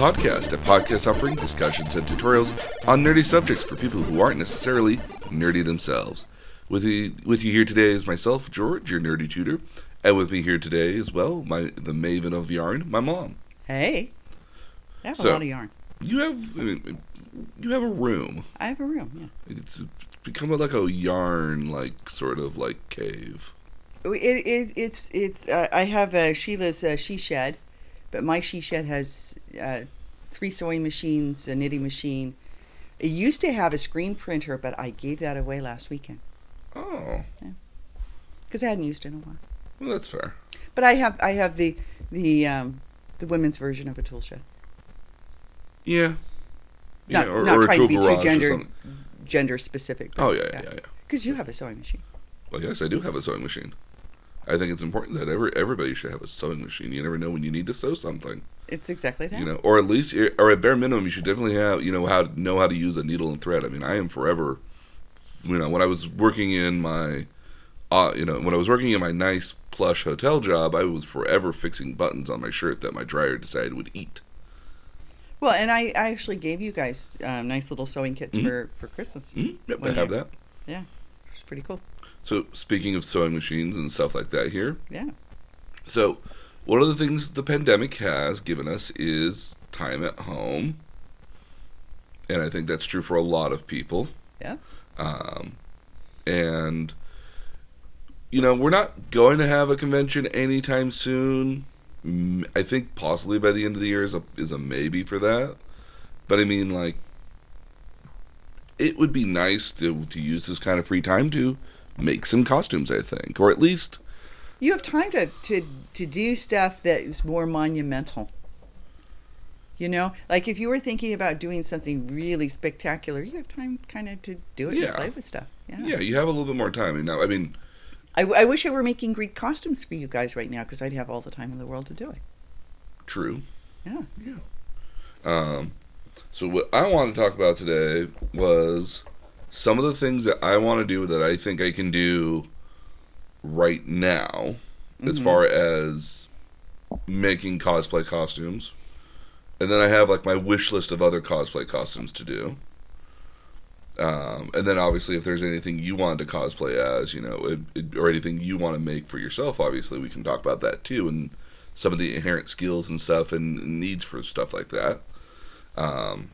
Podcast, a podcast offering discussions and tutorials on nerdy subjects for people who aren't necessarily nerdy themselves. With you, with you here today is myself, George, your nerdy tutor, and with me here today as well, my the maven of yarn, my mom. Hey, I have So- a lot of yarn. You have I mean, you have a room. I have a room. Yeah, it's become like a yarn like sort of like cave. It, it it's it's. Uh, I have uh, Sheila's uh, she shed, but my she shed has uh, three sewing machines, a knitting machine. It used to have a screen printer, but I gave that away last weekend Oh, because I hadn't used it in a while. well that's fair. But I have I have the the um, the women's version of a tool shed. Yeah. Not Yeah, or- not or trying to be too gender gender specific. Oh yeah, yeah, yeah. yeah. Because you have a sewing machine. Well, yes, I do have a sewing machine. I think it's important that every everybody should have a sewing machine. You never know when you need to sew something, It's exactly that. you know, or at least, or at bare minimum, you should definitely have, you know, how to know how to use a needle and thread. I mean, I am forever, you know, when I was working in my, uh, you know, when I was working in my nice plush hotel job, I was forever fixing buttons on my shirt that my dryer decided would eat. Well, and I, I actually gave you guys um, nice little sewing kits Mhm. for, for Christmas. Mm, yep, I have year. that. Yeah, it's pretty cool. So, speaking of sewing machines and stuff like that, here, Yeah. So, one of the things the pandemic has given us is time at home. And I think that's true for a lot of people. Yeah. Um, and, you know, we're not going to have a convention anytime soon. I think possibly by the end of the year is a, is a maybe for that. But I mean, like, it would be nice to, to use this kind of free time to make some costumes, I think. Or at least You have time to, to, to do stuff that is more monumental. You know, like if you were thinking about doing something really spectacular, you have time kind of to do it Yeah. and play with stuff. Yeah. Yeah, you have a little bit more time. And now, I mean, I, I wish I were making Greek costumes for you guys right now because I'd have all the time in the world to do it. true. Yeah. Yeah. Um, so what I want to talk about today was some of the things that I want to do that I think I can do right now, as Mhm. far as making cosplay costumes, and then I have like my wish list of other cosplay costumes to do. Um, and then obviously, if there's anything you want to cosplay as, you know, it, it, or anything you want to make for yourself, obviously we can talk about that too, and some of the inherent skills and stuff and needs for stuff like that. Um,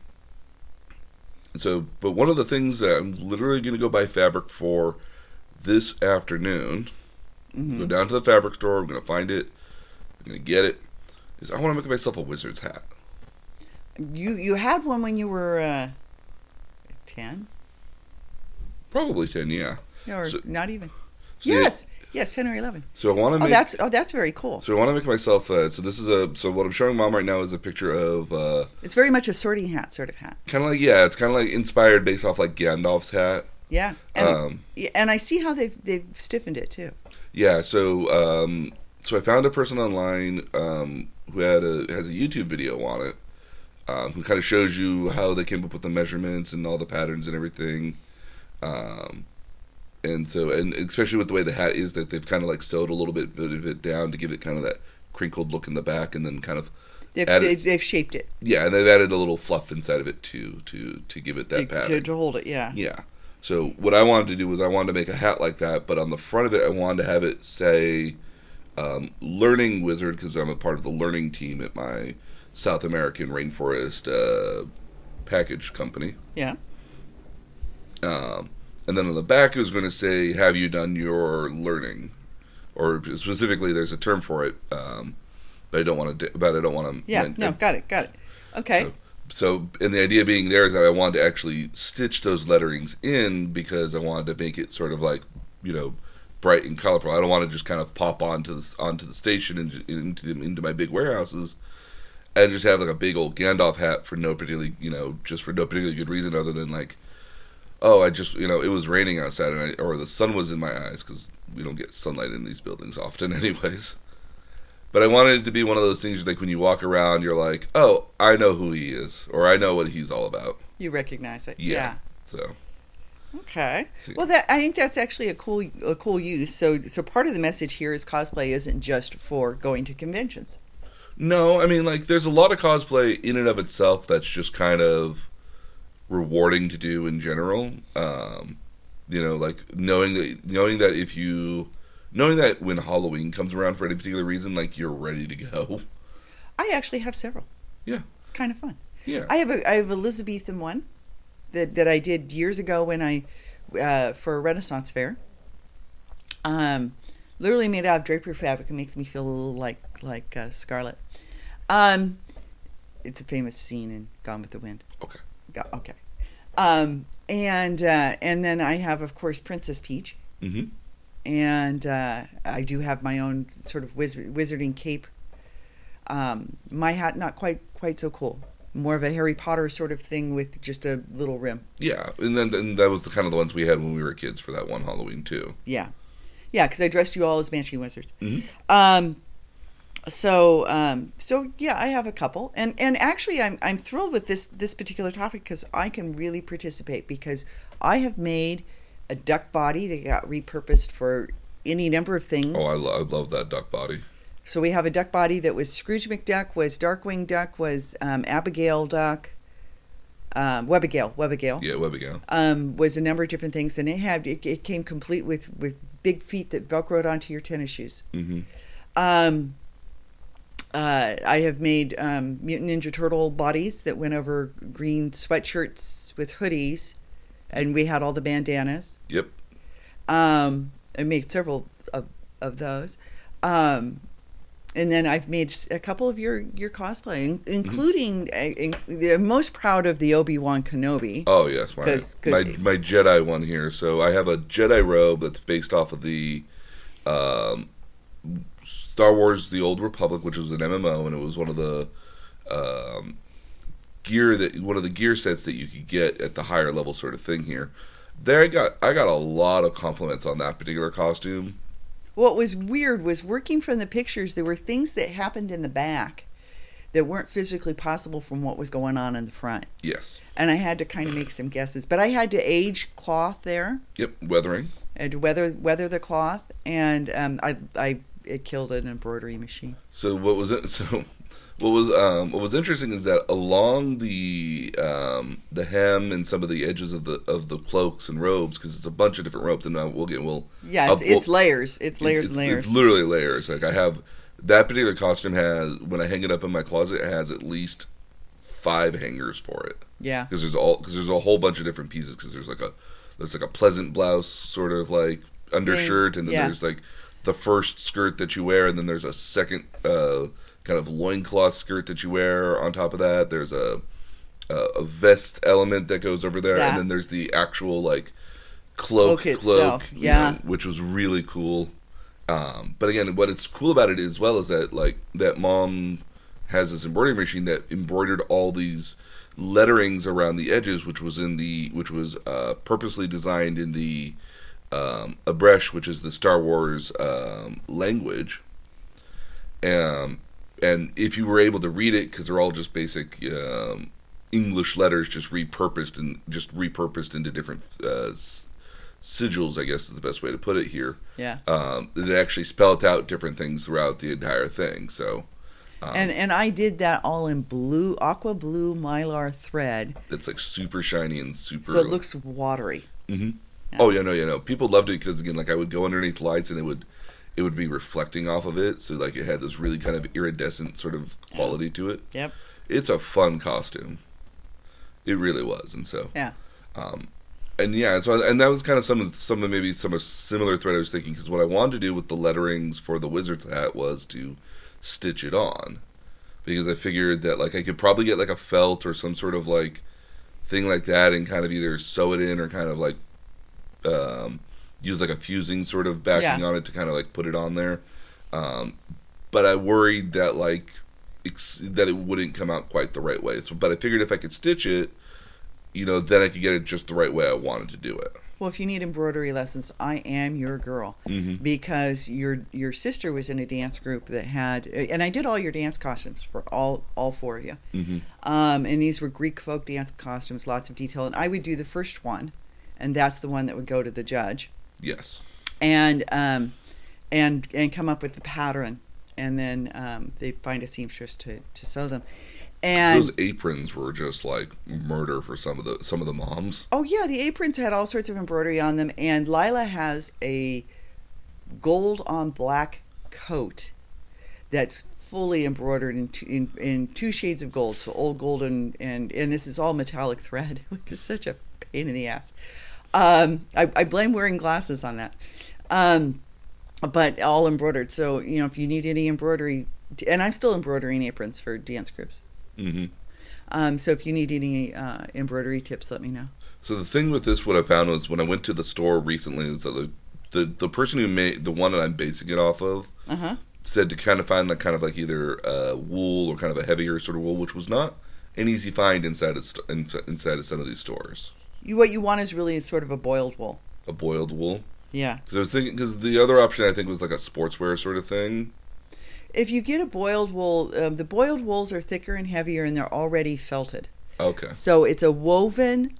so, but one of the things that I'm literally going to go buy fabric for this afternoon, hmm go down to the fabric store, I'm going to find it, I'm going to get it, is I want to make myself a wizard's hat. You you had one when you were uh, ten, Probably 10, yeah. or So- not even. So yes, yes, or eleven. So I want to Make, Oh, make. that's oh, that's very cool. so I want to make myself. Uh, so this is a. So what I'm showing mom right now is a picture of. Uh, It's very much a sorting hat sort of hat. kind of like yeah, it's kind of like inspired based off like Gandalf's hat. Yeah, and Um, and I see how they've they've stiffened it too. Yeah, so um, so I found a person online um, who had a has a YouTube video on it, um, who kind of shows you how they came up with the measurements and all the patterns and everything, um, and so and especially with the way the hat is that they've kind of like sewed a little bit of it down to give it kind of that crinkled look in the back, and then kind of They've Added- they've, they've shaped it yeah, and they've added a little fluff inside of it too to to give it that to, pattern. to, to hold it. Yeah. Yeah. So what I wanted to do was I wanted to make a hat like that, but on the front of it, I wanted to have it say um, "Learning Wizard" because I'm a part of the learning team at my South American rainforest uh, package company. Yeah. Um, and then on the back, it was going to say, "Have you done your learning?" Or specifically, there's a term for it, um, but I don't want to. But I don't want to. Yeah. No, got it. Got it. Okay. So- so, and the idea being there is that I wanted to actually stitch those letterings in because I wanted to make it sort of like, you know, bright and colorful. I don't want to just kind of pop onto the onto the station and into into my big warehouses and just have like a big old Gandalf hat for no particularly, you know, just for no particularly good reason other than like, oh, I just, you know, it was raining outside and I, or the sun was in my eyes because we don't get sunlight in these buildings often, anyways. But I wanted it to be one of those things like when you walk around, you're like, oh, I know who he is, or I know what he's all about. You recognize it. Yeah. So, Okay. Well, that I think that's actually a cool a cool use. So so part of the message here is cosplay isn't just for going to conventions. No, I mean like there's a lot of cosplay in and of itself that's just kind of rewarding to do in general. Um, you know, like knowing that knowing that if you knowing that when Halloween comes around for any particular reason, like you're ready to go. I actually have several. Yeah. It's kind of fun. Yeah. I have a I have Elizabethan one that that I did years ago when I uh, for a Renaissance fair. Um, literally made out of drapery fabric. It makes me feel a little like like uh, Scarlett. Um, it's a famous scene in Gone with the Wind. Okay. Okay. Um, and uh, and then I have of course Princess Peach, hmm and uh, I do have my own sort of wiz- wizarding cape. Um, my hat not quite quite so cool. More of a Harry Potter sort of thing with just a little rim. Yeah, and then and that was the kind of the ones we had when we were kids for that one Halloween too. Yeah, yeah, because I dressed you all as Banshee Wizards. Mhm. Um, so um, so yeah, I have a couple, and and actually, I'm I'm thrilled with this this particular topic because I can really participate because I have made a duck body that got repurposed for any number of things. Oh, I, lo- I love that duck body. So we have a duck body that was Scrooge McDuck, was Darkwing Duck, was um, Abigail Duck, um, Webbigail, Webbigail. Yeah, Webbigail. Um, was a number of different things, and it had it, it came complete with with big feet that velcroed onto your tennis shoes. hmm Um, uh, I have made um, Mutant Ninja Turtle bodies that went over green sweatshirts with hoodies, and we had all the bandanas. Yep. Um, I made several of, of those. Um, and then I've made a couple of your, your cosplay, in- including uh, in, the most proud of the Obi Wan Kenobi. Oh yes, my 'Cause- 'cause my, my Jedi one here. So I have a Jedi robe that's based off of the um, Star Wars: The Old Republic, which was an MMO, and it was one of the um, gear that one of the gear sets that you could get at the higher level sort of thing here. There, I got I got a lot of compliments on that particular costume. What was weird was working from the pictures, there were things that happened in the back that weren't physically possible from what was going on in the front. Yes. And I had to kind of make some guesses. But I had to age cloth there. Yep. Weathering. And weather, weather the cloth. And um, I, I it killed an embroidery machine. So what was it? So what was um, what was interesting is that along the um, the hem and some of the edges of the of the cloaks and robes, because it's a bunch of different ropes, and we'll get we'll Yeah, it's, it's layers. It's layers it's, and layers. It's literally layers. Like I have that particular costume has when I hang it up in my closet, it has at least five hangers for it yeah. because there's all because there's a whole bunch of different pieces because there's like a there's like a pleasant blouse sort of like undershirt and then Yeah. there's like the first skirt that you wear and then there's a second uh, kind of loincloth skirt that you wear on top of that there's a a, a vest element that goes over there Yeah. and then there's the actual like cloak Cloak cloak, yeah. know, which was really cool um, but again what it's cool about it as well is that like that mom has this embroidery machine that embroidered all these letterings around the edges, which was in the which was uh, purposely designed in the um, Aurebesh, which is the Star Wars um, language. Um, and if you were able to read it, because they're all just basic um, English letters, just repurposed and just repurposed into different uh, sigils, I guess is the best way to put it here. Yeah. Um, it actually spelled out different things throughout the entire thing. So. Um, and and I did that all in blue, aqua blue mylar thread, that's like super shiny and super. so it looks watery. hmm Yeah. Oh yeah, no, yeah, no. People loved it because again, like I would go underneath lights and it would, it would be reflecting off of it, so like it had this really kind of iridescent sort of quality to it. Yep. It's a fun costume. It really was, and so Yeah. um, and yeah, so and that was kind of some of some of maybe some of similar thread I was thinking because what I wanted to do with the letterings for the wizard's hat was to stitch it on because I figured that like I could probably get like a felt or some sort of like thing like that and kind of either sew it in or kind of like um, use like a fusing sort of backing Yeah. on it to kind of like put it on there. Um, but I worried that like ex- that it wouldn't come out quite the right way. So, but I figured if I could stitch it, you know, then I could get it just the right way I wanted to do it. Well, if you need embroidery lessons, I am your girl Mm-hmm. because your your sister was in a dance group that had, and I did all your dance costumes for all all four of you. Mm-hmm. Um, and these were Greek folk dance costumes, lots of detail. And I would do the first one, and that's the one that would go to the judge, Yes. and um, and and come up with the pattern and then um, they'd find a seamstress to, to sew them. And Those aprons were just like murder for some of the some of the moms. oh yeah, the aprons had all sorts of embroidery on them, and Lila has a gold on black coat that's fully embroidered in two, in, in two shades of gold, so old gold and, and and this is all metallic thread, which is such a pain in the ass. Um, I, I blame wearing glasses on that. Um, but all embroidered. So you know, if you need any embroidery, and I'm still embroidering aprons for dance groups. Mm-hmm. Um, so if you need any uh, embroidery tips, let me know. So the thing with this, what I found was when I went to the store recently, is that the the, the person who made the one that I'm basing it off of Uh huh. said to kind of find like kind of like either uh, wool or kind of a heavier sort of wool, which was not an easy find inside of inside inside of some of these stores. You, what you want is really sort of a boiled wool. A boiled wool. Yeah. Because I was thinking, because the other option I think was like a sportswear sort of thing. If you get a boiled wool, um, the boiled wools are thicker and heavier, and they're already felted. Okay. So it's a woven.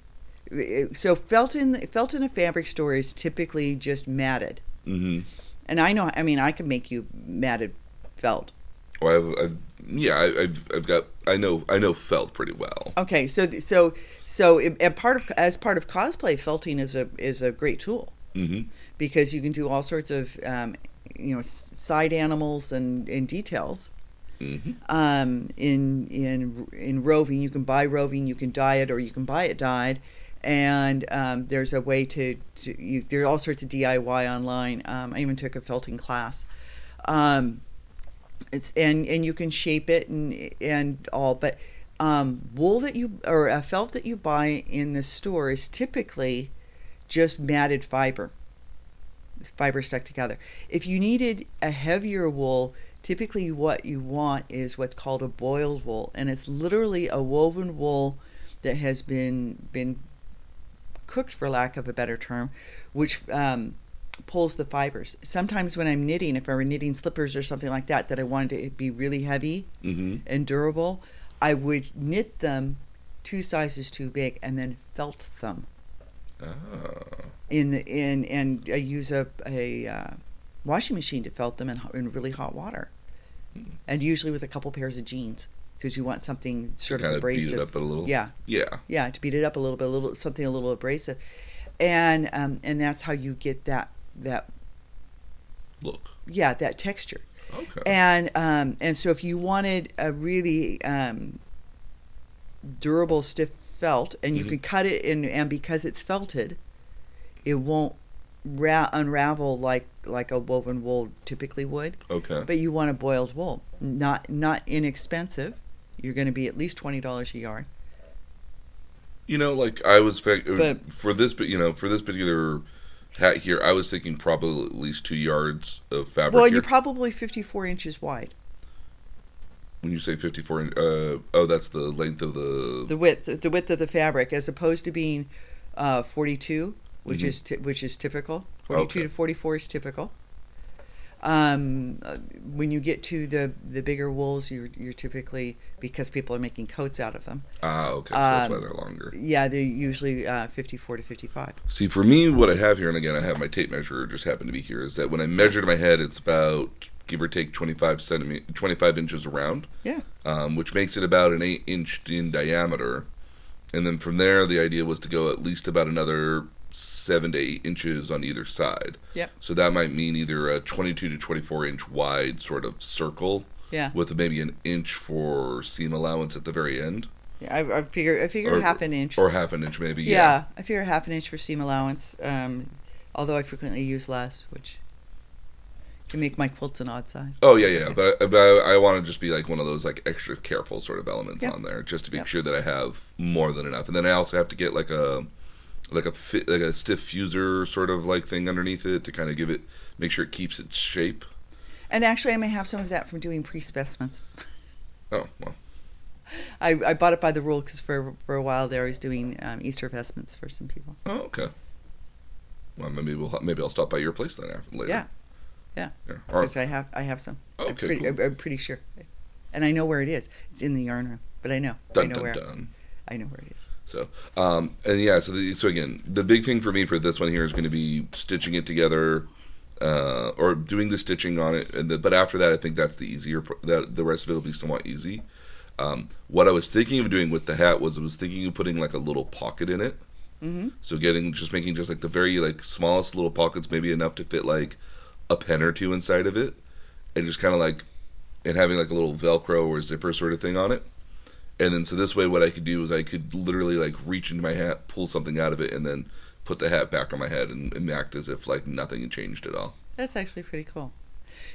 So felt in felt in a fabric store is typically just matted, Mm-hmm. and I know. I mean, I can make you matted felt. Well, I've, I've yeah, I, I've I've got I know I know felt pretty well. Okay, so so so and part of as part of cosplay, felting is a is a great tool Mm-hmm. because you can do all sorts of um, you know side animals and, and details. Mm-hmm. um, in in in roving. You can buy roving, you can dye it, or you can buy it dyed. And um, there's a way to, to you, there are all sorts of DIY online. Um, I even took a felting class. Um, it's and and you can shape it and and all, but um, wool that you or a felt that you buy in the store is typically just matted fiber fiber stuck together. If you needed a heavier wool, typically what you want is what's called a boiled wool, and it's literally a woven wool that has been been cooked, for lack of a better term, which um, pulls the fibers. Sometimes when I'm knitting, if I were knitting slippers or something like that, that I wanted it to be really heavy Mm-hmm. and durable, I would knit them two sizes too big and then felt them Ah. in the in and I use a a uh, washing machine to felt them in, in really hot water, Hmm. and usually with a couple pairs of jeans because you want something sort kind of of beat abrasive. it up a little. Yeah, Yeah. yeah, to beat it up a little bit, a little something a little abrasive, and um, and that's how you get that that Look. yeah that texture. Okay. And um, and so if you wanted a really um, durable stiff felt, and you Mhm. can cut it in, and because it's felted, it won't ra- unravel like like a woven wool typically would. okay. But you want a boiled wool, not not inexpensive. You're going to be at least twenty dollars a yard. You know, like I was But- for this, but you know, for this particular hat here, I was thinking probably at least two yards of fabric. well, here. you're probably fifty four inches wide. when you say fifty-four, in- uh, oh, that's the length of the. the width the width of the fabric as opposed to being uh, 42 which Mhm. is ty- which is typical 42 Okay. to 44 is typical um, uh, when you get to the the bigger wools you're you're typically because people are making coats out of them ah, okay, so that's why um, they're longer. yeah they're usually uh, 54 to 55 See, for me, what I have here, and again, I have my tape measure, just happened to be here, is that when I measured my head, it's about give or take twenty-five centimeter, twenty-five inches around. Yeah. Um, which makes it about an eight inch in diameter, and then from there, the idea was to go at least about another seven to eight inches on either side. Yep. So that might mean either a twenty-two to twenty-four inch wide sort of circle yeah with maybe an inch for seam allowance at the very end, Yeah, I, I figure I figure Or- half an inch or half an inch maybe. yeah. I figure half an inch for seam allowance um, although I frequently use less which can make my quilts an odd size Oh yeah, yeah, but, but I, I want to just be like one of those like extra careful sort of elements Yep. on there, just to make Yep. sure that I have more than enough. And then I also have to get like a like a fit, like a stiff fuser sort of like thing underneath it to kind of give it, make sure it keeps its shape. And actually, I may have some of that from doing pre-specimens. Oh well, I, I bought it by the rule because for for a while there I was doing um, Easter vestments for some people. oh okay. Well, maybe we'll maybe I'll stop by your place then after later. Yeah, yeah. Yeah. Because I have I have some. I'm Okay, pretty, cool. I'm, I'm pretty sure, and I know where it is. It's in the yarn room, but I know I know dun where dun. I know where it is. So, um, and yeah, so the, so again, the big thing for me for this one here is going to be stitching it together, uh, or doing the stitching on it. And the, but after that, I think that's the easier. That the rest of it will be somewhat easy. Um, what I was thinking of doing with the hat was I was thinking of putting like a little pocket in it. hmm So getting just making just like the very like smallest little pockets, maybe enough to fit like a pen or two inside of it, and just kind of like and having like a little Velcro or zipper sort of thing on it. And then so this way, what I could do is I could literally like reach into my hat, pull something out of it, and then put the hat back on my head and, and act as if like nothing had changed at all. That's actually pretty cool.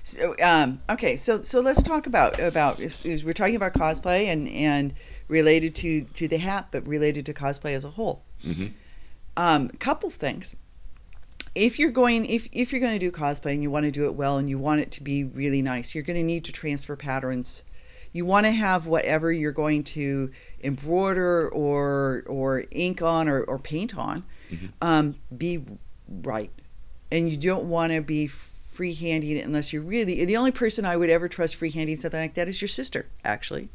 So, um, okay, so so let's talk about about is, is we're talking about cosplay and and related to to the hat, but related to cosplay as a whole. hmm Um, couple things. If you're going if if you're going to do cosplay and you want to do it well and you want it to be really nice, you're going to need to transfer patterns. You want to have whatever you're going to embroider or or ink on or, or paint on Mhm. um, be right, and you don't want to be freehanding it unless you're really the only person I would ever trust freehanding something like that is your sister. Actually,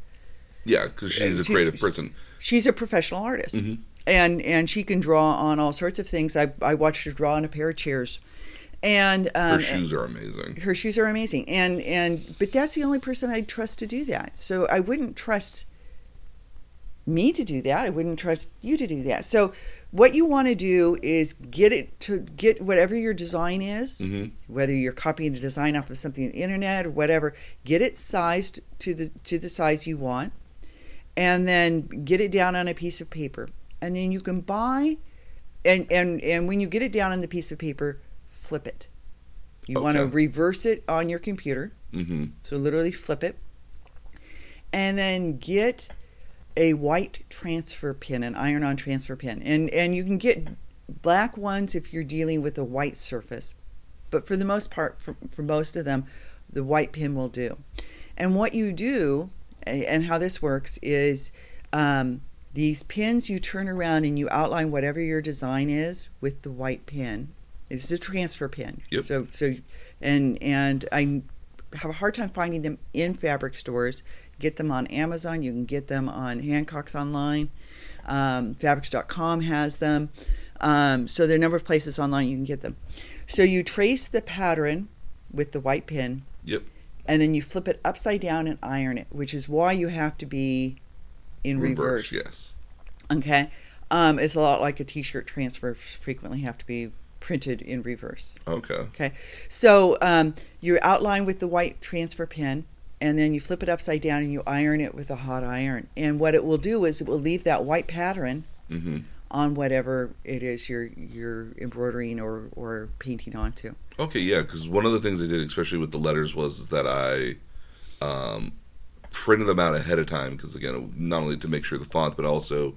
Yeah, because she's a she's- creative person. she's a professional artist Mhm. and and she can draw on all sorts of things i i watched her draw on a pair of chairs and Her um shoes are amazing. her shoes are amazing. And and but that's the only person i'd trust to do that. So i wouldn't trust me to do that. I wouldn't trust you to do that. So what you want to do is get it to get whatever your design is hmm whether you're copying the design off of something on the internet or whatever get it sized to the to the size you want and then get it down on a piece of paper. And then you can buy and and and when you get it down on the piece of paper flip it. You want to reverse it on your computer. Hmm so literally flip it. And then get a white transfer pin an iron-on transfer pin. And and you can get black ones if you're dealing with a white surface. But for the most part for, for most of them the white pin will do. And what you do and how this works is um, these pins you turn around and you outline whatever your design is with the white pin it's a transfer pin. Yep. so so and and i have a hard time finding them in fabric stores. Get them on amazon. You can get them on hancock's online. Um, fabrics.com has them. Um, so there are a number of places online you can get them. So you trace the pattern with the white pin. Yep. and then you flip it upside down and iron it which is why you have to be in reverse, Yes. okay? Um, it's a lot like a t-shirt transfer frequently have to be printed in reverse Okay. Okay, so um, you outline with the white transfer pin, and then you flip it upside down and you iron it with a hot iron. And what it will do is it will leave that white pattern hmm on whatever it is you're you're embroidering or or painting onto. Okay, yeah, because one of the things I did, especially with the letters, was is that I um, printed them out ahead of time. Because again, not only to make sure the font, but also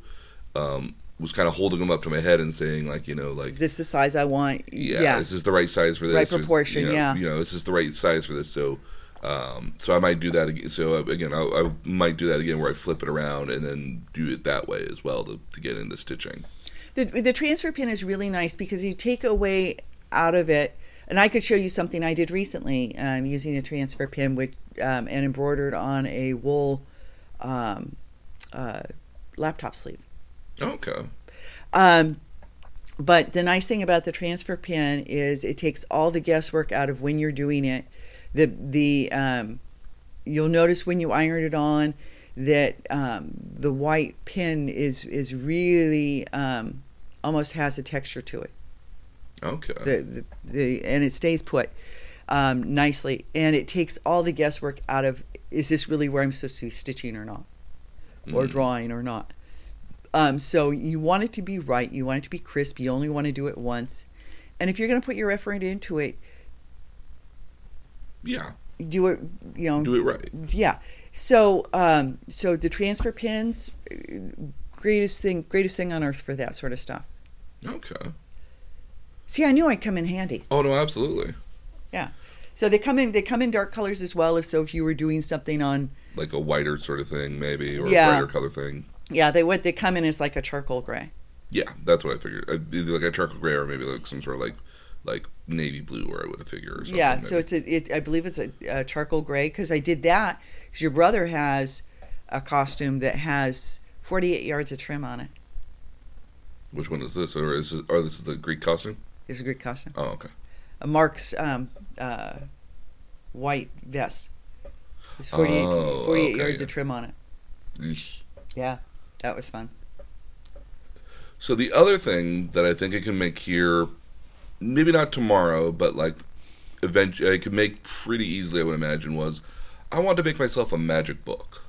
um, was kind of holding them up to my head and saying, like, you know, like, Is this the size I want? yeah, is this the right size for this? Right Or is- proportion, you know, yeah. You know, this is the right size for this? So, um, so I might do that again. So uh, again, I, I might do that again, where I flip it around and then do it that way as well to, to get into stitching. The the transfer pin is really nice because you take away out of it. And I could show you something I did recently um, using a transfer pin with um, and embroidered on a wool um, uh, laptop sleeve. Okay. Um, but the nice thing about the transfer pin is it takes all the guesswork out of when you're doing it. The the um, you'll notice when you iron it on that um, the white pin is is really um, almost has a texture to it. Okay. The, the, the and it stays put um, nicely, and it takes all the guesswork out of is this really where I'm supposed to be stitching or not, or Mm. drawing or not. Um, so you want it to be right. You want it to be crisp. You only want to do it once, and if you're going to put your effort into it, yeah. do it. You know, Do it right. yeah. So um, so the transfer pins, greatest thing, greatest thing on earth for that sort of stuff. Okay. See, I knew I'd come in handy. Oh no, absolutely. Yeah. So they come in they come in dark colors as well. If so, if you were doing something on Like a whiter sort of thing, maybe, or Yeah. a brighter color thing. Yeah, they would they come in as like a charcoal gray. Yeah, that's what I figured. Uh, Either like a charcoal gray or maybe like some sort of like like navy blue, where I would have figured. Or yeah, so maybe. it's a it, I believe it's a, a charcoal gray because I did that because your brother has a costume that has 48 yards of trim on it. which one is this? Or is this, or this is the Greek costume? It's a Greek costume. Oh, okay. a Mark's um, uh, white vest. It's 48, Oh, 48 okay, yards yeah. of trim on it. Eesh. Yeah, that was fun. So the other thing that I think I can make here, maybe not tomorrow, but like eventually I could make pretty easily, I would imagine, was I wanted to make myself a magic book.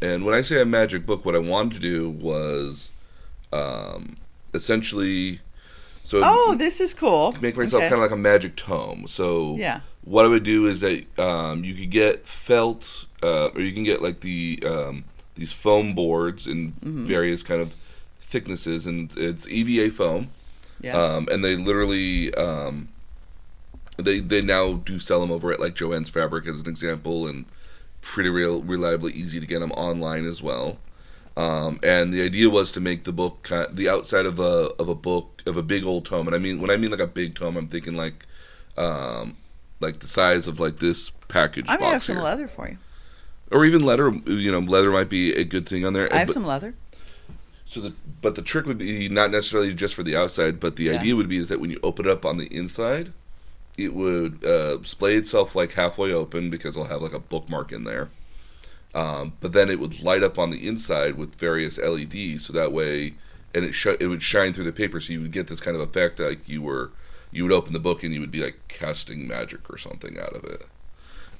And when I say a magic book, what I wanted to do was um, essentially so Oh, this is cool. make myself Okay. kind of like a magic tome. So Yeah. what I would do is that um, you could get felt, uh, or you can get like the um, these foam boards in Mm-hmm. various kind of thicknesses, and it's EVA foam, Yeah. um, and they literally um, they they now do sell them over at like Joanne's Fabric as an example, and pretty real reliably easy to get them online as well. Um, and the idea was to make the book ki- the outside of a of a book of a big old tome, and I mean when I mean like a big tome, I'm thinking like um, like the size of like this package I'm gonna have some leather for you. Or even leather. You know, leather might be a good thing on there. I have But- some leather. so the but the trick would be not necessarily just for the outside, but the Yeah. idea would be is that when you open it up on the inside, it would uh, splay itself like halfway open because it'll have like a bookmark in there. Um, but then it would light up on the inside with various LEDs, so that way, and it sh- it would shine through the paper, so you would get this kind of effect that, like you were, you would open the book and you would be like casting magic or something out of it.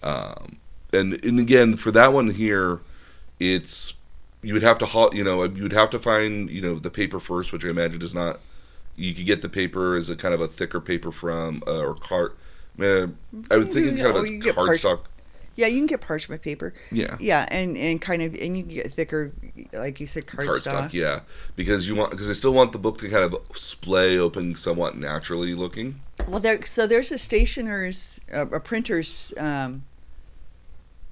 Um, and and again for that one here, it's you would have to haul, you know you would have to find you know the paper first, which I imagine is not. You could get the paper as a kind of a thicker paper from uh, or cart. Uh, I would think it's kind of a get parch- cardstock. Yeah, you can get parchment paper. Yeah. Yeah, and and kind of and you can get thicker, like you said, cardstock. cardstock, yeah, because you want because I still want the book to kind of splay open, somewhat naturally looking. Well, there. So there's a stationer's, uh, a printer's um,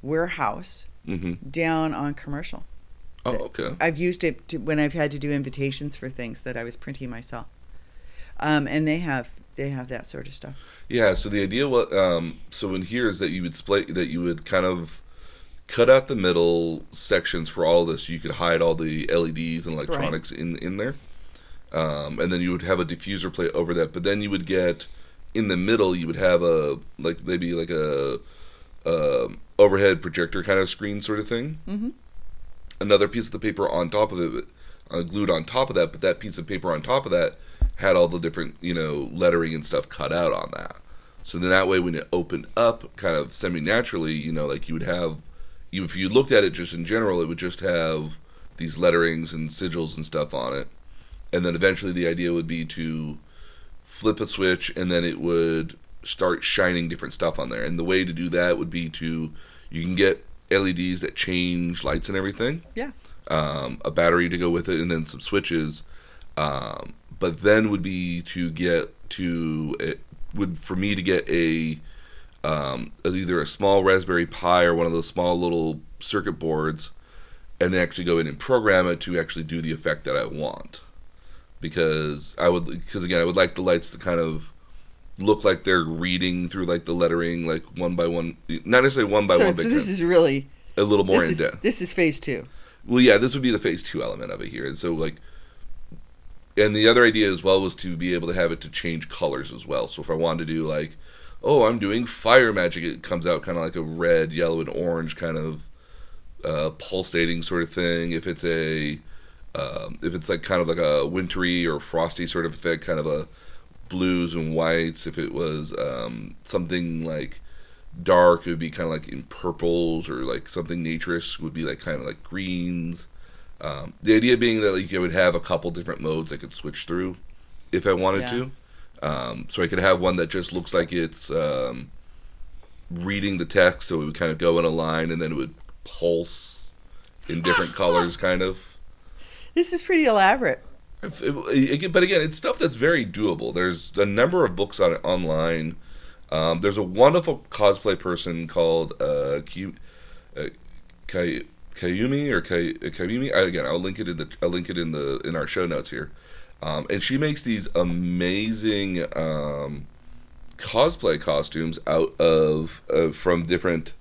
warehouse hmm down on Commercial. Oh, okay. I've used it to, when I've had to do invitations for things that I was printing myself. Um, and they have they have that sort of stuff. Yeah. So the idea what um, so in here is that you would split that you would kind of cut out the middle sections for all this. You could hide all the LEDs and electronics in in there, um, and then you would have a diffuser plate over that. But then you would get in the middle, you would have a like maybe like a um overhead projector kind of screen sort of thing. Mhm. Another piece of the paper on top of it, uh, glued on top of that. But that piece of paper on top of that had all the different you know lettering and stuff cut out on that. So then that way, when it opened up, kind of semi naturally, you know, like you would have, you if you looked at it just in general, it would just have these letterings and sigils and stuff on it. And then eventually, the idea would be to flip a switch, and then it would start shining different stuff on there. And the way to do that would be to you can get LEDs that change lights and everything. Yeah. Um, a battery to go with it, and then some switches. Um, but then would be to get to it would for me to get a um, either a small Raspberry Pi or one of those small little circuit boards, and actually go in and program it to actually do the effect that I want. Because I would, because again, I would like the lights to kind of look like they're reading through like the lettering, like one by one, not necessarily one by so, one, so but this is really a little more in depth. this is phase two. Well, yeah, this would be the phase two element of it here. And so, like, and the other idea as well was to be able to have it to change colors as well. So if I wanted to do like, oh, I'm doing fire magic, it comes out kind of like a red, yellow, and orange kind of uh, pulsating sort of thing. If it's a, um, if it's like kind of like a wintry or frosty sort of effect, kind of a blues and whites. If it was um, something like dark, it would be kind of like in purples, or like something naturist would be like kind of like greens. Um, the idea being that like I would have a couple different modes I could switch through if I wanted Yeah. to. Um, so I could have one that just looks like it's um, reading the text, so it would kind of go in a line and then it would pulse in different colors, kind of. This is pretty elaborate. If but again, it's stuff that's very doable. There's a number of books on it online. Um, there's a wonderful cosplay person called uh, uh, Kay, Kayumi or Kay, uh, Kayumi. I, again, I'll link it in the I'll link it in the in our show notes here. Um, and she makes these amazing um, cosplay costumes out of uh, from different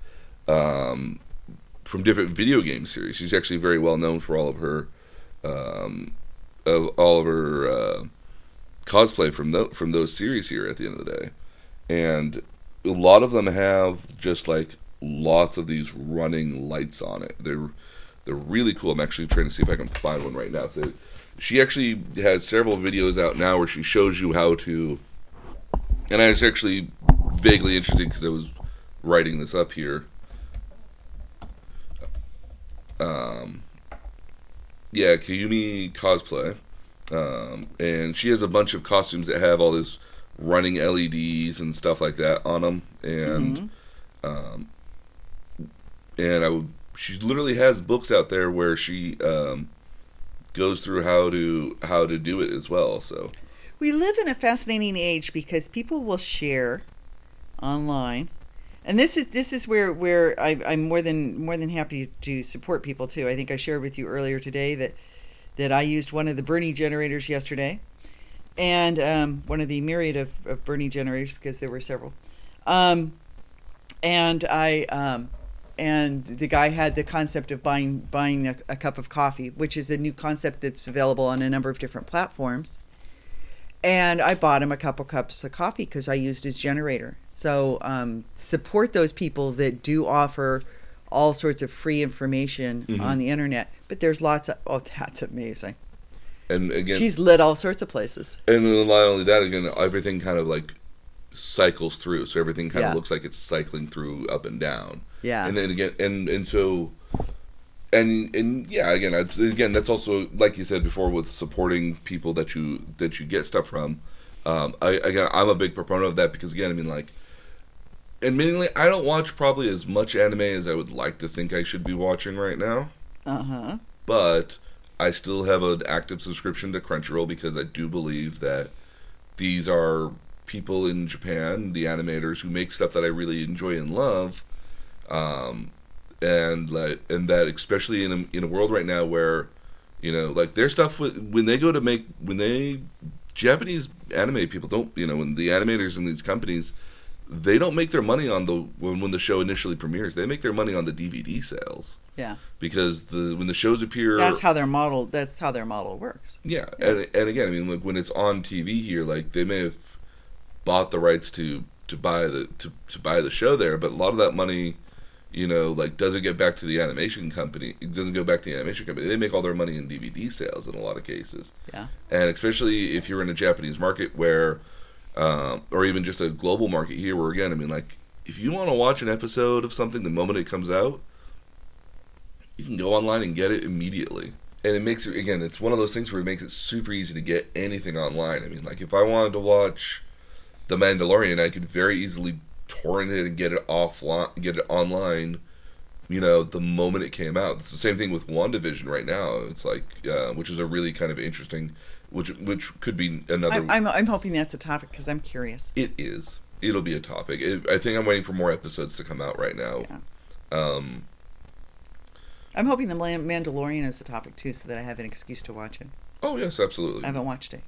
um, from different video game series. She's actually very well known for all of her um, of all of her uh, cosplay from tho- from those series here at the end of the day, and a lot of them have just like lots of these running lights on it. They're they're really cool. I'm actually trying to see if I can find one right now. So she actually has several videos out now where she shows you how to. And I was actually vaguely interested because I was writing this up here. Um, yeah, Kayumi cosplay, um, and she has a bunch of costumes that have all this running LEDs and stuff like that on them, and Mhm. um, and I would. She literally has books out there where she um, goes through how to how to do it as well. So We live in a fascinating age because people will share online, and this is this is where where I, I'm more than more than happy to support people too. I think I shared with you earlier today that that I used one of the Bernie generators yesterday, and um, one of the myriad of, of Bernie generators because there were several, um, and I um, and the guy had the concept of buying buying a, a cup of coffee, which is a new concept that's available on a number of different platforms and I bought him a couple cups of coffee because I used his generator. So um, support those people that do offer all sorts of free information Mhm. on the internet. But there's lots of oh, that's amazing. and again, She's lit all sorts of places. and then not only that, again, everything kind of like cycles through, so everything kind Yeah. of looks like it's cycling through up and down. Yeah, and then again and and so and and yeah again again that's also like you said before with supporting people that you that you get stuff from um i again i'm a big proponent of that because again i mean like admittingly i don't watch probably as much anime as i would like to think i should be watching right now uh huh. but I still have an active subscription to Crunchyroll because I do believe that these are people in Japan, the animators who make stuff that I really enjoy and love, um, and like and that especially in a, in a world right now where you know like their stuff when when they go to make when they Japanese anime people don't you know when the animators in these companies they don't make their money on the when, when the show initially premieres they make their money on the DVD sales Yeah, because the when the shows appear that's how their model. That's how their model works. yeah, and and again, I mean, like when it's on TV here, like they may have bought the rights to to buy the to, to buy the show there, but a lot of that money, you know, like doesn't get back to the animation company. It doesn't go back to the animation company. They make all their money in DVD sales in a lot of cases, Yeah, and especially if you're in a Japanese market where, um, or even just a global market here, where again, I mean, like if you want to watch an episode of something the moment it comes out, you can go online and get it immediately. And it makes it again. It's one of those things where it makes it super easy to get anything online. I mean, like if I wanted to watch The Mandalorian, I could very easily torrent it and get it offline, get it online. You know, the moment it came out. It's the same thing with WandaVision right now. It's like, uh, which is a really kind of interesting, which which could be another. I'm, I'm I'm hoping that's a topic because I'm curious. It is. It'll be a topic. It, I think I'm waiting for more episodes to come out right now. Yeah. Um, I'm hoping the Mandalorian is a topic too, so that I have an excuse to watch it. oh yes, absolutely. I haven't watched it.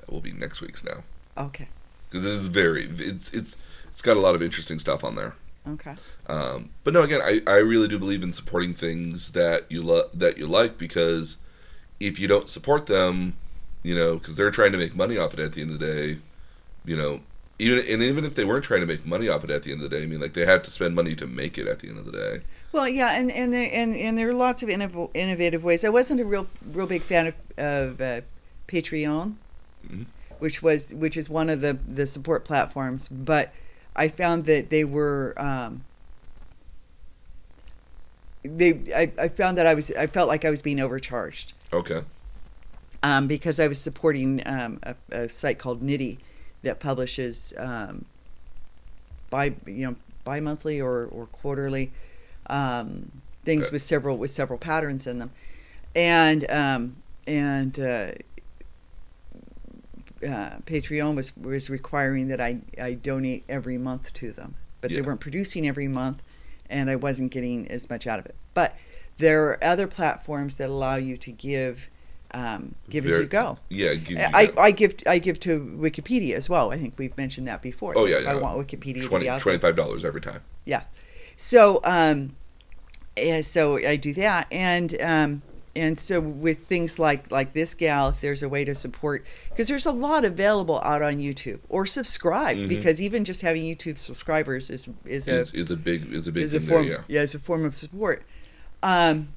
That will be next week's now Okay. because it is very. It's it's it's got a lot of interesting stuff on there. Okay. Um, but no, again, I, I really do believe in supporting things that you love that you like because if you don't support them, you know, because they're trying to make money off it at the end of the day, you know, even and even if they weren't trying to make money off it at the end of the day, I mean, like they had to spend money to make it at the end of the day. Well, yeah, and and there, and and there are lots of innov- innovative ways. I wasn't a real real big fan of, of uh, Patreon, Mhm. which was which is one of the the support platforms, but I found that they were. Um, they, I, I found that I was, I felt like I was being overcharged Okay. Um, because I was supporting um, a, a site called Knitty that publishes um, bi you know bi-monthly or, or quarterly um, things Okay. with several with several patterns in them, and um, and uh, uh, Patreon was was requiring that I, I donate every month to them, but they weren't producing every month, and I wasn't getting as much out of it. But there are other platforms that allow you to give um, give as you go. Yeah. Give, I, I give I give to Wikipedia as well. I think we've mentioned that before. Oh, yeah, If I want Wikipedia to be $25 every time. Yeah. So um, so I do that, and um, and so with things like like this gal, if there's a way to support, because there's a lot available out on YouTube or subscribe, Mhm. because even just having YouTube subscribers is is a It's, it's a big, is a big is a form there. Yeah. it's a form of support. Um,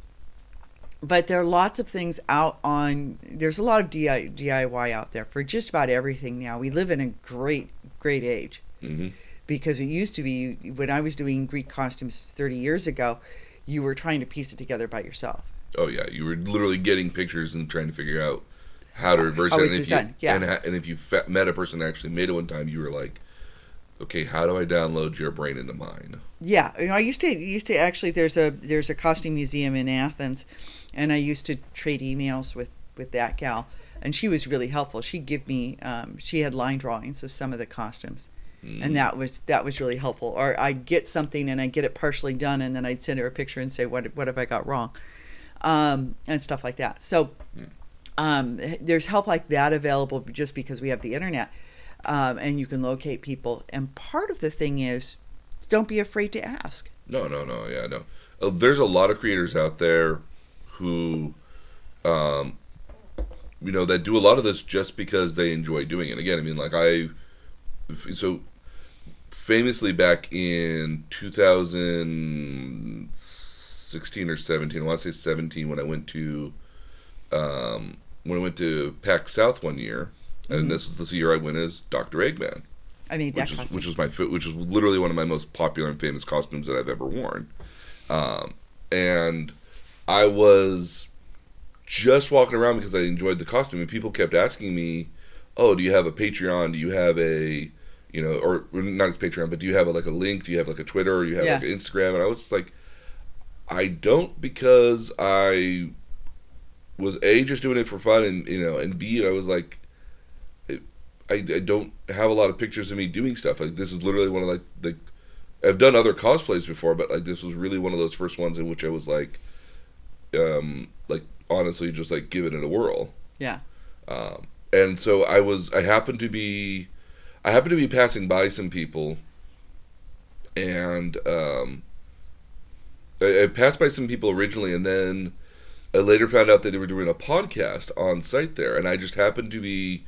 but there are lots of things out on. There's a lot of DIY out there for just about everything now. We live in a great great age hmm because it used to be when I was doing Greek costumes 30 years ago, you were trying to piece it together by yourself. Oh yeah, you were literally getting pictures and trying to figure out how to reverse How it. And if you, done? Yeah. And, and if you met a person that actually made it one time, you were like, okay, how do I download your brain into mine? Yeah, you know, I used to used to actually there's a there's a costume museum in Athens, and I used to trade emails with with that gal, and she was really helpful. She'd give me um, she had line drawings of some of the costumes, Mm. and that was that was really helpful. Or I'd get something and I'd get it partially done, and then I'd send her a picture and say what what have I got wrong, um, and stuff like that. So. Um, there's help like that available just because we have the internet, um, and you can locate people. And part of the thing is, don't be afraid to ask. No, no, no. Yeah, no. Uh, there's a lot of creators out there who, um, you know, that do a lot of this just because they enjoy doing it. Again, I mean, like I, so famously back in 2016 or 17, I want to say 17, when I went to, um, when I went to PAX South one year, and Mhm. this was the year I went as Doctor Eggman I mean, which is costume. which is my which is literally one of my most popular and famous costumes that I've ever worn. Um, and I was just walking around because I enjoyed the costume, and people kept asking me, "Oh, do you have a Patreon? Do you have a, you know, or not as Patreon, but do you have a, like a link? Do you have like a Twitter? Or do you have Yeah. like an Instagram?" And I was like, "I don't because I was a just doing it for fun, and you know, and b I was like." I, I don't have a lot of pictures of me doing stuff. Like this is literally one of like the I've done other cosplays before, but like this was really one of those first ones in which I was like, um, like honestly just like giving it a whirl. Yeah. Um, and so I was I happened to be I happened to be passing by some people, and um, I, I passed by some people originally, and then I later found out that they were doing a podcast on site there, and I just happened to be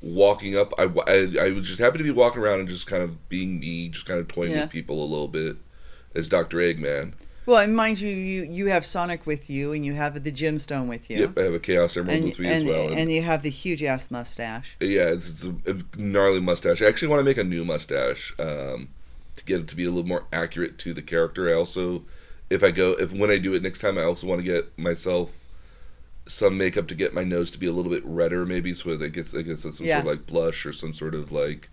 walking up. I, I, I just happened to be walking around and just kind of being me, just kind of toying Yeah. with people a little bit as Doctor Eggman. Well, and mind you, you you have Sonic with you, and you have the Gemstone with you. Yep, I have a Chaos Emerald And, with me and, as well. and you have the huge ass mustache. Yeah, it's, it's a, a gnarly mustache. I actually want to make a new mustache um, to get it to be a little more accurate to the character. I also, if I go, if when I do it next time, I also want to get myself some makeup to get my nose to be a little bit redder, maybe, so that it gets, it gets some Yeah. sort of like blush or some sort of like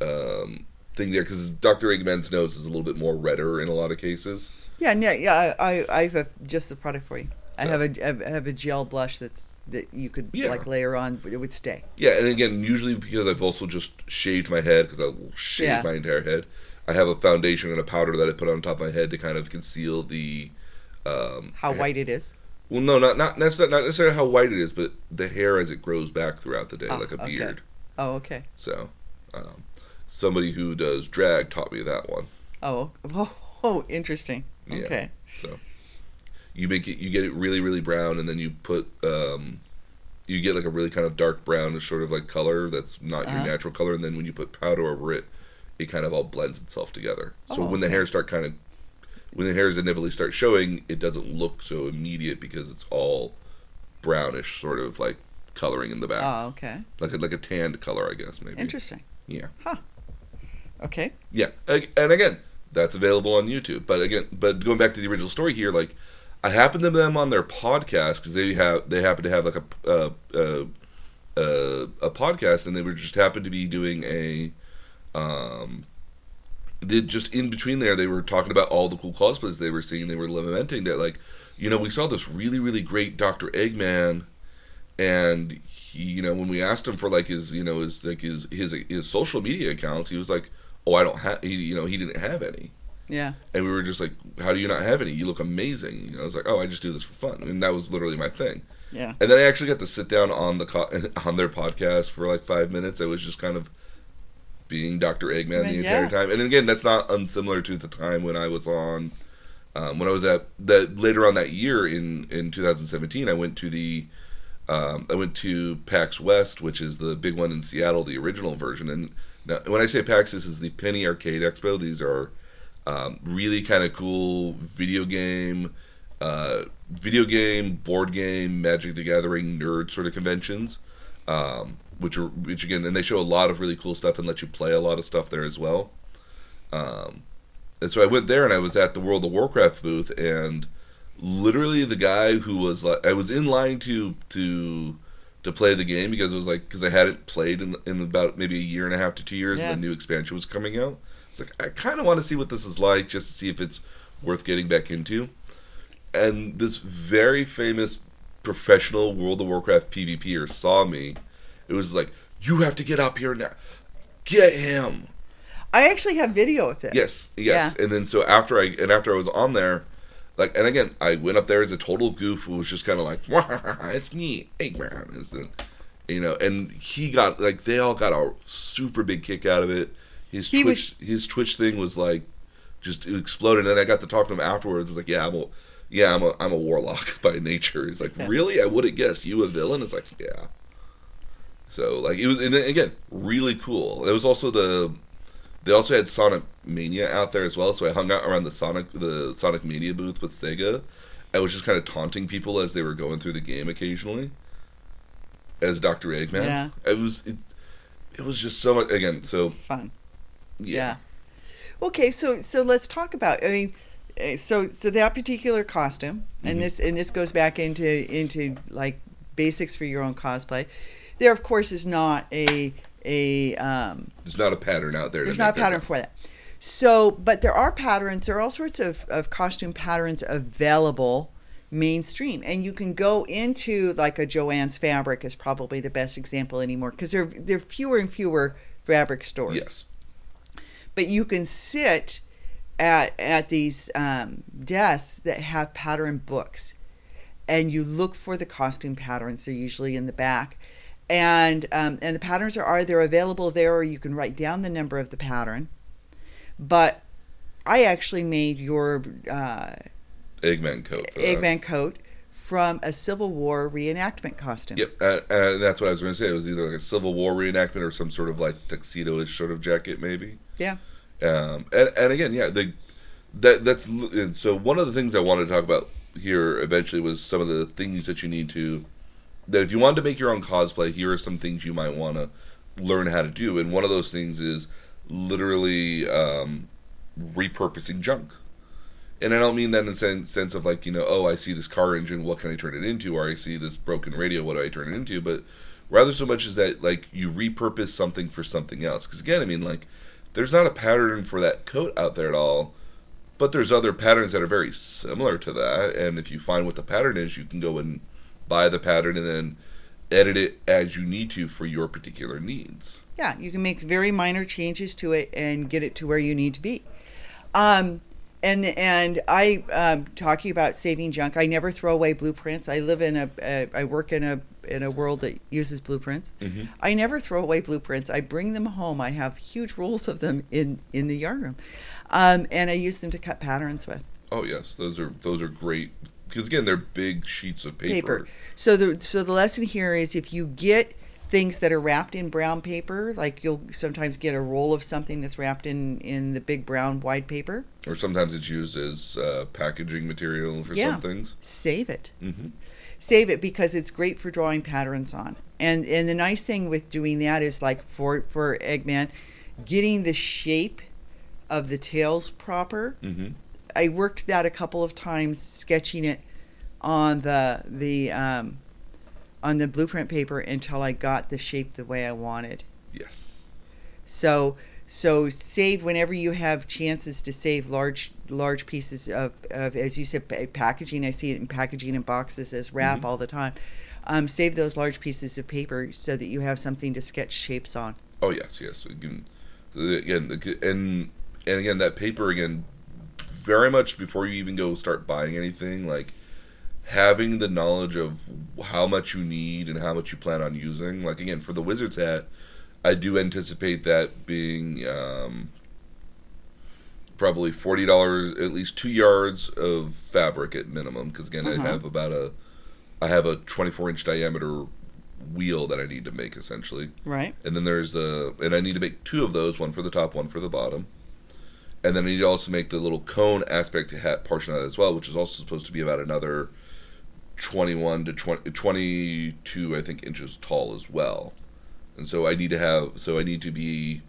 um, thing there. Because Doctor Eggman's nose is a little bit more redder in a lot of cases. Yeah, no, yeah. I, I, I have just the product for you. I have a I have a gel blush that's that you could Yeah. like layer on. but It would stay. Yeah, and again, usually because I've also just shaved my head because I will shave Yeah. my entire head. I have a foundation and a powder that I put on top of my head to kind of conceal the. Um, How ha- white it is. Well, no, not not necessarily, not necessarily how white it is, but the hair as it grows back throughout the day, Oh, like a okay. beard. Oh, okay. So, um, somebody who does drag taught me that one. Oh, oh, oh interesting. Yeah. Okay. So, you make it, you get it really, really brown, and then you put, um, you get like a really kind of dark brown, sort of like color that's not Uh-huh. your natural color, and then when you put powder over it, it kind of all blends itself together. So Oh, when the okay. hairs start kind of, when the hairs inevitably start showing, it doesn't look so immediate because it's all brownish, sort of like coloring in the back, Oh, okay. like a, like a tanned color, I guess maybe. Interesting. Yeah. Huh. Okay. Yeah, and again, that's available on YouTube. But again, but going back to the original story here, like I happened to them on their podcast because they have they happen to have like a uh, uh, uh, a podcast, and they were just happened to be doing a um. They just in between there, they were talking about all the cool cosplays they were seeing. They were lamenting that, like, you know, we saw this really, really great Doctor Eggman, and he, you know, when we asked him for like his, you know, his like his his his social media accounts, he was like, "Oh, I don't have," he, you know, he didn't have any, Yeah. and we were just like, "How do you not have any? You look amazing." You know, I was like, "Oh, I just do this for fun," and that was literally my thing. Yeah. And then I actually got to sit down on the co- on their podcast for like five minutes. I was just kind of being Dr. Eggman the Yeah. entire time. And again, that's not unsimilar to the time when I was on Um, when I was at that later on that year in in 2017, I went to the um, I went to PAX West, which is the big one in Seattle, the original version. And now, when I say PAX, this is the Penny Arcade Expo. These are um, really kind of cool video game, uh, video game, board game, Magic the Gathering nerd sort of conventions. Um, which are which again, and they show a lot of really cool stuff and let you play a lot of stuff there as well. Um, and so I went there and I was at the World of Warcraft booth and literally the guy who was like I was in line to to to play the game because it was like because I hadn't played in, in about maybe a year and a half to two years Yeah. and the new expansion was coming out. It's like I kind of want to see what this is like just to see if it's worth getting back into. And this very famous professional World of Warcraft PvPer saw me. It was like you have to get up here now. Get him. I actually have video of this. Yes, yes. And then so after I and after I was on there, like and again, I went up there as a total goof who was just kind of like, "It's me, Eggman," the, you know. And he got like they all got a super big kick out of it. His He Twitch, his Twitch thing was like just exploded. And then I got to talk to him afterwards. It's like, yeah, I'm a, yeah, I'm a, I'm a warlock by nature. He's like, really? I would have guessed you a villain. It's like, yeah. So like it was, and then again, really cool. it was also the they also had Sonic Mania out there as well, so I hung out around the Sonic the Sonic Mania booth with Sega. I was just kind of taunting people as they were going through the game occasionally, as Doctor Eggman. Yeah. It was it, it was just so much again. So Fun. yeah, Yeah. Okay, so so let's talk about. I mean, uh, so so that particular costume, and Mhm. this and this goes back into into like basics for your own cosplay. There, of course, is not a a um, there's not a pattern out there. there's not a pattern for that. So, but there are patterns. There are all sorts of, of costume patterns available mainstream, and you can go into like a Joann's Fabric is probably the best example anymore because there there are fewer and fewer fabric stores Yes. but you can sit at at these um, desks that have pattern books and you look for the costume patterns they're usually in the back and um, and the patterns are either available there or you can write down the number of the pattern but i actually made your uh, Eggman coat. for that. eggman coat from a civil war reenactment costume Yep, uh, uh, that's what I was going to say. It was either like a Civil War reenactment or some sort of like tuxedo-ish sort of jacket, maybe. yeah Um, and, and again, yeah, the that that's so one of the things I wanted to talk about here eventually was some of the things that you need to that if you wanted to make your own cosplay, here are some things you might want to learn how to do. And one of those things is literally um, repurposing junk. And I don't mean that in the sense, sense of like, you know, oh, I see this car engine, what can I turn it into? Or I see this broken radio, what do I turn it into? But rather so much as that, like, you repurpose something for something else. Because again, I mean, like, there's not a pattern for that coat out there at all, but there's other patterns that are very similar to that. And if you find what the pattern is, you can go and buy the pattern and then edit it as you need to for your particular needs. Yeah, you can make very minor changes to it and get it to where you need to be. Um, and and I um, talking about saving junk. I never throw away blueprints. I live in a, a I work in a in a world that uses blueprints. Mhm. I never throw away blueprints. I bring them home. I have huge rolls of them in in the yarn room, um, and I use them to cut patterns with. Oh yes, those are those are great because again they're big sheets of paper. paper. So the so the lesson here is if you get things that are wrapped in brown paper, like you'll sometimes get a roll of something that's wrapped in in the big brown wide paper, Or sometimes it's used as uh, packaging material for Yeah. some things. save it. hmm Save it because it's great for drawing patterns on. And and the nice thing with doing that is like for for Eggman, getting the shape of the tails proper. hmm I worked that a couple of times, sketching it on the the um, on the blueprint paper until I got the shape the way I wanted. Yes. So so save whenever you have chances to save large large pieces of, of as you said packaging. I see it in packaging in boxes as wrap Mhm. all the time. Um, save those large pieces of paper so that you have something to sketch shapes on. Oh yes, yes. Again, again, the- and and again that paper again, very much before you even go start buying anything, like having the knowledge of how much you need and how much you plan on using. Like again, for the wizard's hat, I do anticipate that being um, probably forty dollars, at least two yards of fabric at minimum. Because again, Uh-huh. I have about a, I have a twenty-four inch diameter wheel that I need to make essentially, Right. and then there's a, and I need to make two of those, one for the top, one for the bottom, and then to also make the little cone aspect hat portion of that as well, which is also supposed to be about another twenty-one to 20, 22, I think, inches tall as well. And so I need to have, so I need to be,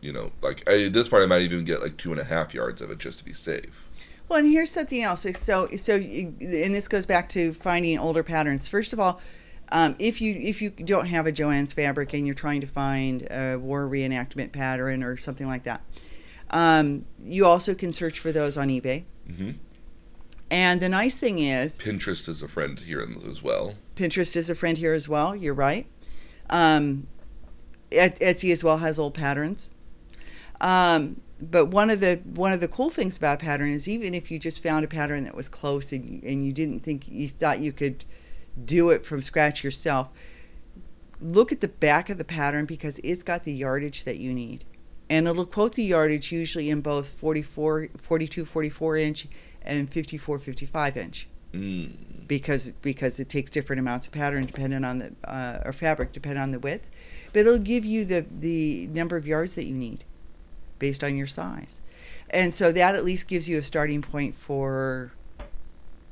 you know, like I, this part I might even get like two and a half yards of it just to be safe. Well, and here's something else. So, so, you, and this goes back to finding older patterns. First of all, um, if you if you don't have a Joann's fabric and you're trying to find a war reenactment pattern or something like that, um, you also can search for those on eBay. hmm And the nice thing is, Pinterest is a friend here as well. Pinterest is a friend here as well. You're right. Um, Etsy as well has old patterns. Um, but one of the one of the cool things about a pattern is even if you just found a pattern that was close and you, and you didn't think you thought you could do it from scratch yourself, look at the back of the pattern because it's got the yardage that you need. And it'll quote the yardage usually in both 44, 42, 44 inch and 54, 55 inch Mm. because because it takes different amounts of pattern depending on the uh, or fabric depending on the width, but it'll give you the the number of yards that you need based on your size, and so that at least gives you a starting point for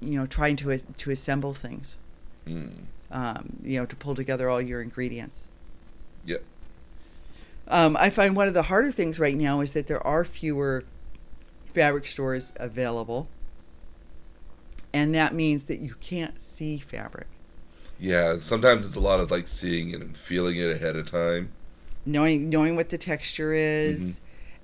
you know trying to to assemble things, Mm. um, you know to pull together all your ingredients. Yep. Um, I find one of the harder things right now is that there are fewer fabric stores available, and that means that you can't see fabric. Yeah, sometimes it's a lot of like seeing it and feeling it ahead of time. knowing knowing what the texture is, Mhm.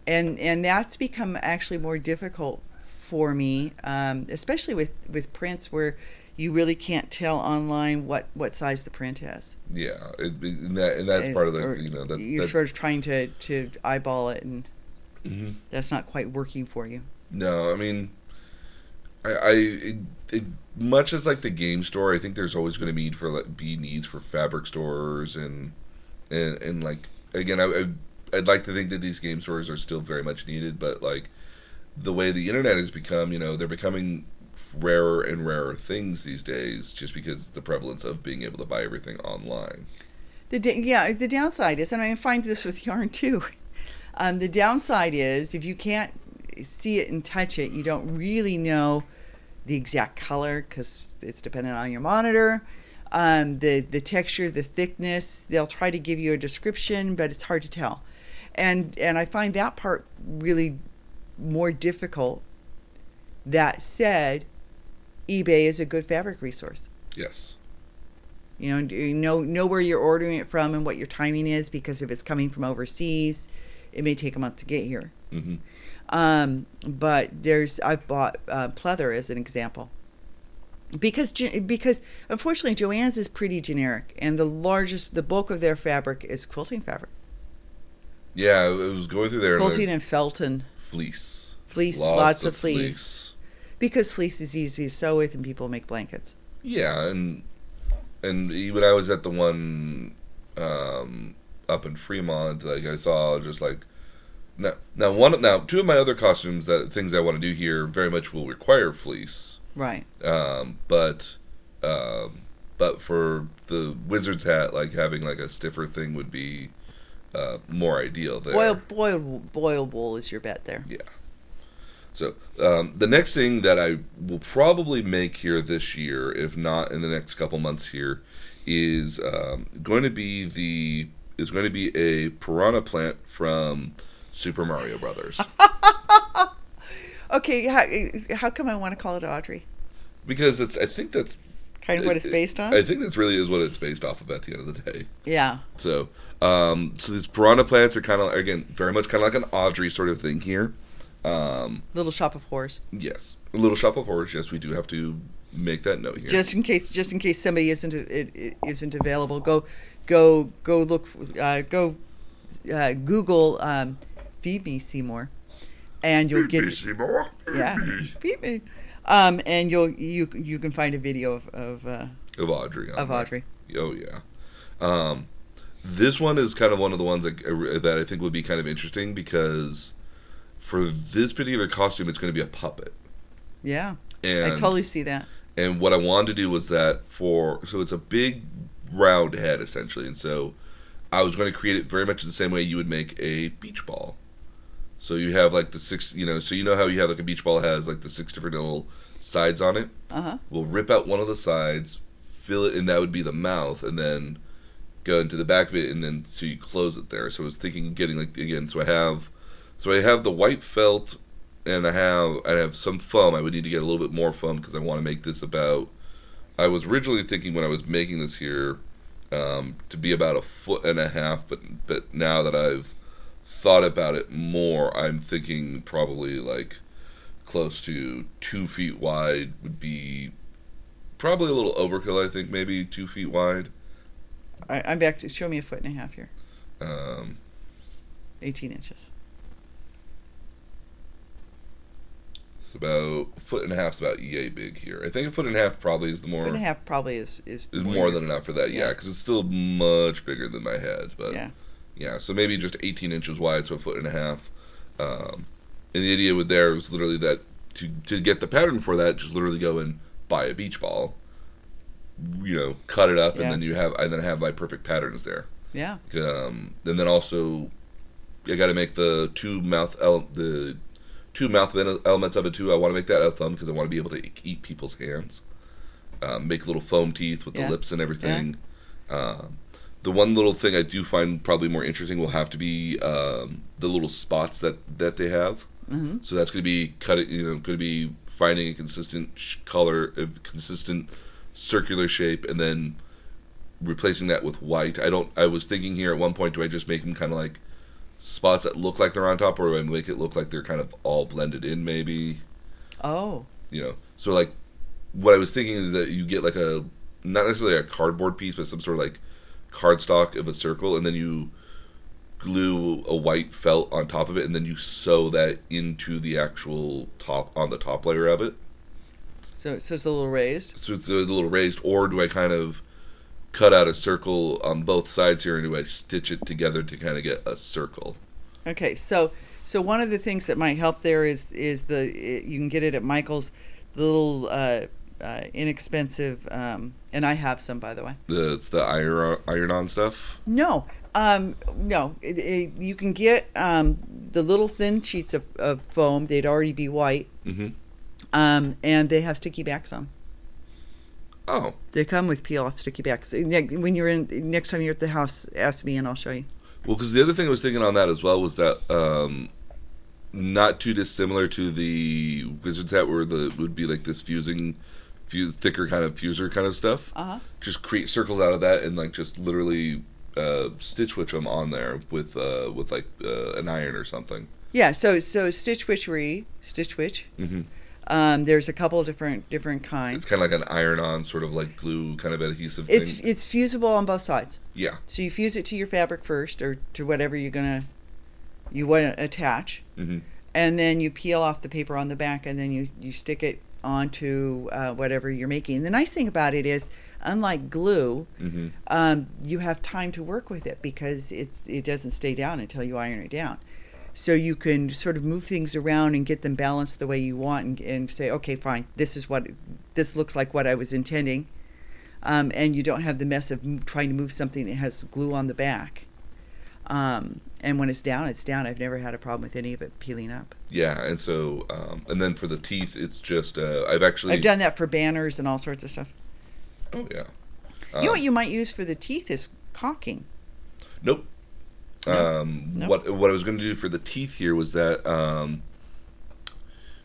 and and that's become actually more difficult for me, um, especially with with prints where you really can't tell online what what size the print is. Yeah, it, and that and that's part of the you know that, you're that sort of trying to to eyeball it, and Mhm. that's not quite working for you. No, I mean, I, I it, it, much as like the game store, I think there's always going to need for like, be needs for fabric stores and and and like again, I, I I'd like to think that these game stores are still very much needed, but like the way the internet has become, you know, they're becoming rarer and rarer things these days, just because the prevalence of being able to buy everything online. The yeah, the downside is, and I find this with yarn too. Um, the downside is if you can't see it and touch it, you don't really know the exact color because it's dependent on your monitor. Um, the the texture, the thickness. They'll try to give you a description, but it's hard to tell. And and I find that part really more difficult. That said, eBay is a good fabric resource. Yes. You know, you know know where you're ordering it from and what your timing is because if it's coming from overseas, it may take a month to get here. hmm Um, but there's I've bought uh, pleather as an example because because unfortunately Joann's is pretty generic and the largest the bulk of their fabric is quilting fabric, Yeah, it was going through there. quilting and felton fleece. fleece, lots, of, fleece. Because fleece is easy to sew with and people make blankets. Yeah, and and even I was at the one um, up in Fremont, like I saw just like now now one now two of my other costumes that things I want to do here very much will require fleece, Right. um, but um, but for the wizard's hat, like having like a stiffer thing would be uh, more ideal there. Boil boil boil wool is your bet there. So um, the next thing that I will probably make here this year, if not in the next couple months here, is um, going to be the is going to be a piranha plant from Super Mario Brothers Okay, how, how come I want to call it Audrey? because it's I think that's Kind of what it's based on. I think that's really is what it's based off of at the end of the day. yeah. So um, so these piranha plants are kind of again very much kind of like an Audrey sort of thing here. Um, Little shop of horrors. yes, little shop of horrors. Yes, we do have to make that note here. Just in case, just in case somebody isn't it, it isn't available, go, go, go look, uh, go, uh, Google, um, feed me Seymour, and you'll get Seymour. yeah, feed me, um, and you'll you you can find a video of of, uh, of Audrey. of. Audrey. Oh yeah. Um, this one is kind of one of the ones that, that I think would be kind of interesting because For this particular costume, it's going to be a puppet. Yeah, And I totally see that. and what I wanted to do was that for so it's a big round head essentially, and so I was going to create it very much the same way you would make a beach ball. So you have like the six, you know, so you know how you have like a beach ball has like the six different little sides on it. Uh huh. We'll rip out one of the sides, fill it, and that would be the mouth, and then go into the back of it, and then so you close it there. So I was thinking of getting like again, so I have, so I have the white felt, and I have I have some foam. I would need to get a little bit more foam because I want to make this about. I was originally thinking when I was making this here, um, to be about a foot and a half, but but now that I've thought about it more, I'm thinking probably like close to two feet wide would be probably a little overkill. I think maybe two feet wide. I, I'm back to show me a foot and a half here, Um, 18 inches. It's about foot and a half is about yay big here. I think a foot and a half probably is the more Foot and a half probably is is, is more than enough for that. Yeah, Yeah. because it's still much bigger than my head. But yeah. Yeah, so maybe just 18 inches wide, so a foot and a half. Um, and the idea with there was literally that to to get the pattern for that, just literally go and buy a beach ball, you know, cut it up, Yeah. and then you have I then have my perfect patterns there. Yeah. Um, and then also, I got to make the two mouth ele- the two mouth elements of it too. I want to make that a thumb because I want to be able to eat people's hands. Um, make little foam teeth with Yeah. the lips and everything. Um, the one little thing I do find probably more interesting will have to be um, the little spots that that they have. hmm So that's going to be cutting. You know, going to be finding a consistent sh- color, a consistent circular shape, and then replacing that with white. I don't. I was thinking here at one point, do I just make them kind of like spots that look like they're on top, or do I make it look like they're kind of all blended in? Maybe Oh. you know. So like, what I was thinking is that you get like a not necessarily a cardboard piece, but some sort of like cardstock of a circle, and then you glue a white felt on top of it, and then you sew that into the actual top on the top layer of it. So so it's a little raised. So it's a little raised, or do I kind of cut out a circle on both sides here, and do I stitch it together to kind of get a circle? Okay. So so one of the things that might help there is is the it, you can get it at Michael's, the little uh, uh, inexpensive, um, and I have some by the way. The it's the iron iron on stuff. No, um, no. It, it, you can get um, the little thin sheets of, of foam. They'd already be white, Mm-hmm. um, and they have sticky backs on. Oh, They come with peel off sticky backs. When you're in next time you're at the house, ask me and I'll show you. Well, because the other thing I was thinking on that as well was that um, not too dissimilar to the wizard's hat, where the would be like this fusing, fuse, thicker kind of fuser kind of stuff. Uh huh. Just create circles out of that and like just literally uh, stitch witch them on there with uh, with like uh, an iron or something. Yeah. So so Stitch Witchery, Stitch Witch. hmm Um, there's a couple of different different kinds. It's kind of like an iron-on sort of like glue kind of adhesive It's thing. it's fusible on both sides. yeah. So you fuse it to your fabric first, or to whatever you're gonna you want to attach, hmm and then you peel off the paper on the back, and then you you stick it onto uh, whatever you're making. The nice thing about it is, unlike glue, hmm um, you have time to work with it because it's it doesn't stay down until you iron it down. So you can sort of move things around and get them balanced the way you want, and, and say, okay, fine, this is what this looks like what I was intending, um, and you don't have the mess of trying to move something that has glue on the back. Um, and when it's down, it's down. I've never had a problem with any of it peeling up. Yeah, and so um, and then for the teeth, it's just uh, I've actually I've done that for banners and all sorts of stuff. Oh yeah. you know Um, what you might use for the teeth is caulking. Nope. Um, No? What what I was going to do for the teeth here was that. Um,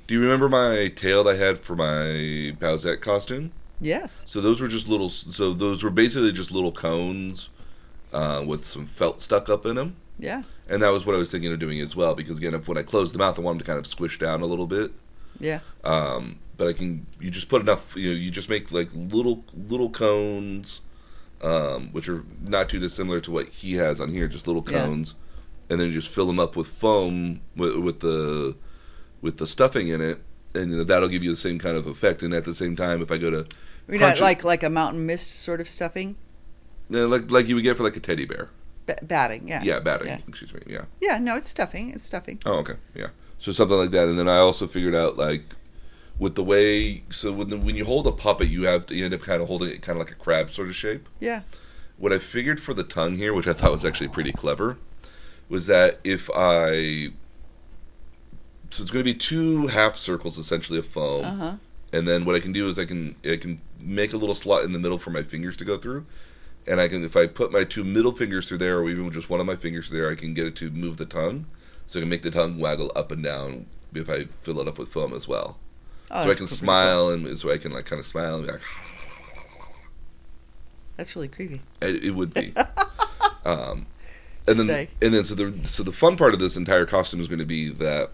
do you remember my tail that I had for my Bowsette costume? Yes. So those were just little. So those were basically just little cones uh, with some felt stuck up in them, Yeah. and that was what I was thinking of doing as well. Because again, if when I close the mouth, I wanted to kind of squish down a little bit. Yeah. Um, but I can you just put enough you know you just make like little little cones, um, which are not too dissimilar to what he has on here, just little Yeah. cones, and then you just fill them up with foam with, with the with the stuffing in it, and you know, that'll give you the same kind of effect. And at the same time, if I go to crunch not it- like like a mountain mist sort of stuffing. yeah, like like you would get for like a teddy bear, B- batting, yeah. yeah, batting, Yeah. excuse me, yeah. Yeah, no, it's stuffing. It's stuffing. Oh, okay, yeah. So something like that, and then I also figured out like with the way so when the, when you hold a puppet, you have to you end up kind of holding it kind of like a crab sort of shape. Yeah. What I figured for the tongue here, which I thought was actually pretty clever, was that if I so it's going to be two half circles essentially of foam, Uh huh. and then what I can do is I can I can make a little slot in the middle for my fingers to go through, and I can if I put my two middle fingers through there, or even just one of my fingers through there, I can get it to move the tongue, so I can make the tongue waggle up and down if I fill it up with foam as well. Oh, so I can cool, smile and so I can like kind of smile and be like. That's really creepy. it, it would be. um, and then Say. and then so the so the fun part of this entire costume is going to be that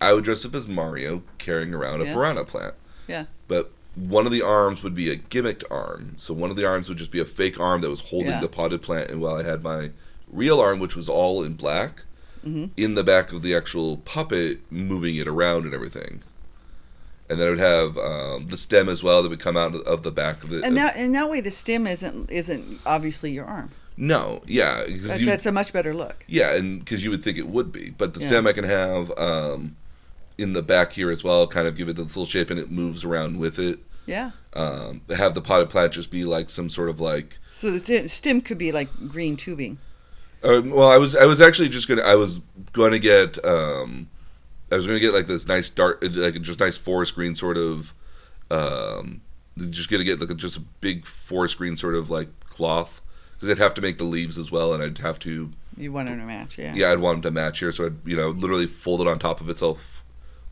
I would dress up as Mario carrying around a Yeah. piranha plant. Yeah. But one of the arms would be a gimmicked arm. So one of the arms would just be a fake arm that was holding Yeah. the potted plant, and while I had my real arm, which was all in black, hmm in the back of the actual puppet, moving it around and everything. And then I would have um, the stem as well that would come out of the back of the. And that and that way the stem isn't isn't obviously your arm. no, yeah, That, you- that's a much better look. Yeah, and because you would think it would be, but the Yeah. stem I can have um, in the back here as well, kind of give it this little shape, and it moves around with it. Yeah. Um, have the potted plant just be like some sort of like. So the stem- stem could be like green tubing. Uh, well, I was I was actually just gonna I was going to get um, I was going to get like this nice dark like just nice forest green sort of um, just gonna get like a, just a big forest green sort of like cloth because I'd have to make the leaves as well, and I'd have to You want it to match, yeah. yeah, I'd want them to match here, so I'd you know literally fold it on top of itself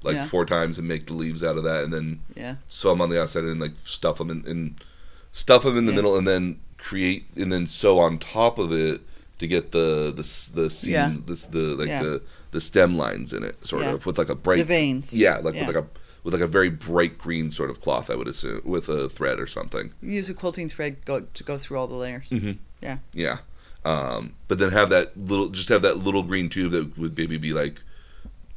like Yeah. four times and make the leaves out of that, and then Yeah. sew them on the outside and like stuff them in, in stuff them in the Yeah. middle, and then create and then sew on top of it to get the the the seam Yeah. this the like Yeah. the the stem lines in it sort Yeah. of with like a bright The veins. yeah like Yeah. with like a with like a very bright green sort of cloth I would assume with a thread or something. Use a quilting thread go to go through all the layers. Mm-hmm. Yeah. Yeah. Um, but then have that little, just have that little green tube that would maybe be like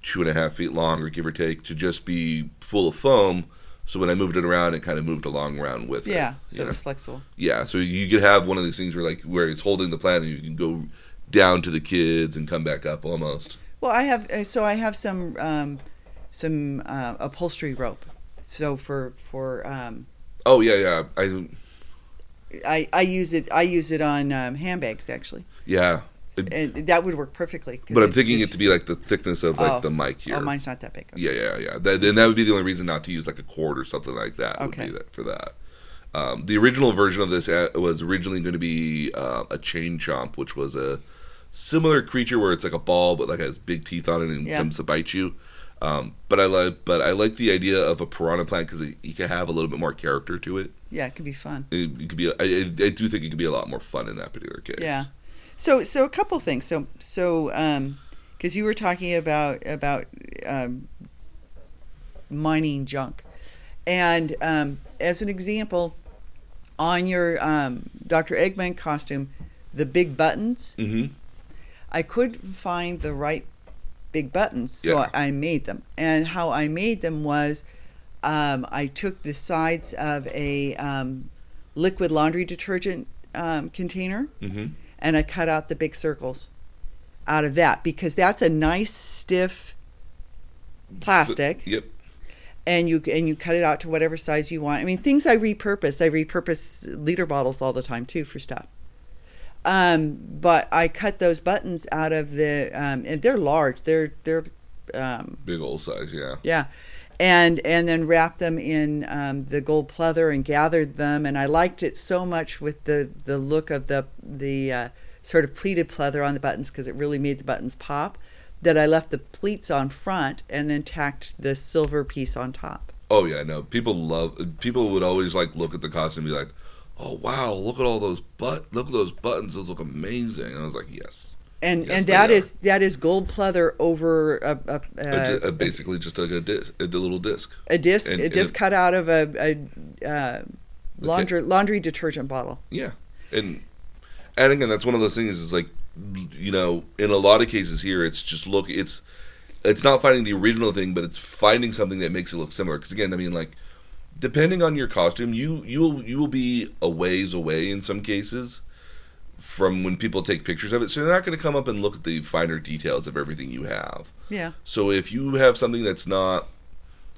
two and a half feet long or give or take to just be full of foam. So when I moved it around, it kind of moved along around with it. Yeah. you So it's flexible. Yeah. So you could have one of these things where like where it's holding the plant and you can go down to the kids and come back up almost. Well, I have uh, so I have some um, some uh, upholstery rope. So for for um, Oh yeah, yeah. I I I use it I use it on um, handbags actually, yeah. It- and that would work perfectly. but I'm thinking just- it to be like the thickness of like Oh. the mic here. Oh, mine's not that big. Yeah, yeah, yeah. That, then that would be the only reason not to use like a cord or something like that. Okay. That for that. Um, the original version of this uh, was originally going to be uh, a chain chomp, which was a similar creature where it's like a ball but like has big teeth on it and Yeah. comes to bite you. Um, but I like, but I like the idea of a piranha plant because it, you can have a little bit more character to it. Yeah, it could be fun. It, it could be. I, I I do think it could be a lot more fun in that particular case. Yeah. So so a couple things. So so um because you were talking about about um, mining junk, and um, as an example, on your um, Dr. Eggman costume, the big buttons, Mm-hmm. I couldn't find the right big buttons, so Yeah. I, I made them. And how I made them was um, I took the sides of a um, liquid laundry detergent um, container Mm-hmm. and I cut out the big circles out of that because that's a nice stiff plastic Yep. and you and you cut it out to whatever size you want. I mean, things I repurpose. I repurpose liter bottles all the time too for stuff. Um, but I cut those buttons out of the um, and they're large. They're they're um, Big old size. Yeah. yeah, and and then wrapped them in um, the gold pleather and gathered them. And I liked it so much with the the look of the the uh, sort of pleated pleather on the buttons because it really made the buttons pop. That I left the pleats on front and then tacked the silver piece on top. Oh yeah, no. People love. People would always like look at the costume and be like, "Oh wow, look at all those butt. Look at those buttons. Those look amazing." And I was like, "Yes." And Yes, and that are. is that is gold pleather over a a, a, uh, basically, just like a disc, a little disc. a disc, and- a and disc cut out of a, a uh, laundry laundry detergent bottle. Yeah, and and again, that's one of those things. Is like, you know, in a lot of cases here, it's just look. It's it's not finding the original thing, but it's finding something that makes it look similar. Because again, I mean, like, depending on your costume, you you will you will be a ways away in some cases from when people take pictures of it. So they're not going to come up and look at the finer details of everything you have. Yeah. So if you have something that's not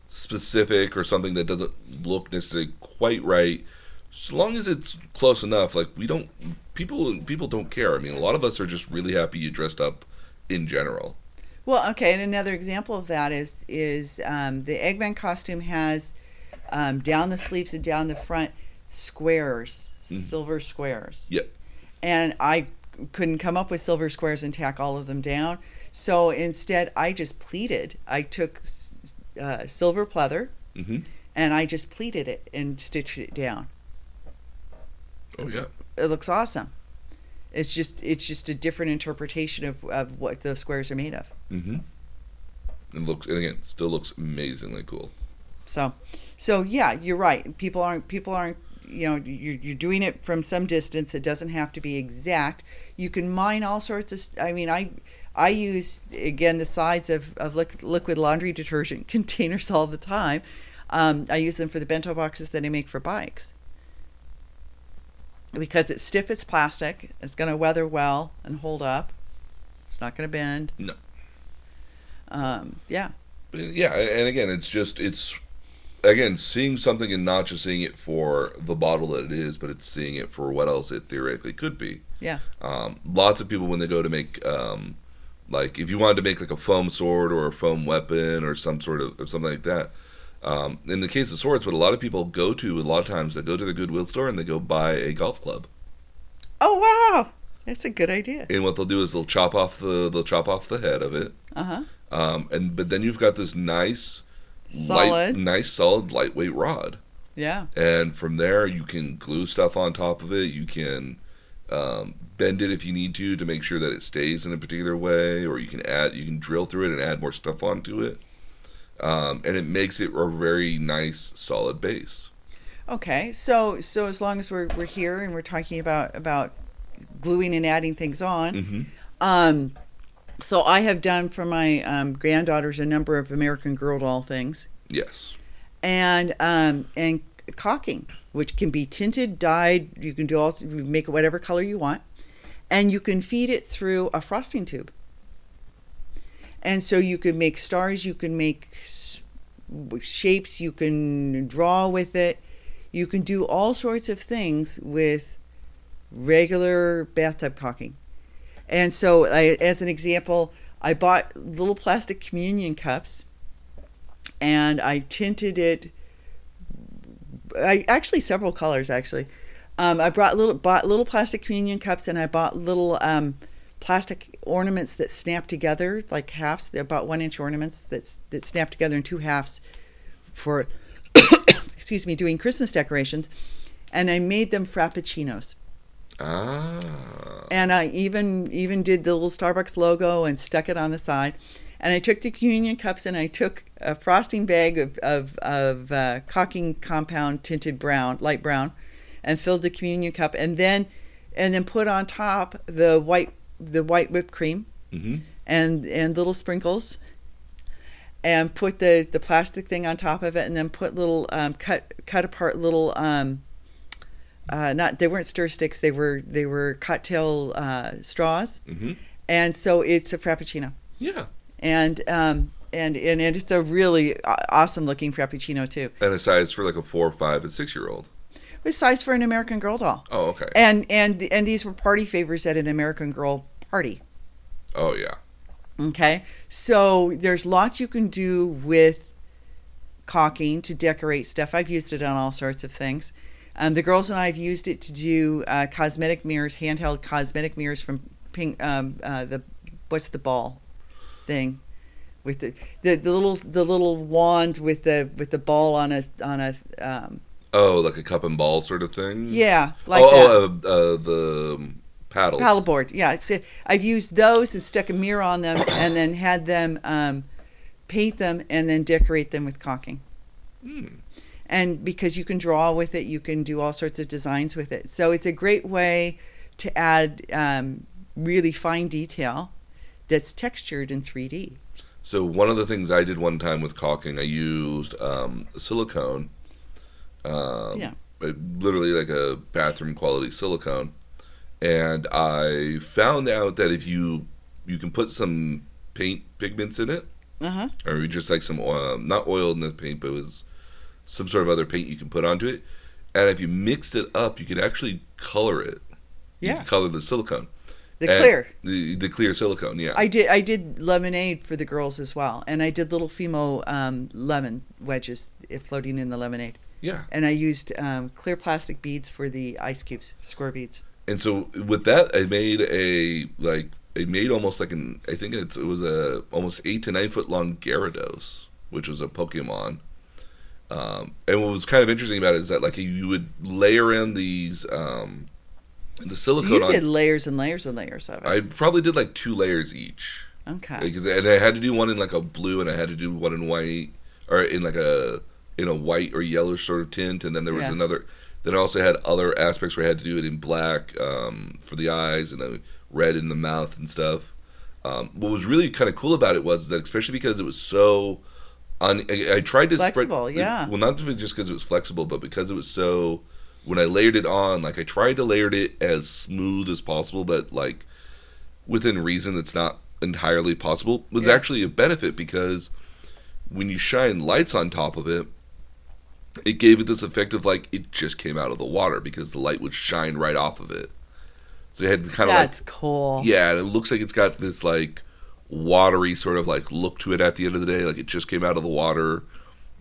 specific or something that doesn't look necessarily quite right, as long as it's close enough, like we don't people people don't care. I mean, a lot of us are just really happy you dressed up in general. Well, okay, and another example of that is is um, the Eggman costume has um, down the sleeves and down the front squares, Mhm. silver squares. Yep. And I couldn't come up with silver squares and tack all of them down, so instead I just pleated. I took uh, silver pleather hmm and I just pleated it and stitched it down. Oh yeah. It looks awesome. It's just it's just a different interpretation of, of what those squares are made of. Mm-hmm. And looks and again, still looks amazingly cool. So, so yeah, you're right. People aren't people aren't you know you're, you're doing it from some distance. It doesn't have to be exact. You can mine all sorts of. I mean, I I use again the sides of of liquid, liquid laundry detergent containers all the time. Um, I use them for the bento boxes that I make for bikes because it's stiff. It's plastic. It's going to weather well and hold up. It's not going to bend. No. Um, yeah. Yeah, and again, it's just it's again seeing something and not just seeing it for the bottle that it is, but it's seeing it for what else it theoretically could be. Yeah. Um, lots of people when they go to make um, like if you wanted to make like a foam sword or a foam weapon or some sort of or something like that. Um, in the case of swords, what a lot of people go to a lot of times they go to the Goodwill store and they go buy a golf club. Oh wow, that's a good idea. And what they'll do is they'll chop off the they'll chop off the head of it. Uh huh. Um, and but then you've got this nice Solid. light, nice solid lightweight rod. Yeah. and from there you can glue stuff on top of it you can um, bend it if you need to to make sure that it stays in a particular way or you can add you can drill through it and add more stuff onto it um, and it makes it a very nice solid base Okay, so so as long as we're we're here and we're talking about about gluing and adding things on, mm-hmm. um, so I have done for my um, granddaughters a number of American Girl doll things, yes and um, and caulking, which can be tinted, dyed. You can do all you make it whatever color you want, and you can feed it through a frosting tube. And so you can make stars, you can make shapes, you can draw with it, you can do all sorts of things with regular bathtub caulking. And so, I, as an example, I bought little plastic communion cups and I tinted it. I actually several colors actually. Um, I brought little bought little plastic communion cups and I bought little um, plastic ornaments that snap together like halves. They're about one inch ornaments that that snap together in two halves for excuse me doing Christmas decorations, and I made them frappuccinos. Ah And I even even did the little Starbucks logo and stuck it on the side. And I took the communion cups and I took a frosting bag of of, of uh, caulking compound tinted brown, light brown, and filled the communion cup, and then and then put on top the white the white whipped cream mm-hmm. and and little sprinkles and put the the plastic thing on top of it and then put little um, cut cut apart little um, uh, not they weren't stir sticks they were they were cocktail uh, straws. Mm-hmm. and so it's a frappuccino. Yeah. And um, and and it's a really awesome looking frappuccino too. And a size for like a four five and six year old. With size for an American Girl doll. Oh okay. And and and these were party favors at an American Girl party. Oh yeah. Okay, so there's lots you can do with caulking to decorate stuff. I've used it on all sorts of things. Um, the girls and I have used it to do uh, cosmetic mirrors, handheld cosmetic mirrors from Pink. Um, uh, the what's the ball thing with the, the the little the little wand with the with the ball on a on a um, oh like a cup and ball sort of thing yeah like oh, that. oh uh, uh, the paddle paddleboard. Yeah, so I've used those and stuck a mirror on them, and then had them um, paint them and then decorate them with caulking. Hmm. And because you can draw with it, you can do all sorts of designs with it. So it's a great way to add um, really fine detail that's textured in 3D. So one of the things I did one time with caulking, I used um, silicone. Um, Yeah. Literally like a bathroom quality silicone, and I found out that if you you can put some paint pigments in it, Uh huh. or just like some oil, not oil in the paint, but it was some sort of other paint you can put onto it, and if you mixed it up, you could actually color it. You Yeah. could color the silicone. The And- clear. the the clear silicone, yeah. I did. I did lemonade for the girls as well, and I did little Fimo um, lemon wedges eh, floating in the lemonade. yeah. And I used um, clear plastic beads for the ice cubes, square beads. And so with that, I made a like I made almost like an I think it's, it was a almost eight to nine foot long Gyarados, which was a Pokemon. Um, and what was kind of interesting about it is that like you would layer in these um, the So silicone you did on. layers and layers and layers of it. I probably did like two layers each. okay. Because and I had to do one in like a blue and I had to do one in white or in like a in a white or yellow sort of tint and then there was Yeah. another then I also had other aspects where I had to do it in black um, for the eyes and a red in the mouth and stuff. Um, what was really kind of cool about it was that especially because it was so un- I, I tried to Flexible, spread yeah. well not just because it was flexible but because it was so when I layered it on like I tried to layer it as smooth as possible but like within reason it's not entirely possible was Yeah. actually a benefit because when you shine lights on top of it it gave it this effect of like it just came out of the water because the light would shine right off of it so it had kind of like That's cool. yeah and it looks like it's got this like watery sort of like look to it at the end of the day like it just came out of the water.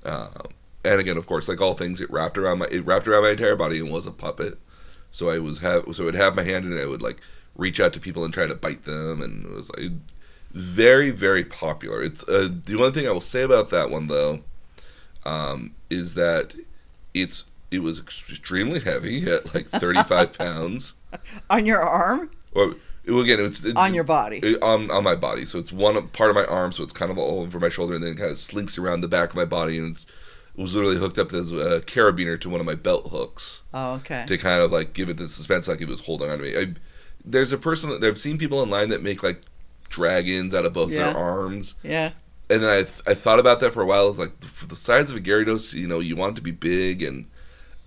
Um, and again of course like all things it wrapped around my it wrapped around my entire body and was a puppet. So i was have so i would have my hand in it i would like reach out to people and try to bite them and it was like very very popular. It's uh, the one thing i will say about that one though um, is that it's it was extremely heavy at like 35 pounds. On your arm? or well, again it's, it's On your body. it- on on my body. So it's one part of my arm, so it's kind of all over my shoulder, and then it kind of slinks around the back of my body, and it's, it was literally hooked up as a carabiner to one of my belt hooks Oh, okay. to kind of like give it the suspense, like it was holding on to me. I, there's a person that I've seen people online that make like dragons out of both Yeah. their arms, Yeah. and then I th- I thought about that for a while. It's like for the size of a Gyarados, you know, you want it to be big, and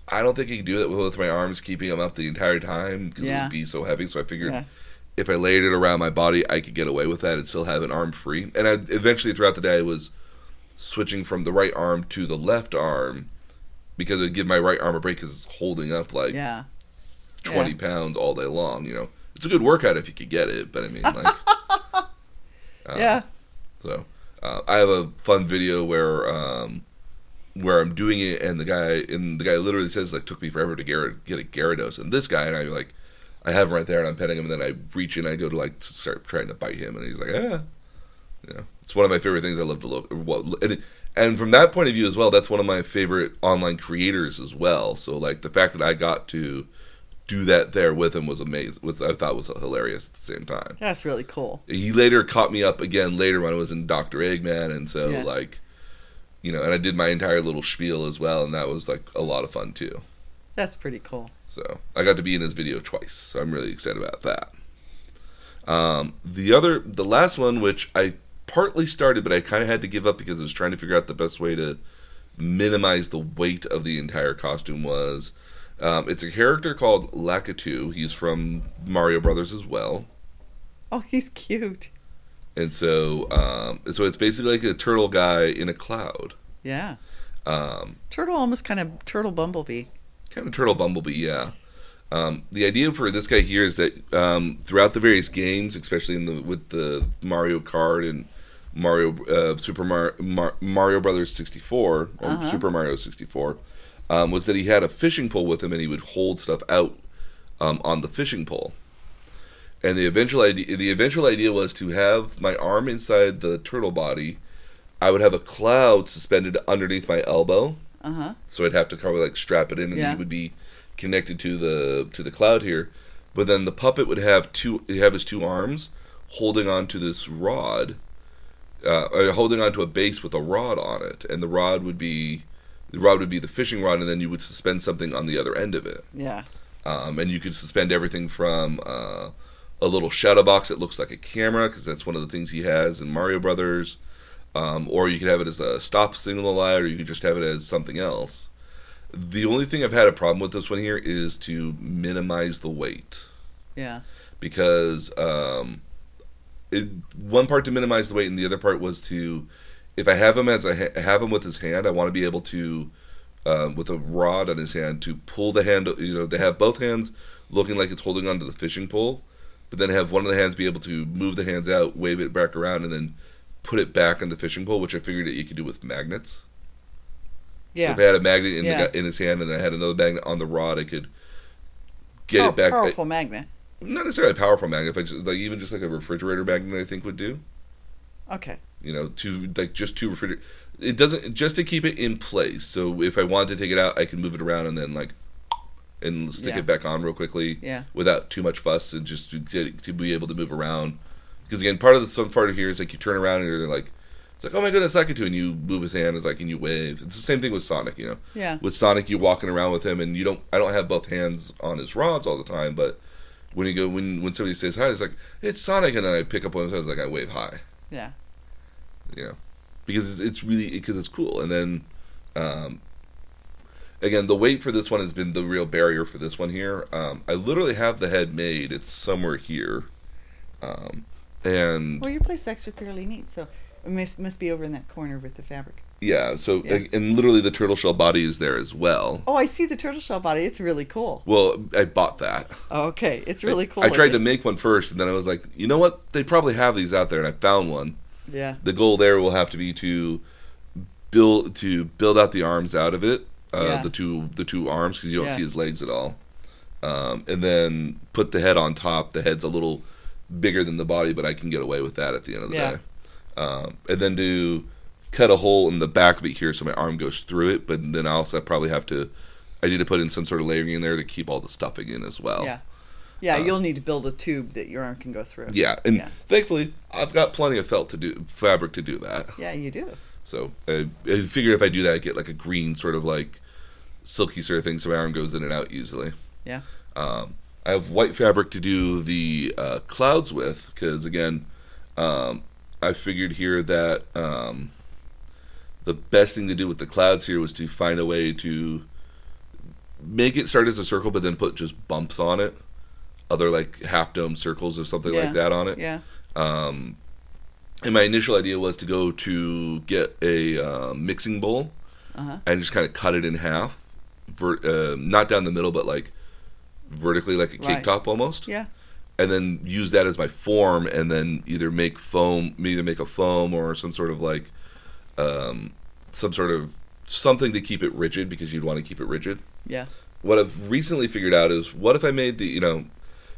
I don't think I can do that with my arms keeping them up the entire time because it would be so heavy. So I figured Yeah. If I laid it around my body, I could get away with that and still have an arm free. And I eventually throughout the day, I was switching from the right arm to the left arm because it'd give my right arm a break because it's holding up like Yeah. 20 pounds all day long. You know, it's a good workout if you could get it, but I mean, like, uh, yeah. So uh, I have a fun video where um, where I'm doing it, and the guy and the guy literally says like took me forever to get get a Gyarados, and this guy and I like I have him right there, and I'm petting him, and then I reach in, I go to like to start trying to bite him, and he's like, ah, you know, it's one of my favorite things I love to look. Well, and, it- and from that point of view as well, that's one of my favorite online creators as well. So like the fact that I got to do that there with him was amazing. Was I thought was hilarious at the same time That's really cool. he later caught me up again later when I was in Doctor Eggman, and so Yeah. like, you know, and I did my entire little spiel as well, and that was like a lot of fun too. That's pretty cool. So I got to be in his video twice, so I'm really excited about that. Um, the other, the last one, which I partly started, but I kind of had to give up because I was trying to figure out the best way to minimize the weight of the entire costume was. Um, it's a character called Lakitu. He's from Mario Brothers as well. Oh, he's cute. And so, um, so it's basically like a turtle guy in a cloud. Yeah. Um, Turtle almost kind of turtle bumblebee. Kind of turtle bumblebee, yeah. Um, the idea for this guy here is that um, throughout the various games, especially in the with the Mario Kart and Mario uh, Super Mar- Mar- Mario Brothers 64 or Uh-huh. Super Mario 64, um, was that he had a fishing pole with him and he would hold stuff out um, on the fishing pole. And the eventual idea, the eventual idea was to have my arm inside the turtle body. I would have a cloud suspended underneath my elbow, Uh huh. so I'd have to kind of like strap it in, and Yeah. he would be connected to the to the cloud here. But then the puppet would have two have his two arms holding on to this rod, uh, or holding onto a base with a rod on it, and the rod would be the rod would be the fishing rod, and then you would suspend something on the other end of it. Yeah. Um, and you could suspend everything from uh, a little shadow box that looks like a camera, because that's one of the things he has in Mario Brothers. Um, or you could have it as a stop signal light, or you could just have it as something else. The only thing I've had a problem with this one here is to minimize the weight. Yeah. because um, it, one part to minimize the weight, and the other part was to, if I have him as I ha- have him with his hand, I want to be able to, um, with a rod on his hand, to pull the hand. You know, to have both hands looking like it's holding onto the fishing pole, but then have one of the hands be able to move the hands out, wave it back around, and then put it back on the fishing pole, which I figured that you could do with magnets. So Yeah. if I had a magnet in, Yeah. the, in his hand and I had another magnet on the rod, I could get it oh, back. Powerful magnet. not necessarily a powerful magnet, if I just, like even just like a refrigerator magnet, I think would do. Okay. You know, two like just two refrigerator. It doesn't just to keep it in place. So if I want to take it out, I can move it around and then like and stick Yeah. it back on real quickly Yeah. without too much fuss and just to, to be able to move around. Because again, part of the some part of here is like you turn around and you're like, it's like oh my goodness, do, and you move his hand, it's like and you wave. It's the same thing with Sonic, you know Yeah. with Sonic, you're walking around with him, and you don't. I don't have both hands on his rods all the time, but when you go, when when somebody says hi, it's like it's Sonic, and then I pick up one of his hands, like I wave hi, Yeah. you know, because it's, it's really because it's cool. And then, um, again, the weight for this one has been the real barrier for this one here. Um, I literally have the head made; it's somewhere here, um, and Well, your place is actually fairly neat, so it must, must be over in that corner with the fabric. yeah. So Yeah. and literally the turtle shell body is there as well. Oh, I see the turtle shell body. It's really cool. Well, I bought that. Oh, okay, it's really cool. I tried to make one first, and then I was like, you know what? They probably have these out there, and I found one. Yeah. The goal there will have to be to build to build out the arms out of it, uh, Yeah. the two the two arms, because you don't Yeah. see his legs at all, um, and then put the head on top. The head's a little bigger than the body, but I can get away with that at the end of the Yeah. day. Um, and then to cut a hole in the back of it here so my arm goes through it, but then I also probably have to. I need to put in some sort of layering in there to keep all the stuffing in as well. Yeah. Yeah, Uh, you'll need to build a tube that your arm can go through. Yeah, and Yeah. thankfully I've got plenty of felt to do fabric to do that. Yeah, you do. So I, I figured if I do that, I get like a green sort of like silky sort of thing, so my arm goes in and out easily. Yeah. Um, I have white fabric to do the uh, clouds with because again, um, I figured here that um, the best thing to do with the clouds here was to find a way to make it start as a circle, but then put just bumps on it, other like half dome circles or something Yeah. like that on it. Yeah. Um, and my initial idea was to go to get a uh, mixing bowl Uh-huh. and just kind of cut it in half, ver- uh, not down the middle, but like vertically, like a cake Right. top almost. Yeah. And then use that as my form, and then either make foam, either make a foam or some sort of like, um, some sort of something to keep it rigid because you'd want to keep it rigid. Yeah. What I've recently figured out is what if I made the you know,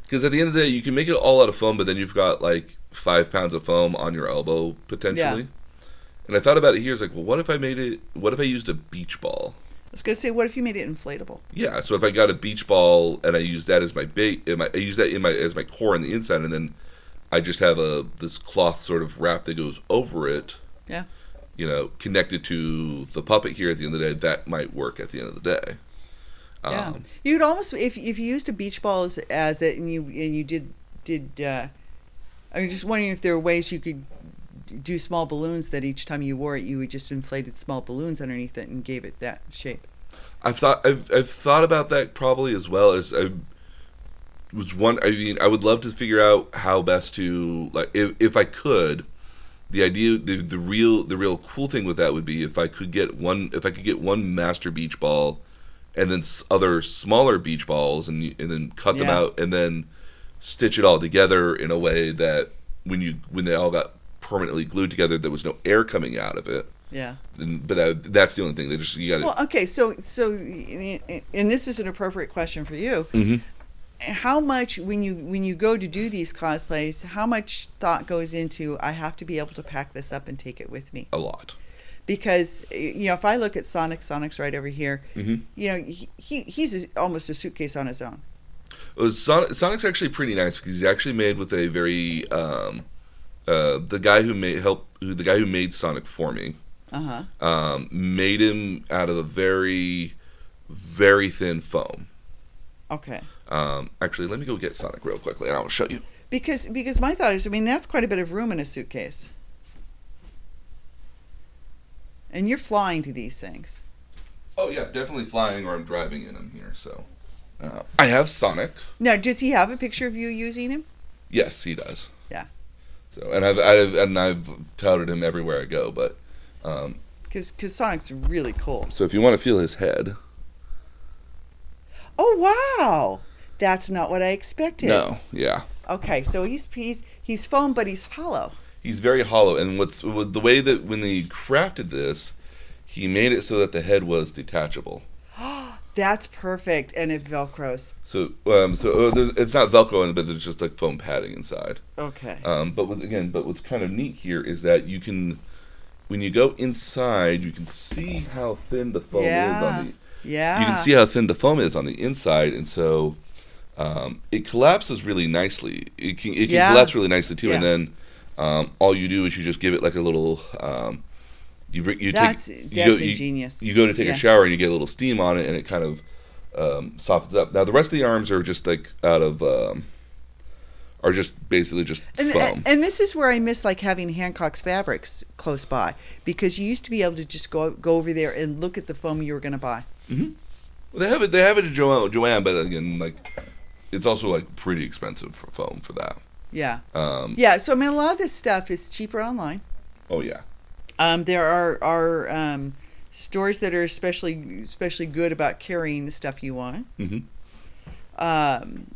because at the end of the day you can make it all out of foam, but then you've got like five pounds of foam on your elbow potentially. Yeah. And I thought about it here. It's like, well, what if I made it? What if I used a beach ball? I was gonna say, what if you made it inflatable? Yeah. So if I got a beach ball and I use that as my bait, my, I use that in my as my core on the inside, and then I just have a this cloth sort of wrap that goes over it. Yeah. You know, connected to the puppet here at the end of the day, that might work at the end of the day. Yeah. Um, You'd almost if if you used a beach ball as, as it and you and you did did. Uh, I'm just wondering if there are ways you could do small balloons that each time you wore it, you would just inflated small balloons underneath it and gave it that shape. I've thought I've I've thought about that probably as well as I was one. I mean, I would love to figure out how best to like if if I could. The idea, the, the real the real cool thing with that would be if I could get one if I could get one master beach ball, and then other smaller beach balls and and then cut them Yeah. out and then stitch it all together in a way that when you when they all got permanently glued together, there was no air coming out of it. Yeah. And, but that, that's the only thing. They just you got to. Well, okay. So so, and this is an appropriate question for you. Mhm. how much when you when you go to do these cosplays how much thought goes into i have to be able to pack this up and take it with me a lot. because you know if i look at sonic sonic's right over here Mhm. you know he, he he's a, almost a suitcase on his own Uh, Sonic, Sonic's actually pretty nice because he's actually made with a very um, uh, the guy who made help who the guy who made Sonic for me uh-huh um, made him out of a very very thin foam. okay Um, actually, let me go get Sonic real quickly and I'll show you. because because my thought is i mean that's quite a bit of room in a suitcase and you're flying to these things Oh yeah, definitely flying or I'm driving in him here. So Uh, I have Sonic. Now, does he have a picture of you using him? Yes, he does. Yeah. So and I've, I've and I've touted him everywhere I go. But um, Because Sonic's really cool. so if you want to feel his head, Oh wow, that's not what I expected. no, yeah, Okay, so he's he's he's foam, but he's hollow. he's very hollow. And what's the way that when they crafted this, he made it so that the head was detachable. That's perfect, and it velcros. So um, so uh, there's, it's not Velcro, in it, but there's just like foam padding inside. Okay. Um, but with, again, but what's kind of neat here is that you can, when you go inside, you can see how thin the foam is on the. yeah. You can see how thin the foam is on the inside, and so um, it collapses really nicely. It can it can Yeah. collapse really nicely too, and then um, all you do is you just give it like a little. Um, you bring you That's take that's you go, ingenious. you go to take Yeah. a shower and you get a little steam on it, and it kind of um, softens up. Now the rest of the arms are just like out of. Um, are just basically just and, foam. and this is where I miss like having Hancock's fabrics close by because you used to be able to just go go over there and look at the foam you were going to buy. Well, they have it. They have it at Joann, Joann, but again, like it's also like pretty expensive for foam for that. Yeah. Um, Yeah. So I mean, a lot of this stuff is cheaper online. Oh yeah. Um, there are are um, stores that are especially especially good about carrying the stuff you want. hmm Um,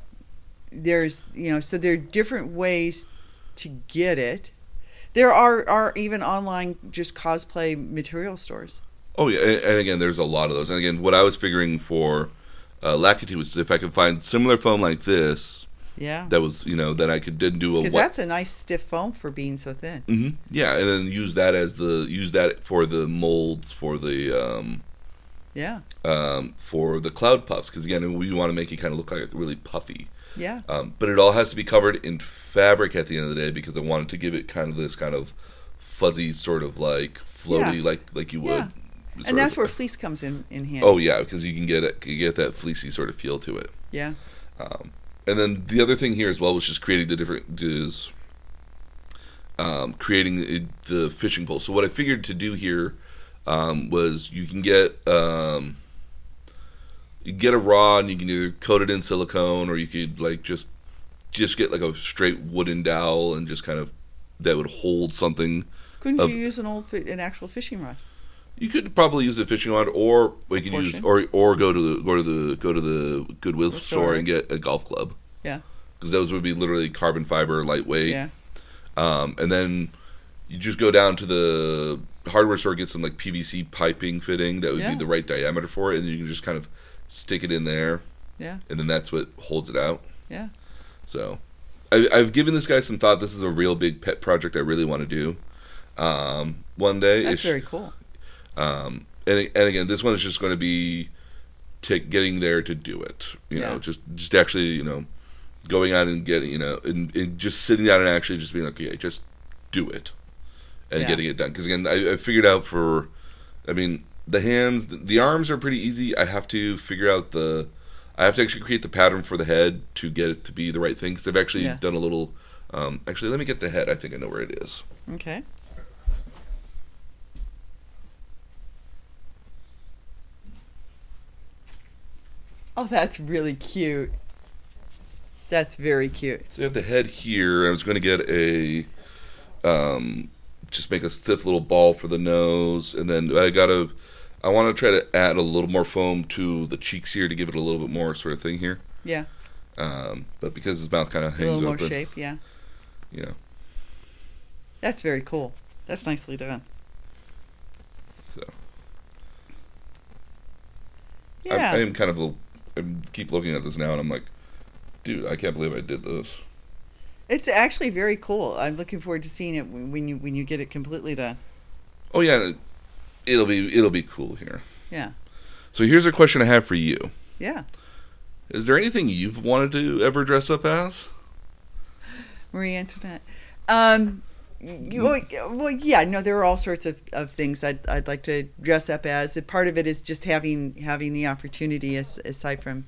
there's you know so there are different ways to get it. There are are even online just cosplay material stores. Oh yeah, and, and again, there's a lot of those. And again, what I was figuring for uh, Lakitu was if I could find similar foam like this, Yeah. that was you know that I could then do a Because that's a nice stiff foam for being so thin. hmm Yeah, and then use that as the use that for the molds for the um, Yeah. um, for the cloud puffs because again we want to make it kind of look like really puffy. Yeah. Um, but it all has to be covered in fabric at the end of the day because I wanted to give it kind of this kind of fuzzy sort of like floaty Yeah. like like you would. Yeah. And that's of- where fleece comes in in handy. Oh yeah, because you can get it, you get that fleecy sort of feel to it. Yeah. Um, and then the other thing here as well was just creating the different is um, creating the- the fishing pole. So what I figured to do here um, was you can get um, you get a rod and you can either coat it in silicone or you could like just just get like a straight wooden dowel and just kind of that would hold something. Couldn't of- you use an old an actual fishing rod? You could probably use a fishing rod, or we can use, or or go to the go to the go to the Goodwill store store. and get a golf club. Yeah. because those would be literally carbon fiber, lightweight. Yeah. Um, and then you just go down to the hardware store, get some like PVC piping fitting that would Yeah. be the right diameter for it, and you can just kind of stick it in there, Yeah. and then that's what holds it out. Yeah. So, I, I've given this guy some thought. This is a real big pet project I really want to do. Um, one day, That's It's- very cool. Um, and and again, this one is just going to be getting there to do it. You know, just just actually, you know, going out and getting, you know, and, and just sitting down and actually just being like, okay, just do it, and Yeah. getting it done. Because again, I, I figured out for, I mean, the hands, the, the arms are pretty easy. I have to figure out the, I have to actually create the pattern for the head to get it to be the right thing. Because I've actually Yeah. done a little. Um, actually, let me get the head. I think I know where it is. Okay. Oh, that's really cute. That's very cute. So you have the head here. I was going to get a, um, just make a stiff little ball for the nose, and then I got to, I want to try to add a little more foam to the cheeks here to give it a little bit more sort of thing here. Yeah. Um, but because his mouth kind of A hangs little more open, shape. Yeah. you know. That's very cool. That's nicely done. So Yeah. I, I am kind of, a, I keep looking at this now, and I'm like, dude, I can't believe I did this. It's actually very cool. I'm looking forward to seeing it when you when you get it completely done. Oh yeah, it'll be it'll be cool here. Yeah. So here's a question I have for you. Yeah. Is there anything you've wanted to ever dress up as? Marie Antoinette. Um, you, well, yeah, no, there are all sorts of, of things I'd, I'd like to dress up as. Part of it is just having having the opportunity, as, aside from,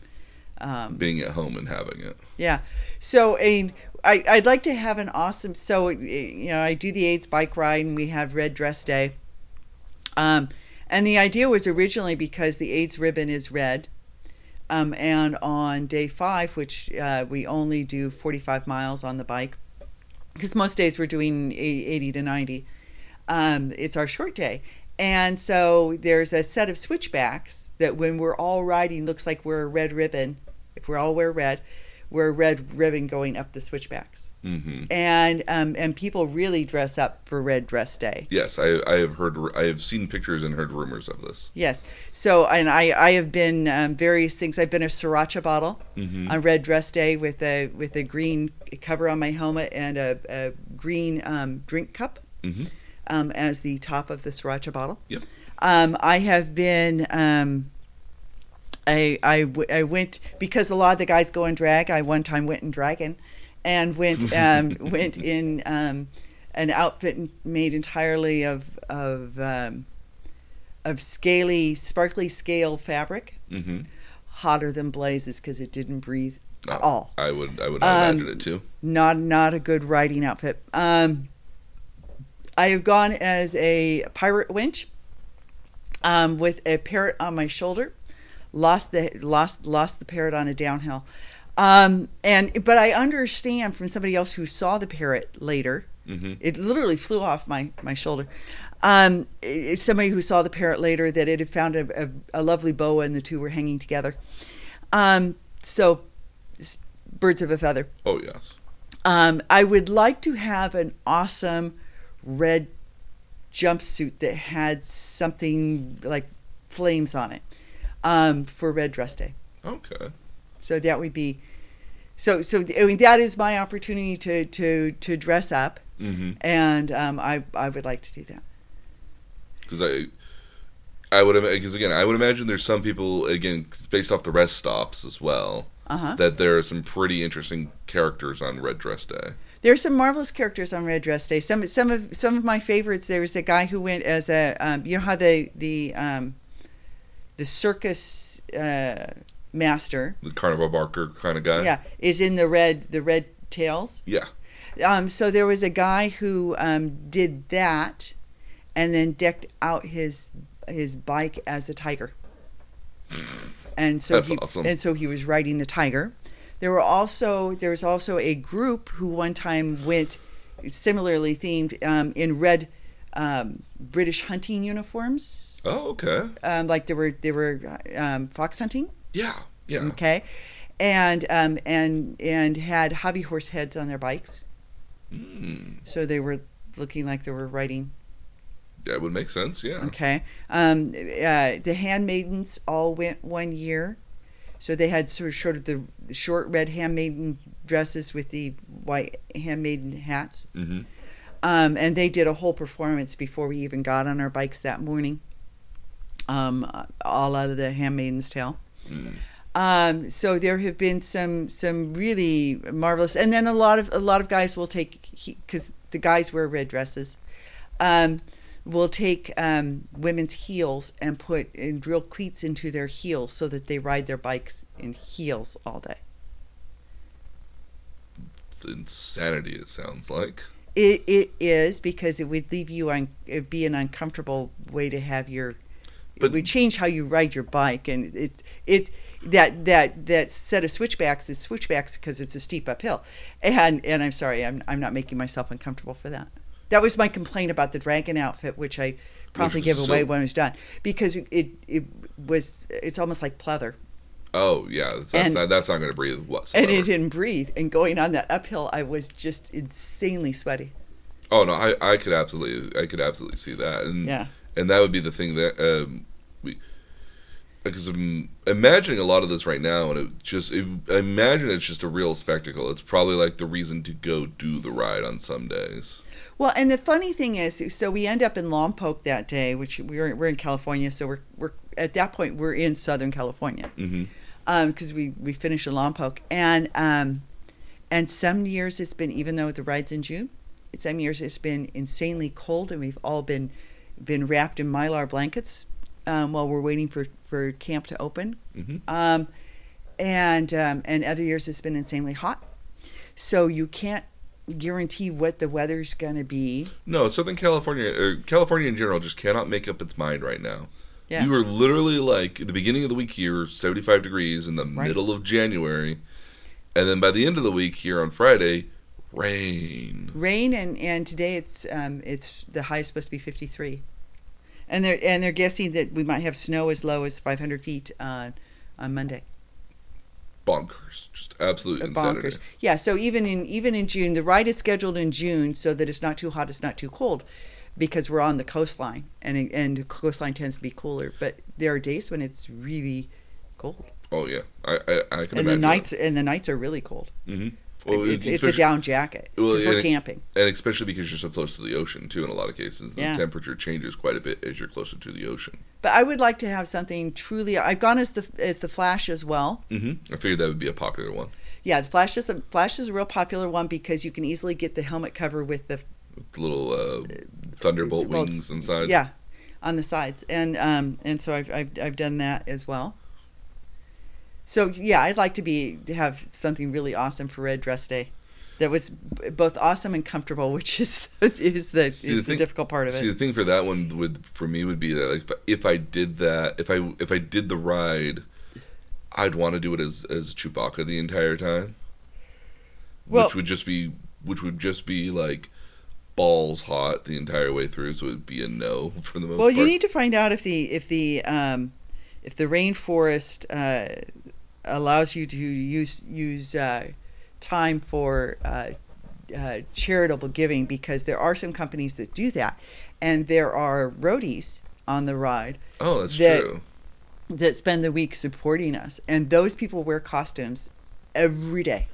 um, Being at home and having it. yeah. So, I I'd like to have an awesome. So, you know, I do the AIDS bike ride, and we have Red Dress Day. Um, and the idea was originally because the AIDS ribbon is red. Um, and on day five, which uh, we only do 45 miles on the bike, because most days we're doing 80, 80 to 90, um, it's our short day. And so there's a set of switchbacks that when we're all riding looks like we're a red ribbon. If we all wear red, we're a red ribbon going up the switchbacks. Hmm And um, and people really dress up for Red Dress Day. Yes, I, I have heard, I have seen pictures and heard rumors of this. Yes. So, and I, I have been um, various things. I've been a sriracha bottle Mhm. on Red Dress Day with a with a green cover on my helmet and a, a green um, drink cup hmm um, as the top of the sriracha bottle. Yep. Um, I have been. Um, I, I, w- I went because a lot of the guys go in drag. I one time went in dragon, and went um, went in um, an outfit made entirely of of um, of scaly, sparkly scale fabric, hmm hotter than blazes because it didn't breathe at all. I would, I would Um, imagine it too. Not not a good riding outfit. Um, I have gone as a pirate winch um, with a parrot on my shoulder. Lost the lost lost the parrot on a downhill. Um, and but I understand from somebody else who saw the parrot later. hmm It literally flew off my my shoulder. Um, it- somebody who saw the parrot later that it had found a, a, a lovely boa and the two were hanging together. Um, so, birds of a feather. Oh yes. Um, I would like to have an awesome red jumpsuit that had something like flames on it um, for Red Dress Day. Okay. So that would be, so so I mean that is my opportunity to to to dress up, hmm and um, I I would like to do that. because I, I would because again I would imagine there's some people again based off the rest stops as well Uh huh. that there are some pretty interesting characters on Red Dress Day. There are some marvelous characters on Red Dress Day. Some some of some of my favorites. There was a guy who went as a um, you know how the the um, the circus uh, master The Carnival Barker kind of guy. yeah is in the red the red tails. Yeah. Um, so there was a guy who um, did that, and then decked out his his bike as a tiger. And so That's he, awesome. and so he was riding the tiger. There were also there was also a group who one time went similarly themed um, in red um, British hunting uniforms. Oh, okay. Um, like they were they were um, fox hunting. Yeah. Yeah. Okay, and um, and and had hobby horse heads on their bikes. Mm. So they were looking like they were riding. That would make sense. Yeah. Okay. Um, uh, the handmaidens all went one year. So they had sort of, sort of the short red handmaiden dresses with the white handmaiden hats. hmm Um, and they did a whole performance before we even got on our bikes that morning. Um, all out of the Handmaiden's Tale. Mm. Um, so there have been some some really marvelous, and then a lot of a lot of guys will take because the guys wear red dresses. Um, will take um, women's heels and put and drill cleats into their heels so that they ride their bikes in heels all day. It's insanity. It sounds like. It it is because it would leave you on it'd be an uncomfortable way to have your But- it would change how you ride your bike and it it that that that set of switchbacks is switchbacks because it's a steep uphill and and I'm sorry I'm I'm not making myself uncomfortable for that. That was my complaint about the dragon outfit which I promptly was gave away so- when it was done because it it, it was it's almost like pleather Oh yeah. That's, And- not, that's not going to breathe whatsoever. and it didn't breathe and going on that uphill I was just insanely sweaty. Oh no, I, I could absolutely I could absolutely see that, and Yeah. and that would be the thing that um, because I'm imagining a lot of this right now, and it just it, I imagine it's just a real spectacle. It's probably like the reason to go do the ride on some days. Well, and the funny thing is, so we end up in Lompoc that day, which we're we're in California, so we're we're at that point we're in Southern California because we we finish in Lompoc, and um, and some years it's been even though the ride's in June, some years it's been insanely cold, and we've all been been wrapped in mylar blankets um, while we're waiting for for camp to open, hmm um, and um, and other years it's been insanely hot, so you can't guarantee what the weather's going to be. No, Southern California or California in general just cannot make up its mind right now. Yeah. We were literally like at the beginning of the week here, 75 degrees in the Right. middle of January. And then by the end of the week here on Friday, rain. Rain and and today it's um it's the high is supposed to be 53, and they're and they're guessing that we might have snow as low as 500 feet uh, on Monday. Bonkers. Just absolute Uh, insanity. bonkers. Yeah, so even in even in June, the ride is scheduled in June so that it's not too hot, it's not too cold, because we're on the coastline and and the coastline tends to be cooler. But there are days when it's really cold, Oh, yeah. I, I, I can and the imagine. nights and the nights are really cold. hmm Well, it's, it's a down jacket Well, we're camping. And especially because you're so close to the ocean, too, in a lot of cases. The Yeah. temperature changes quite a bit as you're closer to the ocean. But I would like to have something truly. I've gone as the as the Flash as well. hmm I figured that would be a popular one. Yeah, the Flash is a Flash is a real popular one because you can easily get the helmet cover with the With little uh, thunderbolt bolts. wings inside. yeah on the sides and um and so I've I've, I've done that as well. So yeah, I'd like to be to have something really awesome for Red Dress Day. That was both awesome and comfortable, which is is the See, is the the, thing- difficult part of it. See, the thing for that one would for me would be that like, if, if I did that, if I if I did the ride, I'd want to do it as as Chewbacca the entire time, Well- which would just be which would just be like balls hot the entire way through. So it would be a no for the most Well, part. you need to find out if the if the um, if the rainforest uh, allows you to use use uh, time for uh, uh, charitable giving because there are some companies that do that, and there are roadies on the ride oh, that's that- true. that spend the week supporting us, and those people wear costumes every day.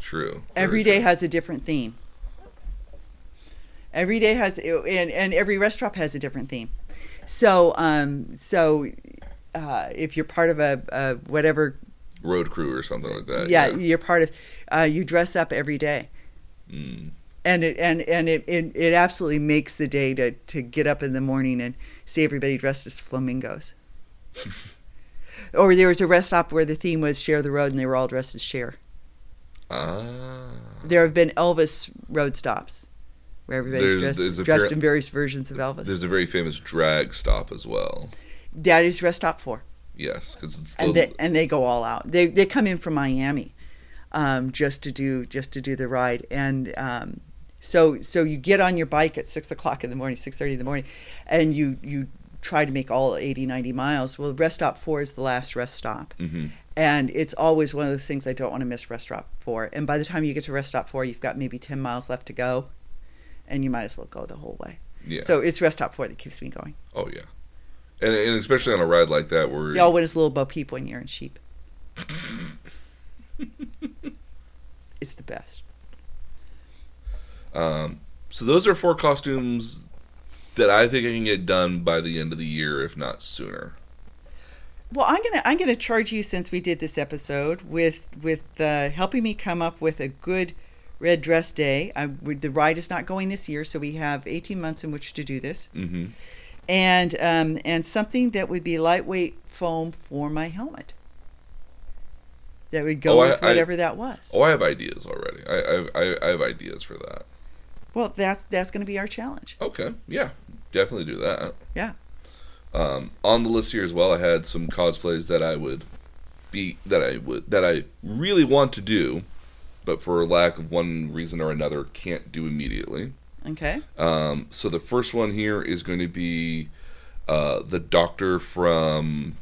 True. Every Very day true. has a different theme. Every day has, and, and every restaurant has a different theme. So, um, so uh, if you're part of a, a whatever, road crew or something like that. yeah, you're part of, uh, you dress up every day, Mm. and it and and it, it it absolutely makes the day to to get up in the morning and see everybody dressed as flamingos. or there was a rest stop where the theme was share the road, and they were all dressed as Cher. Ah. There have been Elvis road stops where everybody's There's- dressed, there's dressed pair- in various versions of Elvis. There's a very famous drag stop as well. That is rest stop four, Yes, because it's and the, they and they go all out. They they come in from Miami, um, just to do just to do the ride, and um, so so you get on your bike at six o'clock in the morning, six thirty in the morning, and you you try to make all 80, 90 miles. Well, rest stop four is the last rest stop. hmm And it's always one of those things I don't want to miss rest stop four. And by the time you get to rest stop four, you've got maybe 10 miles left to go. And you might as well go the whole way. Yeah. So it's rest stop four that keeps me going. oh yeah, and, and especially on a ride like that where y'all win us little Bo Peep one year in sheep. it's the best. Um, so those are four costumes that I think I can get done by the end of the year, if not sooner. Well, I'm gonna I'm gonna charge you since we did this episode with with uh, helping me come up with a good red dress day. I, we, the ride is not going this year, so we have 18 months in which to do this. hmm and um, and something that would be lightweight foam for my helmet. That would go Oh, with I- whatever that was. Oh, I have ideas already. I I, I, I have ideas for that. Well, that's that's going to be our challenge. Okay, yeah, definitely do that. Yeah. Um, on the list here as well, I had some cosplays that I would be that I would that I really want to do, but for lack of one reason or another can't do immediately. Okay. Um, so the first one here is going to be uh, the Doctor from,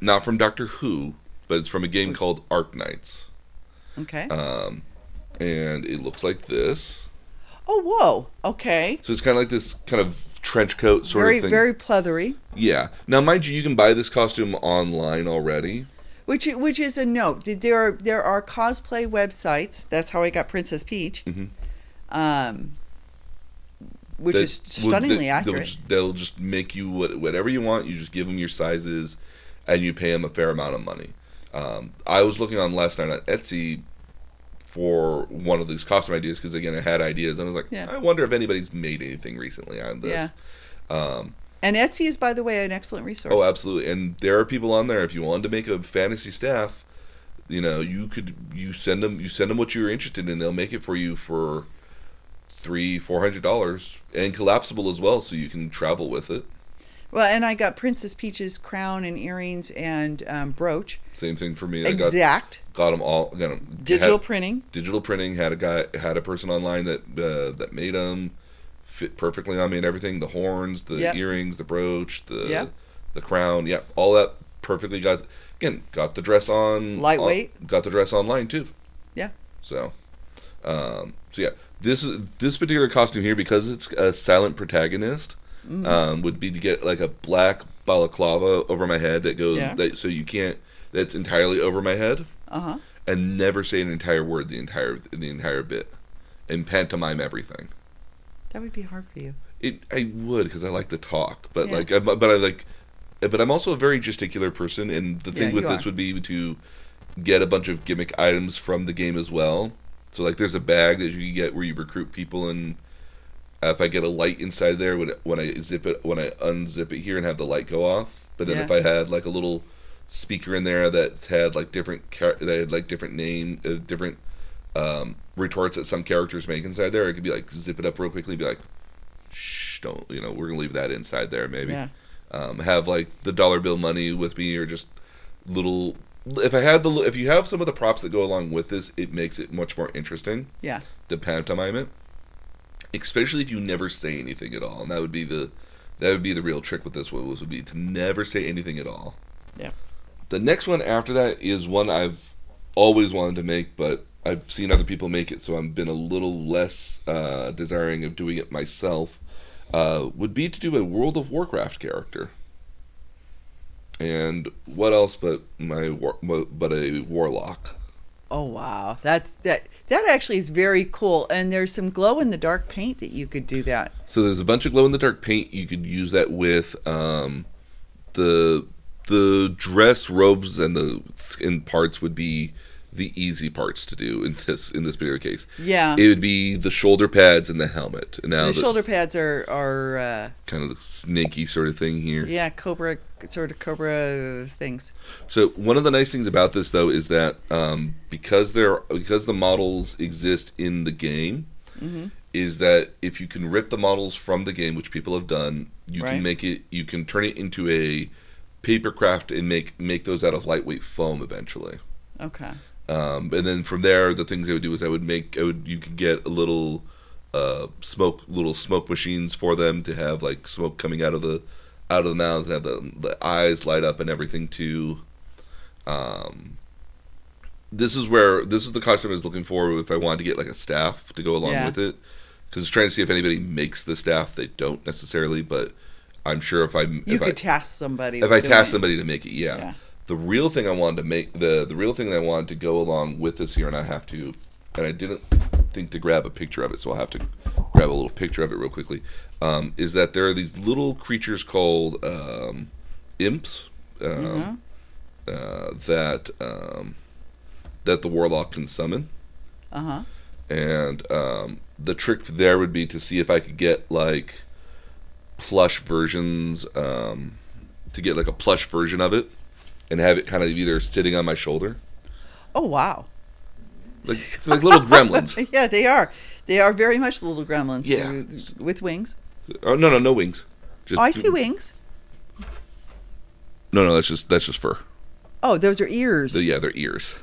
not from Doctor Who, but it's from a game called Arknights, Okay. um, and it looks like this. oh, whoa. Okay. So it's kind of like this kind of trench coat sort very of thing. very very pleathery. yeah. Now, mind you, you can buy this costume online already. Which which is a note. There are there are cosplay websites. That's how I got Princess Peach. Mhm. Um, which that is will- stunningly that- accurate. just- That'll just make you what, whatever you want. You just give them your sizes, and you pay them a fair amount of money. Um, I was looking on last night on Etsy for one of these costume ideas because again I had ideas and I was like, Yeah. I wonder if anybody's made anything recently on this. Yeah. Um, And Etsy is, by the way, an excellent resource. oh, absolutely. And there are people on there. If you wanted to make a fantasy staff, you know, you could you send them you send them what you're interested in. They'll make it for you for three four hundred dollars and collapsible as well, so you can travel with it. Well, and I got Princess Peach's crown and earrings and um, brooch. Same thing for me. I got Exact got them all. Got 'em- digital had- printing. digital printing had a guy had a person online that uh, that made them fit perfectly on me and everything the horns the Yep. earrings the brooch the Yep. the crown yeah all that perfectly got again got the dress on Lightweight. on- got the dress online too Yeah. so um so yeah this is this particular costume here because it's a silent protagonist Mm-hmm. um would be to get like a black balaclava over my head that goes Yeah. that so you can't that's entirely over my head Uh huh. and never say an entire word the entire the entire bit and pantomime everything. That would be hard for you. It I would because I like to talk, but Yeah. like I, but I like but I'm also a very gesticular person and the thing Yeah, with this are. would be to get a bunch of gimmick items from the game as well. So like there's a bag that you can get where you recruit people and uh, if I get a light inside there when when I zip it when I unzip it here and have the light go off, but then Yeah. if I had like a little speaker in there that had like different char- that had like different name uh, different um, retorts that some characters make inside there, I could be like zip it up real quickly, be like, shh, don't you know we're gonna leave that inside there maybe. Yeah. Um, have like the dollar bill money with me or just little. If I had the if you have some of the props that go along with this, it makes it much more interesting Yeah. to pantomime it. Especially if you never say anything at all, and that would be the that would be the real trick with this one was would be to never say anything at all. Yeah. The next one after that is one I've always wanted to make, but I've seen other people make it, so I've been a little less uh, desiring of doing it myself. Uh, would be to do a World of Warcraft character. And what else but my war, but a warlock? Oh wow, that's that. That actually is very cool. And there's some glow in the dark paint that you could do that. So there's a bunch of glow in the dark paint. You could use that with um, the the dress robes and the skin parts would be the easy parts to do in this in this particular case. Yeah. It would be the shoulder pads and the helmet. Now the the, shoulder pads are are uh, kind of the snaky sort of thing here. yeah cobra sort of cobra things. So one of the nice things about this though is that um, because there because the models exist in the game, Mm-hmm. is that if you can rip the models from the game, which people have done, you Right. can make it. You can turn it into a paper craft and make make those out of lightweight foam eventually. Okay. Um, and then from there, the things I would do is I would make I would you could get a little uh, smoke little smoke machines for them to have like smoke coming out of the out of the mouth and have the the eyes light up and everything too. Um, this is where this is the costume I was looking for if I wanted to get like a staff to go along Yeah. with it because trying to see if anybody makes the staff. They don't necessarily, but I'm sure if I You if could I, task somebody. if I task it. somebody to make it, yeah. Yeah. The real thing I wanted to make the the real thing that I wanted to go along with this here, and I have to, and I didn't think to grab a picture of it, so I'll have to grab a little picture of it real quickly. Um, is that there are these little creatures called um, imps um, uh, that um, that the warlock can summon, Uh huh. and um, the trick there would be to see if I could get like plush versions um, to get like a plush version of it and have it kind of either sitting on my shoulder Oh wow. Like it's like little gremlins yeah, they are. They are very much little gremlins. Yeah. with- with wings. oh no no no wings just Oh, I see wings. no no that's just that's just fur Oh, those are ears. the, yeah they're ears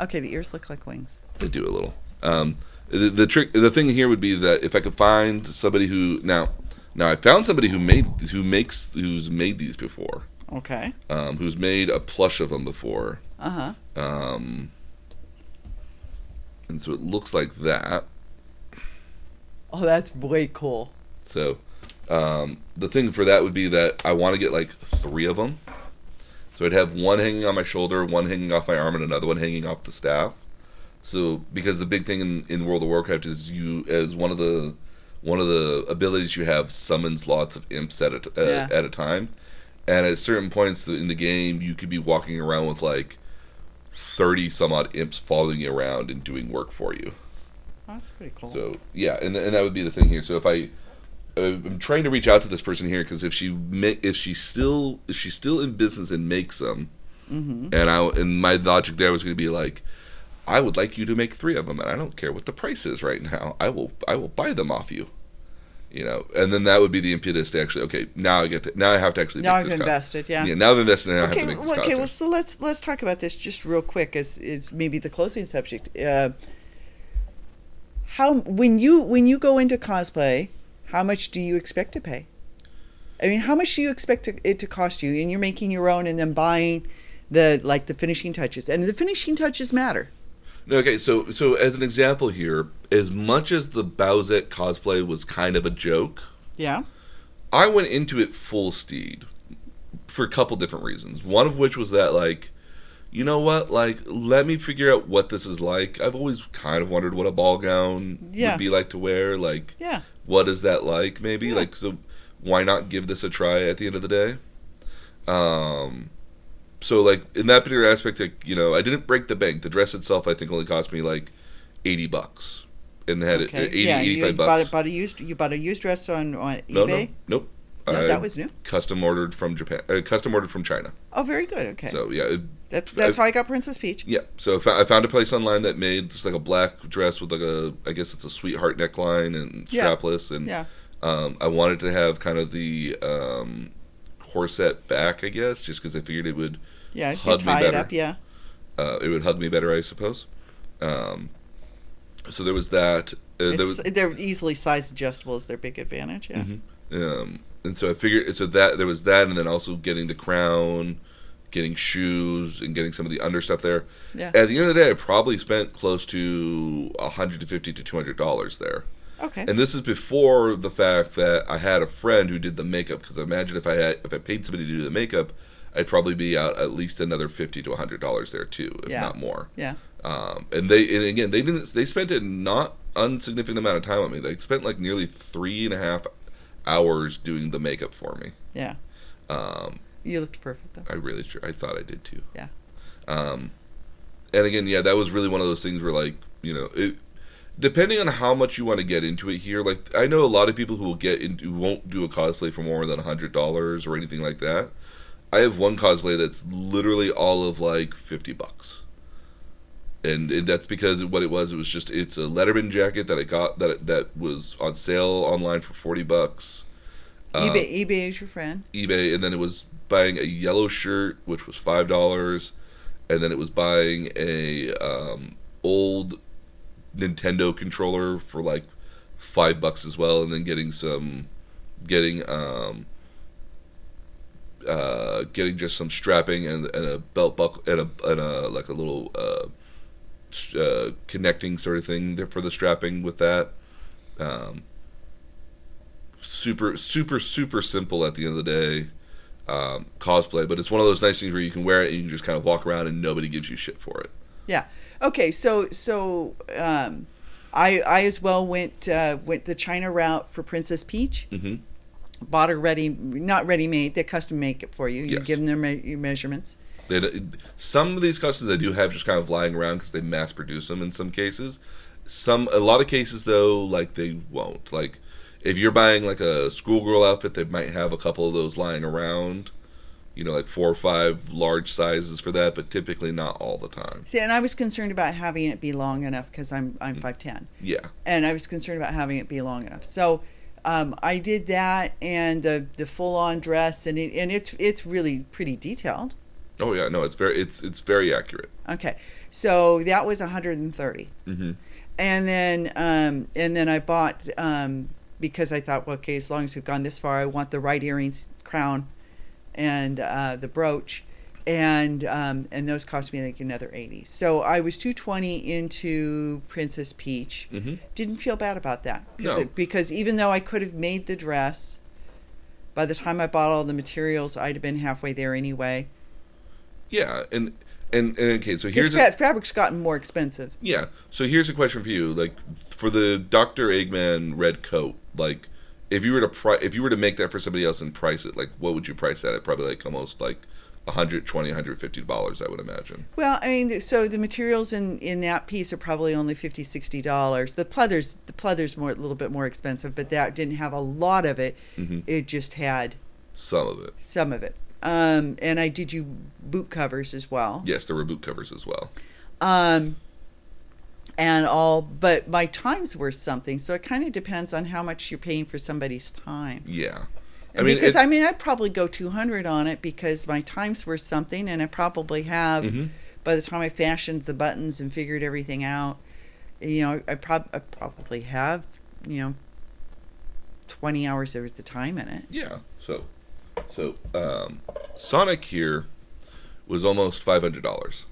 Okay, the ears look like wings. they do a little um, the, the trick the thing here would be that if I could find somebody who now now I found somebody who made who makes who's made these before Okay. um, who's made a plush of them before Uh huh. Um, and so it looks like that. Oh, that's way cool. So um, the thing for that would be that I want to get like three of them. So I'd have one hanging on my shoulder, one hanging off my arm, and another one hanging off the staff. So because the big thing in, in World of Warcraft is you as one of the one of the abilities you have summons lots of imps at a, uh, Yeah. at a time, and at certain points in the game you could be walking around with like thirty some odd imps following you around and doing work for you. That's pretty cool. So yeah, and and that would be the thing here. So if I, I'm trying to reach out to this person here because if she if she still if she's still in business and makes them, mm-hmm. and I and my logic there was going to be like, I would like you to make three of them, and I don't care what the price is right now. I will I will buy them off you. You know, and then that would be the impetus to actually okay. Now I get to now I have to actually Now I've invested. Yeah. Yeah, now I've invested. Now I have okay. to make well, okay. Well, so let's let's talk about this just real quick as is maybe the closing subject. Uh, how when you when you go into cosplay, how much do you expect to pay? I mean, how much do you expect to, it to cost you? And you're making your own and then buying the like the finishing touches, and the finishing touches matter. No, Okay, so so as an example here, as much as the Bowsette cosplay was kind of a joke, Yeah. I went into it full steed for a couple different reasons. One of which was that like, you know what? Like, let me figure out what this is like. I've always kind of wondered what a ball gown Yeah. would be like to wear. Like, Yeah. what is that like? Maybe Yeah. like so. Why not give this a try at the end of the day? Um, so like in that particular aspect, like, you know, I didn't break the bank. The dress itself, I think, only cost me like eighty bucks, and had Okay. it 80, yeah. You, 85 you bought, bucks. a, bought a used you bought a used dress on on no, eBay. no, nope. No, that was new. custom ordered from Japan. Uh, custom ordered from China. Oh, very good. Okay. So yeah, it, that's that's I- how I got Princess Peach. yeah. So I fou- I found a place online that made just like a black dress with like a, I guess it's a sweetheart neckline and Yeah. strapless, and Yeah. um, I wanted to have kind of the um, corset back, I guess, just because I figured it would Yeah. Hug me tie it better. up. Yeah. uh, it would hug me better, I suppose. Um, so there was that. Uh, there was, they're easily size adjustable is their big advantage. Yeah. Mhm. um, and so I figured so that there was that, and then also getting the crown, getting shoes, and getting some of the under stuff there. Yeah. At the end of the day, I probably spent close to 150 to 200 dollars there. Okay. And this is before the fact that I had a friend who did the makeup. Because imagine if I had if I paid somebody to do the makeup, I'd probably be out at least another fifty to hundred dollars there too, if Yeah. not more. yeah. Um, and they and again they didn't they spent a not unsignificant amount of time on me. They spent like nearly three and a half hours doing the makeup for me. Yeah. Um, You looked perfect though. I really sure I thought I did too. Yeah. Um, and again, yeah, that was really one of those things where like you know it. Depending on how much you want to get into it here, like I know a lot of people who will get into who won't do a cosplay for more than a hundred dollars or anything like that. I have one cosplay that's literally all of like fifty bucks, and, and that's because what it was. It was just it's a Letterman jacket that I got that that was on sale online for forty bucks. Um, eBay eBay is your friend. eBay, and then it was buying a yellow shirt, which was five dollars, and then it was buying a um, old Nintendo controller for like five bucks as well, and then getting some, getting um, uh, getting just some strapping and, and a belt buckle and a and a like a little uh, uh, connecting sort of thing there for the strapping with that. Um, super super super simple at the end of the day um, cosplay but it's one of those nice things where you can wear it and you can just kind of walk around and nobody gives you shit for it Yeah. Okay. So so um, I I as well went uh, went the China route for Princess Peach. mm-hmm. Bought her ready, not ready made. They custom make it for you. You Yes. give them their me- your measurements. they, some of these customs they do have just kind of lying around because they mass produce them in some cases some a lot of cases though like they won't like if you're buying like a schoolgirl outfit they might have a couple of those lying around you know like four or five large sizes for that but typically not all the time See, and I was concerned about having it be long enough because I'm I'm Mm. five ten. yeah and I was concerned about having it be long enough. So um, I did that and the the full on dress and it, and it's it's really pretty detailed. oh yeah no it's very it's it's very accurate Okay, so that was 130, mm-hmm. and then um, and then I bought um, because I thought, well, okay, as long as we've gone this far, I want the right earrings, crown, and uh, the brooch. And um, and those cost me like another eighty. So I was two twenty into Princess Peach, Mm-hmm. didn't feel bad about that because, No. it- because even though I could have made the dress by the time i bought all the materials i'd have been halfway there anyway Yeah, and and, and okay, so here's a, fabric's gotten more expensive yeah, so here's a question for you. Like for the Doctor Eggman red coat, like if you were to pri- if you were to make that for somebody else and price it, like what would you price that at? Probably like almost like 120 150 dollars, I would imagine. well i mean so the materials in in that piece are probably only 50 60 dollars the pleather's the pleather's more a little bit more expensive but that didn't have a lot of it Mhm. it just had Some of it. some of it um and i did you boot covers as well Yes, there were boot covers as well. Um, and all. But my time's worth something, so it kind of depends on how much you're paying for somebody's time. Yeah. I mean, because it, I mean, I'd probably go 200 on it because my time's worth something, and I probably have. Mhm. By the time I fashioned the buttons and figured everything out, you know, I, prob- I probably have, you know, 20 hours of the time in it. Yeah. So, so um, Sonic here was almost five hundred dollars.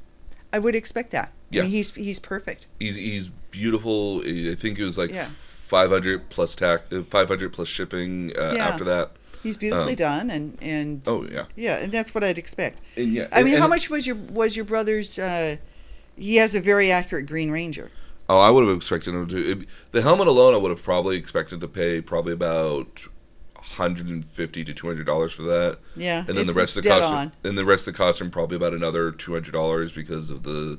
I would expect that. Yeah. I mean, he's he's perfect. He's he's beautiful. I think it was like Yeah. five hundred plus tax, five hundred plus shipping uh, Yeah. after that. He's beautifully Um, done, and and Oh yeah. yeah, and that's what I'd expect. And yeah. I mean, and- how much was your was your brother's? Uh, he has a very accurate Green Ranger. Oh, I would have expected him to. It, the helmet alone, I would have probably expected to pay probably about hundred and fifty to two hundred dollars for that, Yeah, and then the rest of the costume, on. and the rest of the costume probably about another two hundred dollars because of the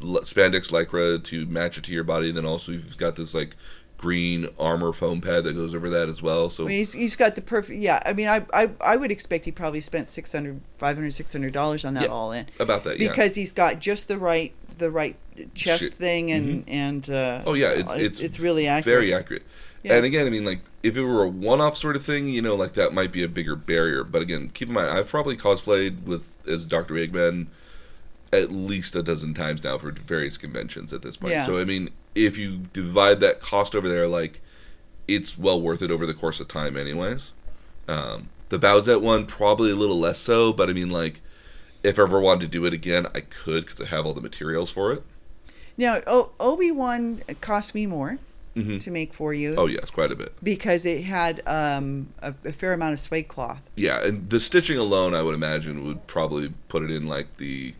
spandex lycra to match it to your body. And then also you've got this like green armor foam pad that goes over that as well. So I mean, he's, he's got the perfect. Yeah, I mean, I I, I would expect he probably spent 600 500 600 dollars on that Yeah, all in about that, yeah. because he's got just the right the right chest Shit. thing and and uh, Oh yeah, it's it's it's really accurate. very accurate. Yeah. And again, I mean, like if it were a one-off sort of thing, you know, like that might be a bigger barrier. But again, keep in mind, I've probably cosplayed with as Doctor Eggman at least a dozen times now for various conventions at this point. Yeah. So I mean, if you divide that cost over there, like it's well worth it over the course of time, anyways. Um, the Bowsette one probably a little less so, but I mean, like if I ever wanted to do it again, I could because I have all the materials for it. Now, o- Obi Wan cost me more hmm to make for you Oh yes, quite a bit. because it had um, a, a fair amount of suede cloth. Yeah, and the stitching alone, I would imagine, would probably put it in like the,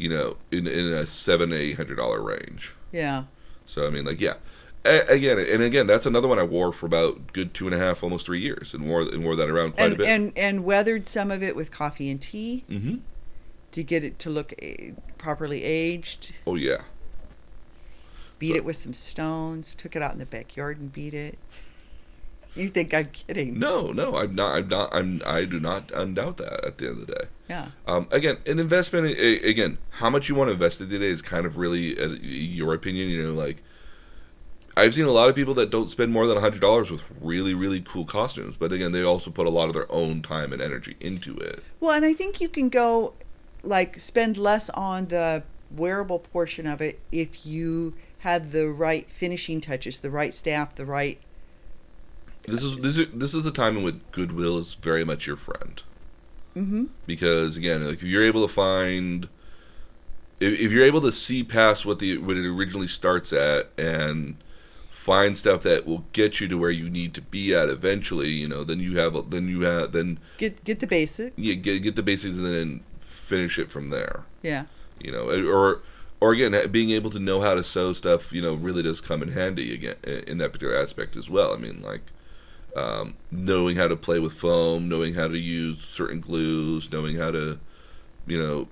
you know, in in a seven eight hundred dollar range. Yeah, So I mean, like, yeah, a- again, and again, that's another one I wore for about good two and a half, almost three years, and wore and wore that around quite a bit. and and weathered some of it with coffee and tea mm-hmm. to get it to look eh, properly aged. Oh yeah, beat But- it with some stones, took it out in the backyard and beat it. You think I'm kidding? no, no, I'm not, I'm not, I'm, I do not undoubt that at the end of the day. Yeah. Um, again, an investment. Again, how much you want to invest in today is kind of really uh, your opinion. You know, like I've seen a lot of people that don't spend more than hundred dollars with really, really cool costumes. But again, they also put a lot of their own time and energy into it. Well, and I think you can go, like, spend less on the wearable portion of it if you had the right finishing touches, the right staff, the right. This is this is this is a time in which goodwill is very much your friend Mm-hmm. because again, like if you're able to find. If, if you're able to see past what the what it originally starts at and find stuff that will get you to where you need to be at eventually, you know, then you have then you have then Get get the basics. yeah, get get the basics and then finish it from there. Yeah. You know, or or again, being able to know how to sew stuff, you know, really does come in handy again in that particular aspect as well. I mean, like um, knowing how to play with foam, knowing how to use certain glues, knowing how to, you know,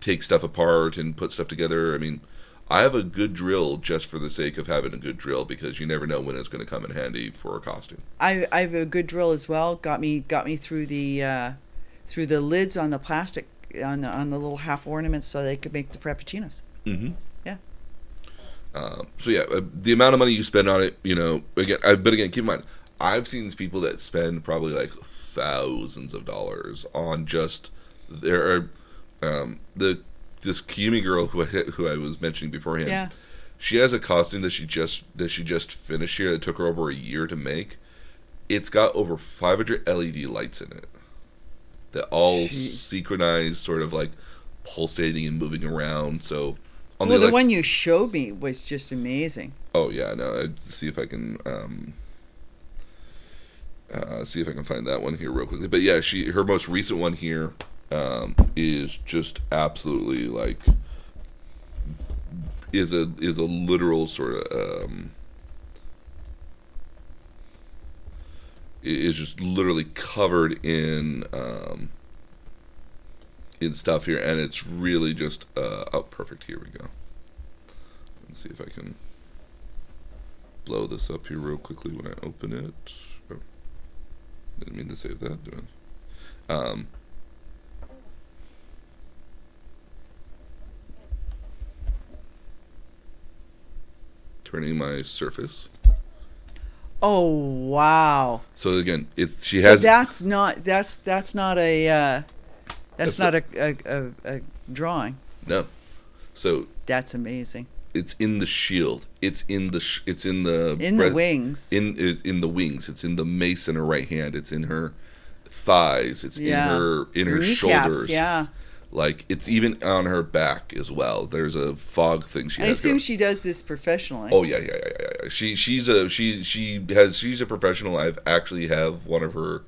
take stuff apart and put stuff together. I mean, I have a good drill just for the sake of having a good drill because you never know when it's going to come in handy for a costume. I I have a good drill as well. Got me got me through the uh, through the lids on the plastic on the on the little half ornaments so they could make the frappuccinos. Mm-hmm. Yeah. Um, so yeah, uh, the amount of money you spend on it, you know, again, I, but again, keep in mind, I've seen people that spend probably like thousands of dollars on just their um, the this Kamui girl who I, who I was mentioning beforehand. Yeah. She has a costume that she just that she just finished here. It took her over a year to make. It's got over 500 LED lights in it that all Gee. synchronize, sort of like pulsating and moving around. So on well, the elec- one you showed me was just amazing. Oh yeah, no. I'd see if I can um, uh, see if I can find that one here real quickly. But yeah, she her most recent one here um, is just absolutely like is a is a literal sort of um, is just literally covered in um, in stuff here, and it's really just uh, oh perfect. Here we go. Let's see if I can blow this up here real quickly when I open it. Didn't mean to save that. Um, turning my surface. Oh wow! So again, it's she so has that's not that's that's not a uh, that's, That's not a, a, a, a drawing. no. So That's amazing. It's in the shield. It's in the sh- it's in the In the wings. In it- in the wings. It's in the mace in her right hand. It's in her thighs. It's Yeah. in her in her shoulders. Yeah, Like it's even on her back as well. There's a fog thing she I has. assume going. she does this professionally. Oh yeah, yeah, yeah, yeah, yeah. She she's a she she has she's a professional. I've actually have one of her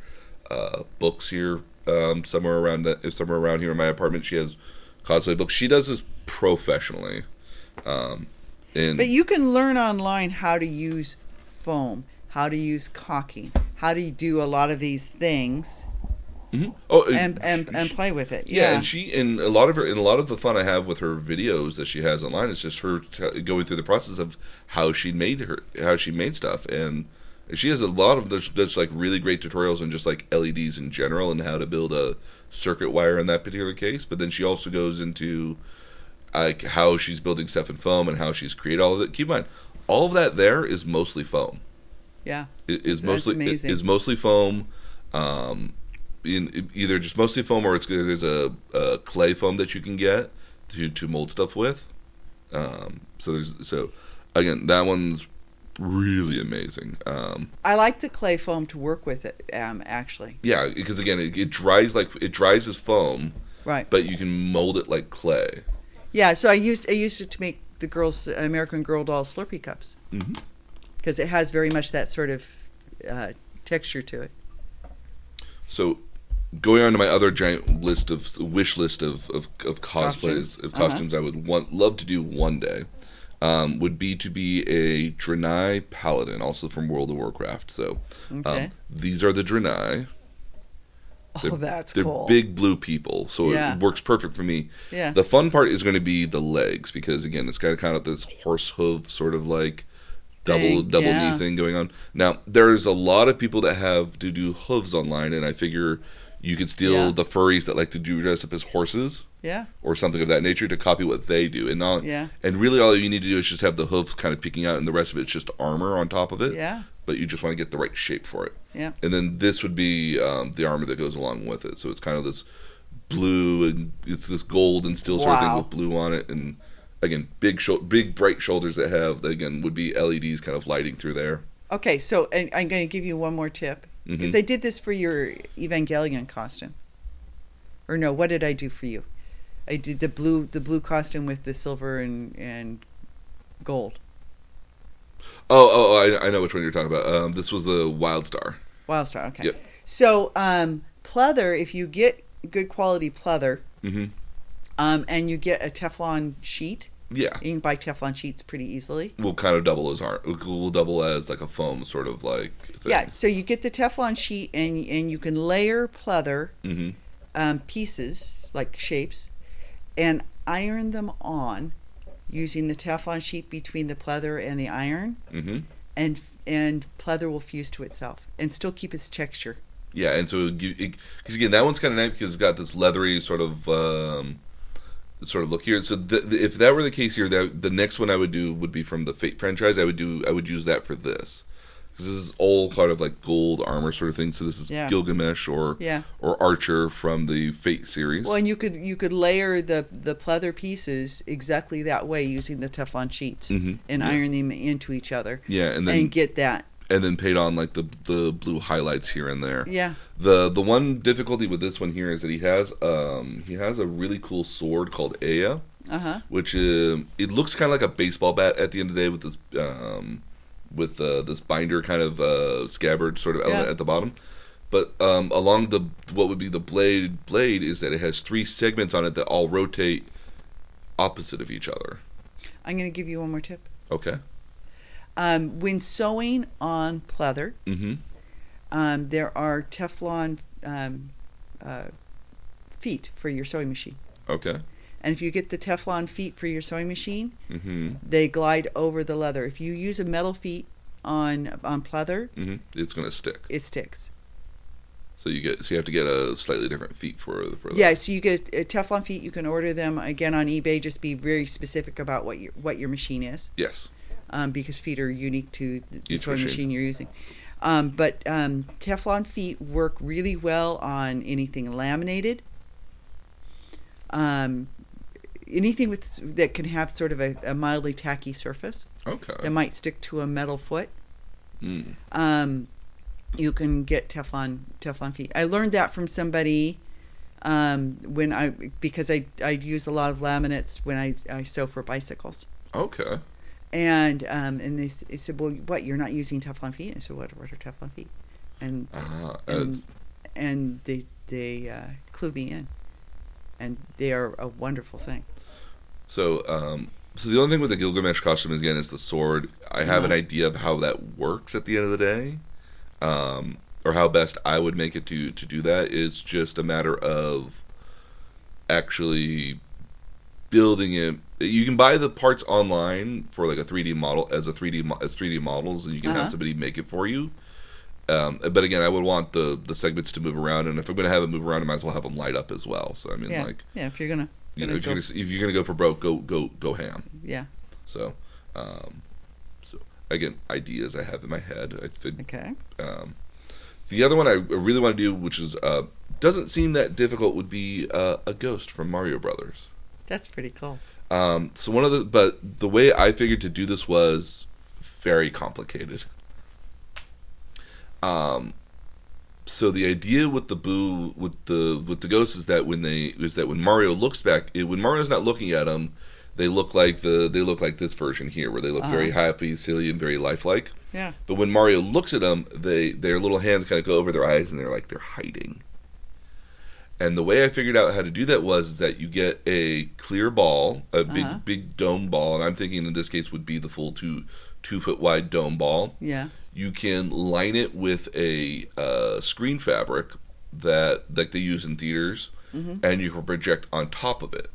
uh, books here um, somewhere around that somewhere around here in my apartment. She has cosplay books. She does this professionally. Um, and But you can learn online how to use foam, how to use caulking, how to do a lot of these things, Mhm. oh and and, and play with it. Yeah, Yeah, and she and a lot of her and a lot of the fun I have with her videos that she has online is just her t- going through the process of how she made her how she made stuff and she has a lot of there's like really great tutorials on just like LEDs in general and how to build a circuit wire in that particular case. But then she also goes into like how she's building stuff in foam and how she's created all of it. Keep in mind, all of that there is mostly foam. yeah. It is That's mostly amazing. it is mostly foam. Um, in either just mostly foam or it's there's a, a clay foam that you can get to to mold stuff with. Um, so there's so again that one's really amazing. Um, I like the clay foam to work with it. Um, actually, yeah, because again it, it dries like it dries as foam, right? but you can mold it like clay. Yeah. So I used I used it to make the girls American Girl doll Slurpee cups hmm because it has very much that sort of uh, texture to it. So, going on to my other giant list of wish list of of, of cosplays of Uh-huh. costumes I would want love to do one day, um, would be to be a Draenei paladin, also from World of Warcraft. So, Okay. um, these are the Draenei. Oh, that's They're cool. big blue people, so Yeah. it works perfect for me. Yeah. The fun part is going to be the legs because again, it's got kind of this horse hoof sort of like double Thing, double yeah. knee thing going on. Now, there's a lot of people that have to do hooves online, and I figure you could steal Yeah. the furries that like to do dress up as horses yeah. or something of that nature to copy what they do, and not Yeah. and really all you need to do is just have the hooves kind of peeking out, and the rest of it's just armor on top of it. Yeah. But you just want to get the right shape for it. Yeah. And then this would be um, the armor that goes along with it. So it's kind of this blue and it's this gold and steel sort of thing with blue on it. And again, big big bright shoulders that have again would be LEDs kind of lighting through there. Okay, so and I'm going to give you one more tip because Mhm. I did this for your Evangelion costume. Or no, what did I do for you? I did the blue the blue costume with the silver and and gold. Oh, oh, oh I, I know which one you're talking about. Um, this was the Wild Star. Wildstar, okay. Yep. So um, pleather, if you get good quality pleather, hmm um, and you get a Teflon sheet, Yeah, you can buy Teflon sheets pretty easily. will kind of double as arm. Will double as like a foam sort of like. Thing. Yeah, so you get the Teflon sheet and and you can layer pleather hmm um, pieces like shapes and iron them on using the Teflon sheet between the pleather and the iron, hmm and and pleather will fuse to itself and still keep its texture. Yeah, and so because again, that one's kind of nice because it's got this leathery sort of um, sort of look here. So th- th- if that were the case here, that the next one I would do would be from the Fate franchise. I would do I would use that for this because this is all kind of like gold armor sort of thing. So this is Yeah. Gilgamesh or Yeah. or Archer from the Fate series. Well, and you could you could layer the the pleather pieces exactly that way using the Teflon sheets Mhm. and Yeah. iron them into each other yeah, and then and get that. and then paint on like the the blue highlights here and there. Yeah. The the one difficulty with this one here is that he has um he has a really cool sword called Ea. Uh huh. which um, it looks kind of like a baseball bat at the end of the day with this um, with uh, this binder kind of uh, scabbard sort of element Yeah. at the bottom. But um, along the what would be the blade blade is that it has three segments on it that all rotate opposite of each other. I'm going to give you one more tip. Okay. Um, when sewing on pleather, Mm-hmm. um, there are Teflon um, uh, feet for your sewing machine. Okay. And if you get the Teflon feet for your sewing machine, Mm-hmm. they glide over the leather. If you use a metal feet on on pleather, Mm-hmm. It's gonna stick. it sticks. So you get so you have to get a slightly different feet for for that. Yeah, so you get uh, Teflon feet. You can order them again on eBay. Just be very specific about what your what your machine is. Yes. um, because feet are unique to the, the Each sewing machine. machine you're using. Um, but um, Teflon feet work really well on anything laminated. Um, anything with that can have sort of a, a mildly tacky surface Okay. that might stick to a metal foot. Mm. Um, you can get Teflon Teflon feet. I learned that from somebody um, when I because I I use a lot of laminates when I I sew for bicycles. Okay. And um, and they, they said, well, what? You're not using Teflon feet? I said, what? What are Teflon feet? And Uh, and, and they they uh, clue me in, and they are a wonderful thing. So, um, so the only thing with the Gilgamesh costume is again is the sword. I have an idea of how that works at the end of the day, um, or how best I would make it to to do that. It's just a matter of actually building it. You can buy the parts online for like a 3D model as a 3D mo- as 3D models, and you can Uh-huh. have somebody make it for you. Um, but again, I would want the the segments to move around, and if I'm going to have them move around, I might as well have them light up as well. So I mean, yeah, like yeah. If you're gonna, you know, if you're, gonna, if you're gonna go for broke, go go go ham. yeah, So, um, so again, ideas I have in my head. I think okay, um, the other one I really want to do, which is uh, doesn't seem that difficult, would be uh, a ghost from Mario Brothers. that's pretty cool. Um, so one of the but the way I figured to do this was very complicated. Um, so the idea with the boo with the with the ghosts is that when they is that when Mario looks back, it, when Mario's not looking at them, they look like the they look like this version here, where they look very Uh-huh. happy, silly, and very lifelike. Yeah, But when Mario looks at them, they their little hands kind of go over their eyes, and they're like they're hiding. And the way I figured out how to do that was is that you get a clear ball, a big Uh-huh. big dome ball, and I'm thinking in this case would be the full two two foot wide dome ball. yeah, You can line it with a uh, screen fabric that like they use in theaters, Mhm. and you can project on top of it.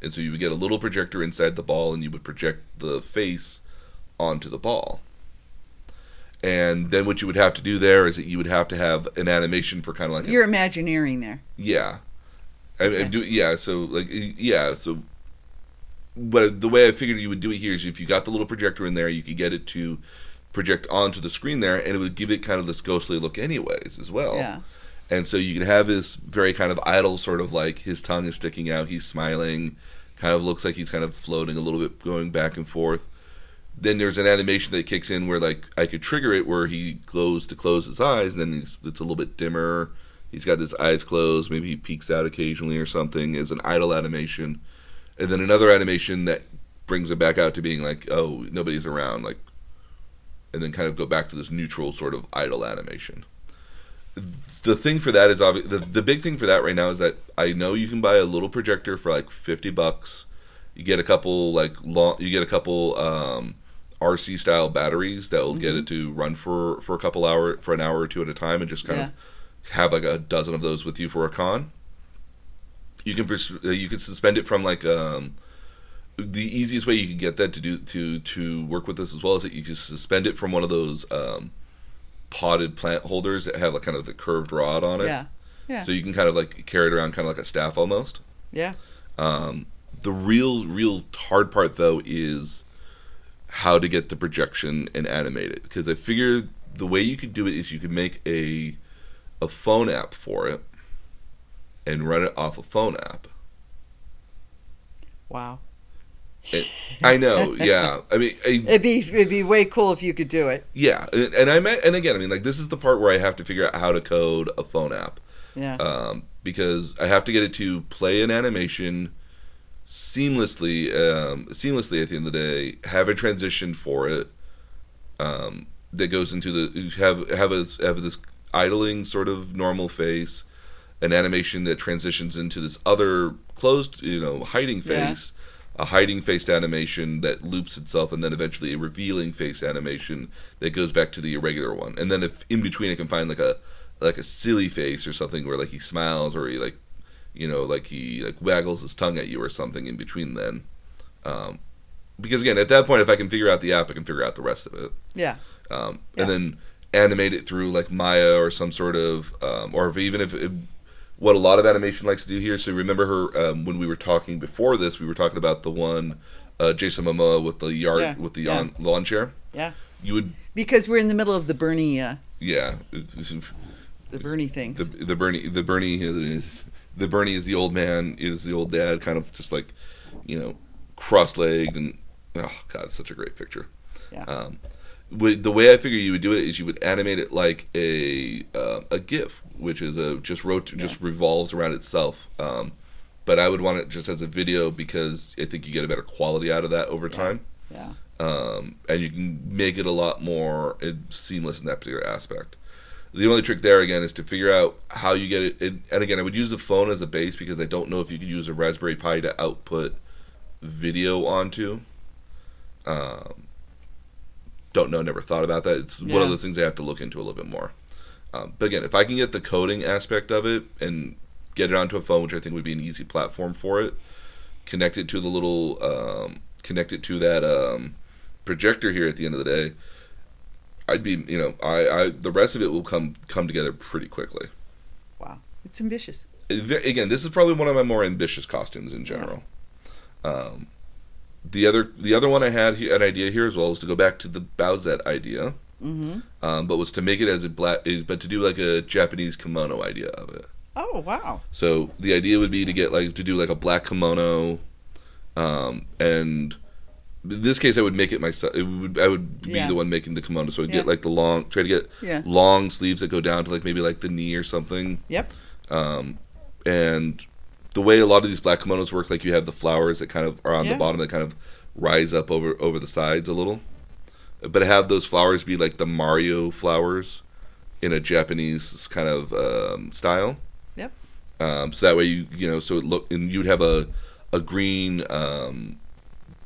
And so you would get a little projector inside the ball, and you would project the face onto the ball. And then what you would have to do there is that you would have to have an animation for kind of like a- you're imagineering there. yeah, I, I Okay. do. Yeah, so like yeah, so. But the way I figured you would do it here is if you got the little projector in there, you could get it to project onto the screen there, and it would give it kind of this ghostly look, anyways, as well. Yeah, And so you can have this very kind of idle sort of like his tongue is sticking out, he's smiling, kind of looks like he's kind of floating a little bit, going back and forth. Then there's an animation that kicks in where like I could trigger it where he goes to close his eyes, and then he's, it's a little bit dimmer. He's got his eyes closed, maybe he peeks out occasionally or something as an idle animation. And then another animation that brings it back out to being like, oh, nobody's around, like and then kind of go back to this neutral sort of idle animation the thing for that is. The, the big thing for that right now is that I know you can buy a little projector for like fifty bucks. You get a couple like long. You get a couple um, RC style batteries that will get Mhm. it to run for for a couple hour for an hour or two at a time, and just kind Yeah. of have like a dozen of those with you for a con. You can pers- you can suspend it from like um, the easiest way you can get that to do to to work with this as well is that you just suspend it from one of those um, potted plant holders that have like kind of the curved rod on it. yeah, yeah, So you can kind of like carry it around kind of like a staff almost. yeah. Um, the real, real hard part though is how to get the projection and animate it. Because I figure the way you could do it is you could make a a phone app for it and run it off a phone app. Wow. It, I know, yeah. I mean, I, It'd be it'd be way cool if you could do it. yeah, and, and I met, and again, I mean, like this is the part where I have to figure out how to code a phone app. Yeah. um, because I have to get it to play an animation seamlessly, um, seamlessly at the end of the day. Have a transition for it um, that goes into the have have a, have this idling sort of normal face, an animation that transitions into this other closed, you know, hiding Yeah. A hiding face animation that loops itself, and then eventually a revealing face animation that goes back to the irregular one. And then if in between, I can find like a like a silly face or something where like he smiles or he like you know like he like waggles his tongue at you or something in between then um, because again at that point if i can figure out the app i can figure out the rest of it yeah. um, Yeah. and then animate it through like maya or some sort of um, or if, even if it, what a lot of animation likes to do here so remember her um, when we were talking before this we were talking about the one uh, Jason Momoa with the yard Yeah, with the yeah. lawn, lawn chair. Yeah. You would, Because we're in the middle of the Bernie, uh, yeah. the Bernie things. The the Bernie the Bernie is the Bernie is the old man is the old dad, kind of just like you know cross legged and oh god, it's such a great picture. Yeah. Um, the way I figure you would do it is you would animate it like a uh, a GIF, which is a just rot- just revolves around itself. Um, but I would want it just as a video because I think you get a better quality out of that over time, yeah. um, and you can make it a lot more uh, seamless in that particular aspect. The only trick there again is to figure out how you get it. And, and again, I would use the phone as a base because I don't know if you could use a Raspberry Pi to output video onto. Um, don't know, never thought about that. It's one of those things I have to look into a little bit more. Um, but again, if I can get the coding aspect of it and get it onto a phone, which I think would be an easy platform for it, connect it to the little, um, connect it to that um, projector here at the end of the day, I'd be, you know, I, I the rest of it will come come together pretty quickly. Wow. It's ambitious. It Again, this is probably one of my more ambitious costumes in general. Um, the other the other one I had an idea here as well was to go back to the Bowsette idea, Mm-hmm. um, but was to make it as a black, but to do like a Japanese kimono idea of it. Oh, wow. So the idea would be to get like to do like a black kimono, um, and in this case I would make it myself. It would I would be Yeah. the one making the kimono. So I'd Yeah. get like the long, try to get Yeah. long sleeves that go down to like maybe like the knee or something. Yep. Um, and the way a lot of these black kimonos work, like you have the flowers that kind of are on Yeah. the bottom that kind of rise up over over the sides a little, but have those flowers be like the Mario flowers in a Japanese kind of um, style. Yep. Um, so that way you you know so it look and you'd have a a green um,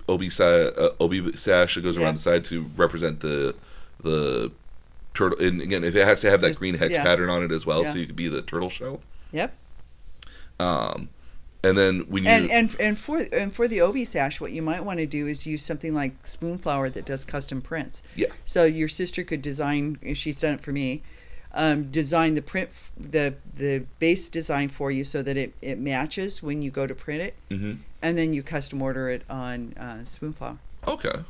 obi sa- uh, obi sash that goes Yeah. around the side to represent the the turtle. And again, if it has to have that green hex yeah. pattern on it as well, Yeah. so you could be the turtle shell. Yep. Um, and then when you And and and for and for the obi sash, what you might want to do is use something like Spoonflower that does custom prints. Yeah. So your sister could design. She's done it for me. Um, design the print, the the base design for you so that it, it matches when you go to print it, mm-hmm. and then you custom order it on uh, Spoonflower. Okay.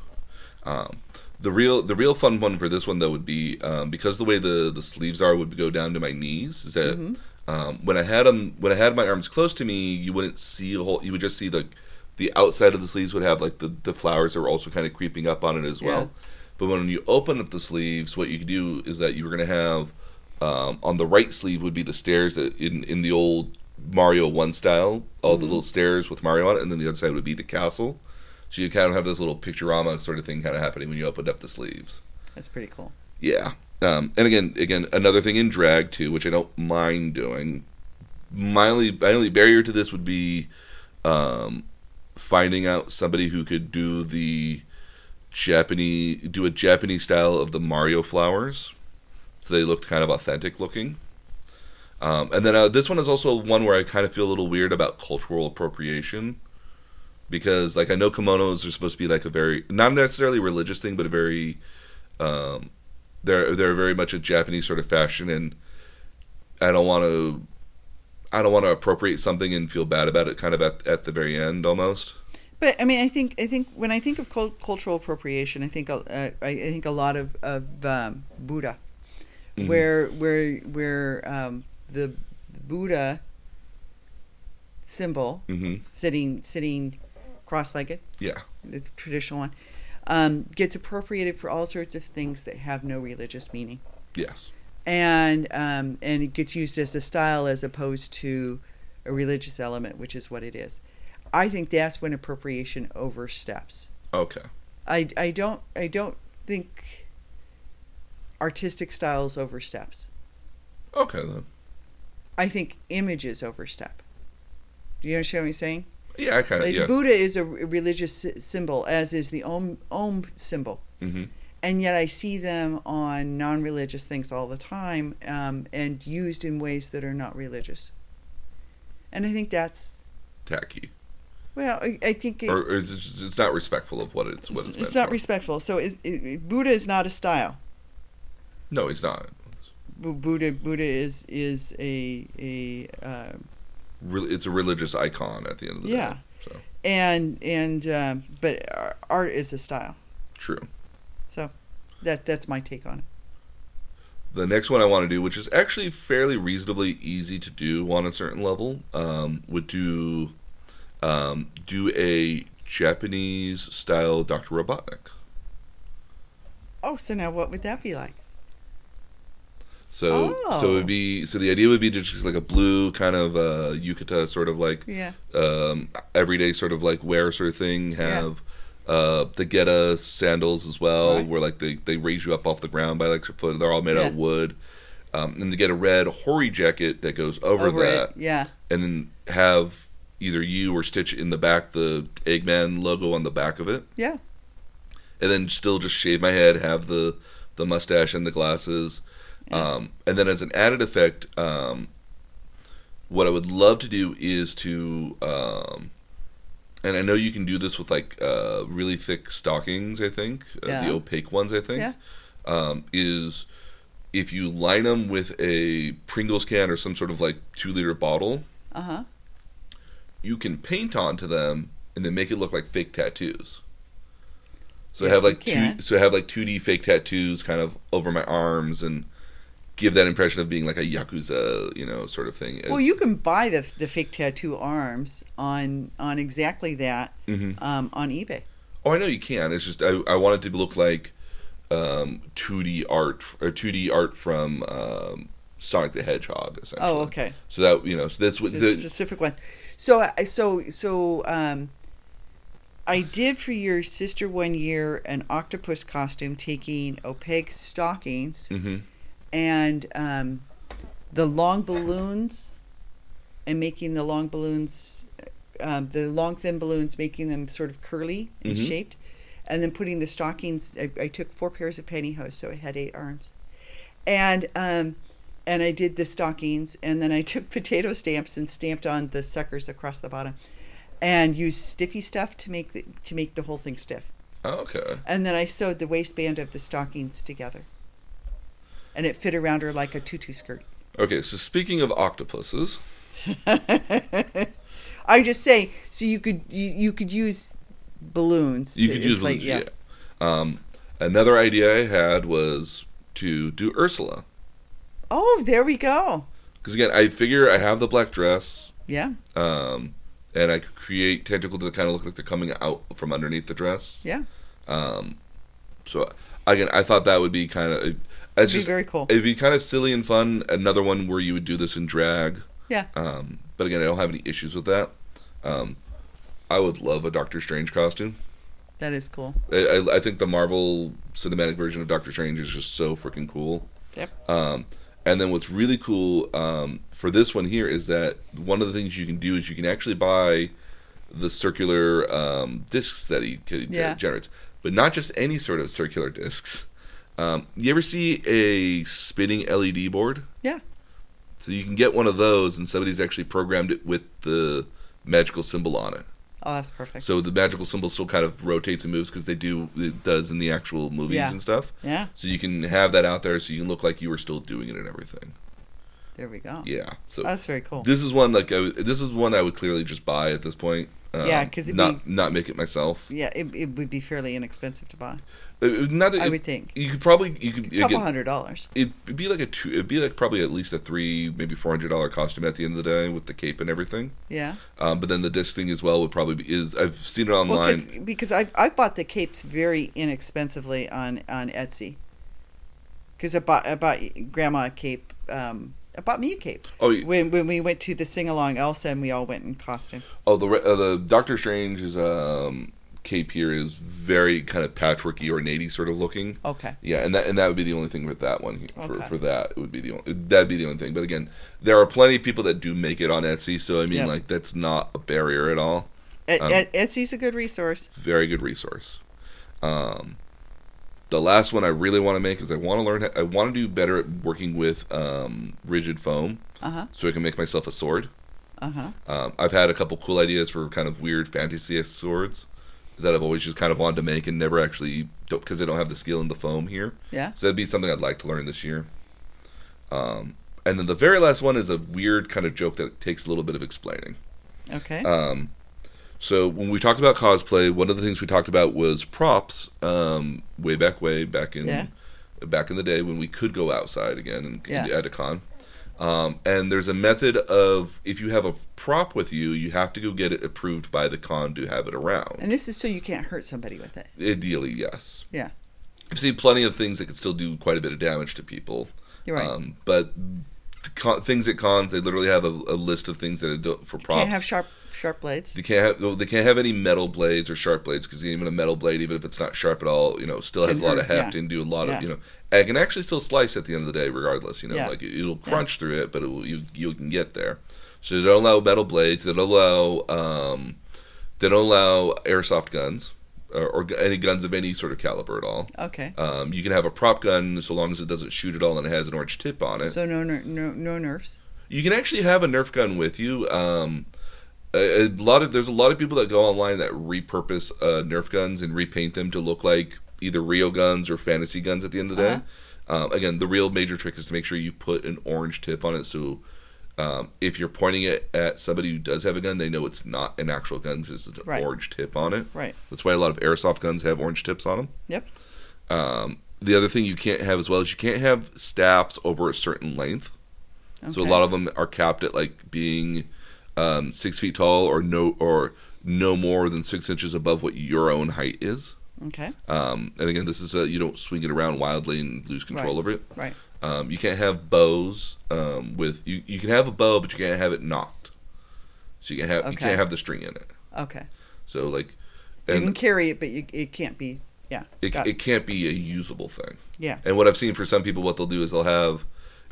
Um, the real the real fun one for this one though would be um, because the way the the sleeves are would go down to my knees. Is that Mhm. Um, when I had them when I had my arms close to me, you wouldn't see a whole. You would just see the the outside of the sleeves would have like the the flowers that were also kind of creeping up on it as well. Yeah. But when you open up the sleeves, what you could do is that you were going to have um, on the right sleeve would be the stairs that in in the old Mario One style, all the Mhm. little stairs with Mario on it, and then the other side would be the castle. So you kind of have this little picturama sort of thing kind of happening when you opened up the sleeves. That's pretty cool. Yeah. Um, and again, again, another thing in drag too, which I don't mind doing. My only, my only barrier to this would be um, finding out somebody who could do the Japanese, do a Japanese style of the Mario flowers, so they looked kind of authentic looking. Um, and then uh, this one is also one where I kind of feel a little weird about cultural appropriation because like I know kimonos are supposed to be like a very not necessarily religious thing, but a very um, they're they're very much a Japanese sort of fashion, and I don't want to I don't want to appropriate something and feel bad about it. Kind of at at the very end, almost. But I mean, I think I think when I think of cul- cultural appropriation, I think uh, I, I think a lot of of um, Buddha, Mhm. where where where um, the Buddha symbol hmm sitting sitting cross-legged, Yeah. the traditional one, um, gets appropriated for all sorts of things that have no religious meaning, Yes. and um, and it gets used as a style as opposed to a religious element, which is what it is. I think that's when appropriation oversteps. Okay. I, I don't I don't think artistic styles oversteps. Okay then. I think images overstep. Do you understand what I'm saying? Yeah, I kind of Like, yeah. Buddha is a religious symbol, as is the Om Om symbol, hmm and yet I see them on non-religious things all the time, um, and used in ways that are not religious. And I think that's Tacky, well, I, I think it, or, it's, it's not respectful of what it's what it's, it's, not for. respectful. So it, it, Buddha is not a style. no, he's not. Bu- Buddha Buddha is is a a uh, Really, it's a religious icon at the end of the Yeah. day. So and and um, but art is a style. True. So that that's my take on it. The next one I want to do, which is actually fairly reasonably easy to do on a certain level, um, would do um, do a Japanese style Doctor Robotnik. Oh, so now what would that be like? So so it Oh. would be so the idea would be to just like a blue kind of uh, yukata sort of like Yeah. um, everyday sort of like wear sort of thing. Have uh, the Geta sandals as well, Right. where like they, they raise you up off the ground by like a foot. They're all made out of wood. Um, and they get a red haori jacket that goes over, Over that, it. Yeah. and then have either you or Stitch in the back the Eggman logo on the back of it, Yeah. and then still just shave my head, have the the mustache and the glasses, Yeah. Um, and then as an added effect, um, what I would love to do is to, um, and I know you can do this with like uh, really thick stockings. I think uh, Yeah. the opaque ones. I think Yeah. um, is if you line them with a Pringles can or some sort of like two liter bottle, Uh huh. you can paint onto them and then make it look like fake tattoos. So I have like two, so I have like two D fake tattoos kind of over my arms and give that impression of being like a yakuza, you know, sort of thing. Well, you can buy the the fake tattoo arms on on exactly that hmm um, on eBay. Oh, I know you can. It's just I, I want it to look like um, 2D art or 2D art from um, Sonic the Hedgehog. Essentially. Oh, okay. So that you know, so that's what So the, specific ones. So I so so um, I did for your sister one year an octopus costume, taking opaque stockings mhm. And um, the long balloons, and making the long balloons, um, the long thin balloons, making them sort of curly and Mhm. shaped, and then putting the stockings. I, I took four pairs of pantyhose, so it had eight arms, and um, and I did the stockings, and then I took potato stamps and stamped on the suckers across the bottom, and used stiffy stuff to make the to make the whole thing stiff. Oh, okay. And then I sewed the waistband of the stockings together. And it fit around her like a tutu skirt. Okay, so speaking of octopuses, I just say, so you could you, you could use balloons. you to could use inflate- balloons, yeah. Um, another idea I had was to do Ursula. Oh, there we go. Because again, I figure I have the black dress, Yeah, um, and I could create tentacles that kind of look like they're coming out from underneath the dress. yeah. Um, so again, I thought that would be kind of. It's It'd be just very cool. it'd be kind of silly and fun. Another one where you would do this in drag. Yeah. Um, but again, I don't have any issues with that. Um, I would love a Doctor Strange costume. That is cool. I, I, I think the Marvel cinematic version of Doctor Strange is just so freaking cool. Yep. Um, and then what's really cool um, for this one here is that one of the things you can do is you can actually buy the circular um, discs that he, he Yeah. generates, but not just any sort of circular discs. Um, you ever see a spinning LED board? Yeah. So you can get one of those, and somebody's actually programmed it with the magical symbol on it. Oh, that's perfect. So the magical symbol still kind of rotates and moves because they do it does in the actual movies Yeah. and stuff. yeah, So you can have that out there, so you can look like you were still doing it and everything. there we go. Yeah. So That's very cool. this is one like I, this is one I would clearly just buy at this point. Um, Yeah, 'cause it'd not not make it myself. Yeah, it, it would be fairly inexpensive to buy. Uh, Not that I it- would think. you could probably you could A couple hundred dollars. it'd be like a two, it'd be like probably at least a three maybe four hundred dollar costume at the end of the day with the cape and everything. Yeah. Um, but then the disc thing as well would probably be is I've seen it online. cause, because I've, I've bought the capes very inexpensively on, on Etsy. Because I bought, I bought Grandma a cape. Um, I bought me a cape. oh, When, when we went to the sing along Elsa and we all went in costume. oh the uh, the Doctor Strange's um, cape here is very kind of patchworky or natty sort of looking. Okay. Yeah, and that and that would be the only thing with that one. For, Okay. for that, it would be the only that'd be the only thing. But again, there are plenty of people that do make it on Etsy, so I mean, Yeah. like that's not a barrier at all. Et- Um, Et- Etsy's a good resource. Very good resource. Um, the last one I really want to make is I want to learn. I want to do better at working with um, rigid foam, Uh huh. so I can make myself a sword. Uh huh. Um, I've had a couple cool ideas for kind of weird fantasy swords that I've always just kind of wanted to make and never actually because they don't have the skill in the foam here. Yeah. So that'd be something I'd like to learn this year. Um, and then the very last one is a weird kind of joke that takes a little bit of explaining. Okay. Um, So when we talked about cosplay, one of the things we talked about was props. Um, way back, way back in Yeah. back in the day when we could go outside again and Yeah. at a con. Um, and there's a method of if you have a prop with you, you have to go get it approved by the con to have it around. And this is so you can't hurt somebody with it. Ideally, yes. Yeah. I've seen plenty of things that could still do quite a bit of damage to people. You're right. Um, but the con- things at cons, they literally have a, a list of things that do for props. Can't have sharp sharp blades. They can't have they can't have any metal blades or sharp blades because even a metal blade, even if it's not sharp at all, you know, still has a lot of heft yeah. and do a lot Yeah. of you know, and it can actually still slice at the end of the day, regardless. You know, Yeah. like it, will crunch through it, but it will, you you can get there. So they don't allow metal blades. They don't allow um, they don't allow airsoft guns or, or any guns of any sort of caliber at all. Okay. Um, you can have a prop gun so long as it doesn't shoot at all and it has an orange tip on it. So no ner- no no nerfs. You can actually have a Nerf gun with you. Um, a, a lot of there's a lot of people that go online that repurpose uh, Nerf guns and repaint them to look like either real guns or fantasy guns at the end of the day. Um, again, the real major trick is to make sure you put an orange tip on it, so um, if you're pointing it at somebody who does have a gun, they know it's not an actual gun because it's an Right. orange tip on it. Right. That's why a lot of airsoft guns have orange tips on them. Yep. Um, the other thing you can't have as well is you can't have staffs over a certain length. Okay. So a lot of them are capped at like being um, six feet tall or no or no more than six inches above what your own height is. Okay. Um, and again, this is a, you don't swing it around wildly and lose control Right. over it. Right. Um, you can't have bows um, with you. You can have a bow, but you can't have it nocked. So you can have you can't have the string in it. Okay. So like, you can carry it, but you, it can't be. Yeah. it, got it can't be a usable thing. Yeah. And what I've seen for some people, what they'll do is they'll have,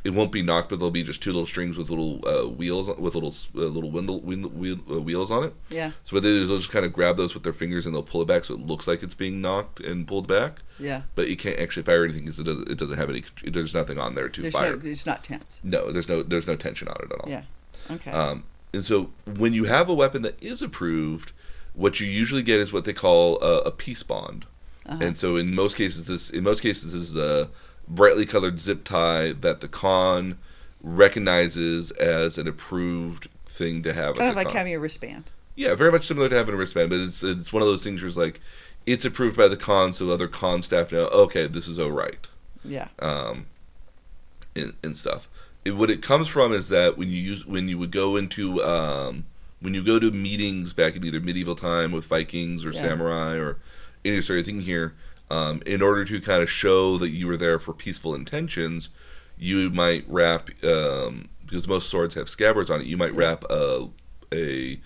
it won't be nocked, but there'll be just two little strings with little uh, wheels, with little uh, little windle, wheel, uh, wheels on it. Yeah. So what they do is they'll just kind of grab those with their fingers and they'll pull it back so it looks like it's being nocked and pulled back. Yeah. But you can't actually fire anything because it doesn't. It doesn't have any. There's nothing on there to There's fire. no. It's not tense. No, there's no. There's no tension on it at all. Yeah. Okay. Um, and so when you have a weapon that is approved, what you usually get is what they call a, a peace bond. Uh-huh. And so in most cases, this in most cases this is a brightly colored zip tie that the con recognizes as an approved thing to have. kind of like con. having a wristband. yeah, very much similar to having a wristband, but it's it's one of those things where it's like it's approved by the con, so other con staff know. Okay, this is all right Yeah. um, and, and stuff. It, what it comes from is that when you use when you would go into um, when you go to meetings back in either medieval time with Vikings or Yeah. samurai or any sort of thing here, um, in order to kind of show that you were there for peaceful intentions, you might wrap um, because most swords have scabbards on it. You might wrap a a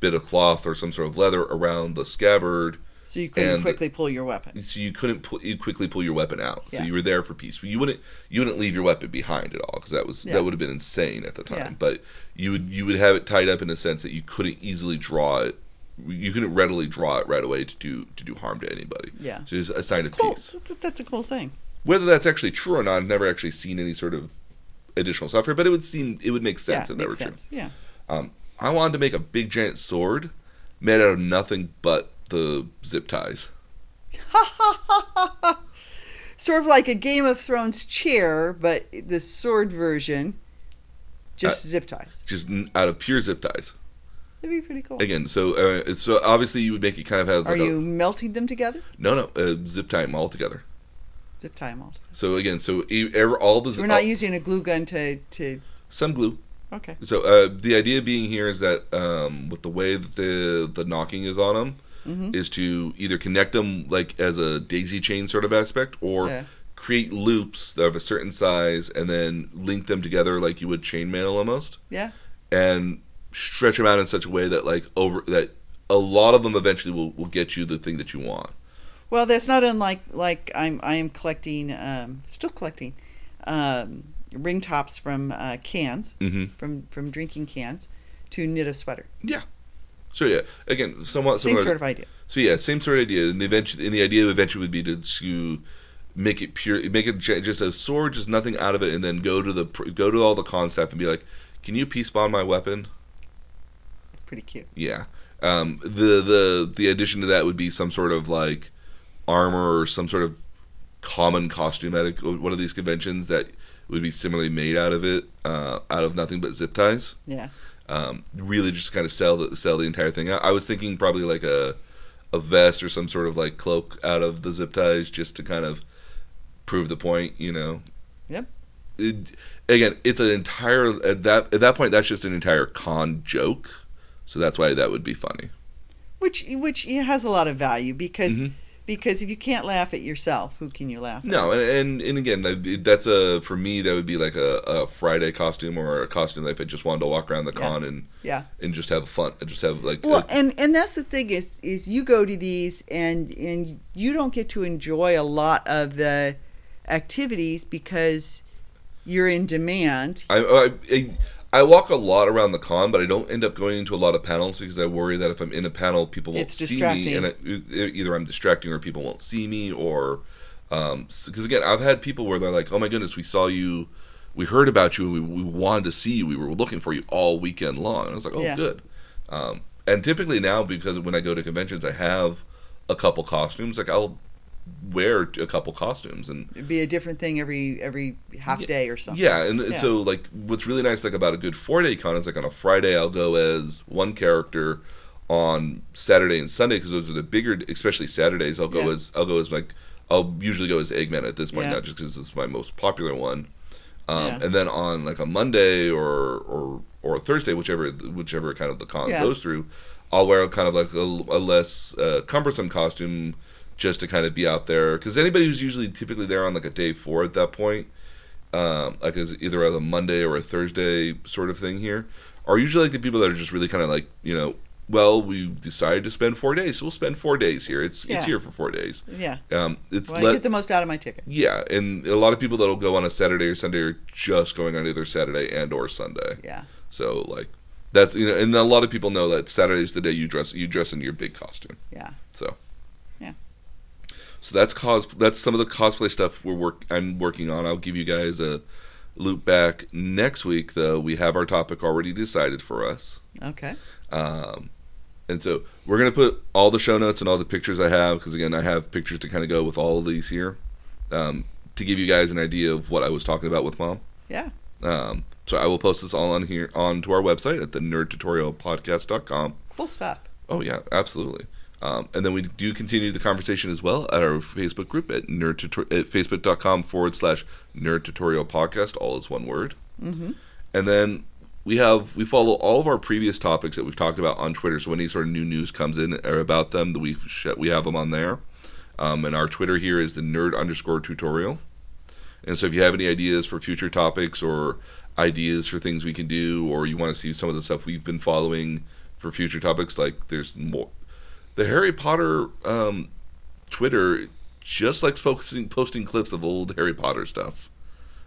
bit of cloth or some sort of leather around the scabbard So you couldn't quickly pull your weapon. so you couldn't pu- you quickly pull your weapon out. So Yeah. you were there for peace. You wouldn't you wouldn't leave your weapon behind at all because that was Yeah. that would have been insane at the time. Yeah. But you would you would have it tied up in a sense that you couldn't easily draw it. You couldn't readily draw it right away to do to do harm to anybody. Yeah. So it's a sign That's of cool. peace. That's, that's a cool thing. Whether that's actually true or not, I've never actually seen any sort of additional software, but it would seem it would make sense yeah, if that were makes true. sense. Yeah. Um, I wanted to make a big giant sword made out of nothing but the zip ties. Sort of like a Game of Thrones chair, but the sword version, just Uh, zip ties. Just out of pure zip ties. That'd be pretty cool. Again, so uh, so obviously you would make it kind of have Are like you a, melting them together? no no uh, zip tie them all together. Zip tie them all. together. So again, so ever, all the So we're not using a glue gun to to. some glue. Okay. So uh, the idea being here is that um, with the way that the the knocking is on them, Mhm. is to either connect them like as a daisy chain sort of aspect, or Yeah. create loops of a certain size and then link them together like you would chainmail almost, Yeah. and stretch them out in such a way that like over that a lot of them eventually will, will get you the thing that you want. Well, that's not unlike like I'm I am collecting um, still collecting um, ring tops from uh, cans hmm from from drinking cans to knit a sweater. Yeah. So yeah, again, somewhat Same sort of idea. So yeah, same sort of idea. And the eventually, and the idea eventually would be to, to make it pure, make it just a sword, just nothing out of it, and then go to the go to all the con staff and be like, "Can you peace bond my weapon?" Pretty cute. Yeah. Um, the the the addition to that would be some sort of like armor or some sort of common costume at a, one of these conventions that would be similarly made out of it, uh, out of nothing but zip ties. Yeah. Um, really, just kind of sell the sell the entire thing. I, I was thinking probably like a a vest or some sort of like cloak out of the zip ties, just to kind of prove the point. You know. Yep. It, again, it's an entire at that at that point. That's just an entire con joke. So that's why that would be funny. Which which has a lot of value because Mhm. because if you can't laugh at yourself, who can you laugh at? No, and, and and again, that's a for me that would be like a, a Friday costume or a costume that if I just wanted to walk around the Yeah. con and Yeah. and just have fun, and just have like Well, a- and and that's the thing is is you go to these and and you don't get to enjoy a lot of the activities because you're in demand. I, I I walk a lot around the con, but I don't end up going into a lot of panels because I worry that if I'm in a panel, people won't It's see me, and it, either I'm distracting or people won't see me, or because again, I've had people where they're like, "Oh my goodness, we saw you." We heard about you and we, we wanted to see you. We were looking for you all weekend long. And I was like, oh, Yeah. good. Um, and typically now, because when I go to conventions, I have a couple costumes. Like I'll wear a couple costumes, and It'd be a different thing every every half Yeah. day or something. yeah, and Yeah. so like what's really nice like about a good four day con is like on a Friday I'll go as one character, on Saturday and Sunday because those are the bigger, especially Saturdays. I'll go Yeah. as I'll go as like I'll usually go as Eggman at this point, Yeah. not just because it's my most popular one. Um, Yeah. And then on like a Monday or or or a Thursday, whichever whichever kind of the con goes through, I'll wear kind of like a, a less uh, cumbersome costume just to kind of be out there. Because anybody who's usually typically there on like a day four at that point, um, like as either as a Monday or a Thursday sort of thing here, are usually like the people that are just really kind of like you know, well, we decided to spend four days, so we'll spend four days here. It's Yeah. it's here for four days. Yeah. Um, it's Well, I let- get the most out of my ticket. yeah, and a lot of people that'll go on a Saturday or Sunday are just going on either Saturday and or Sunday. Yeah. So like that's you know, and a lot of people know that Saturday's the day you dress you dress in your big costume. Yeah. So. So that's cos that's some of the cosplay stuff we're work I'm working on. I'll give you guys a loop back next week though. We have our topic already decided for us. Okay. Um, and so we're gonna put all the show notes and all the pictures I have because again I have pictures to kind of go with all of these here um, to give you guys an idea of what I was talking about with mom. Yeah. Um, so I will post this all on here onto our website at the nerdtutorialpodcast.com. Cool stuff. Oh yeah, absolutely. Um, and then we do continue the conversation as well at our Facebook group at nerd tutor- at facebook.com forward slash nerd tutorial podcast. All is one word. Mm-hmm. And then we have we follow all of our previous topics that we've talked about on Twitter. So when any sort of new news comes in or about them, we sh- we have them on there. Um, and our Twitter here is the nerd underscore tutorial. And so if you have any ideas for future topics or ideas for things we can do, or you want to see some of the stuff we've been following for future topics, like there's more. The Harry Potter um, Twitter just likes posting posting clips of old Harry Potter stuff.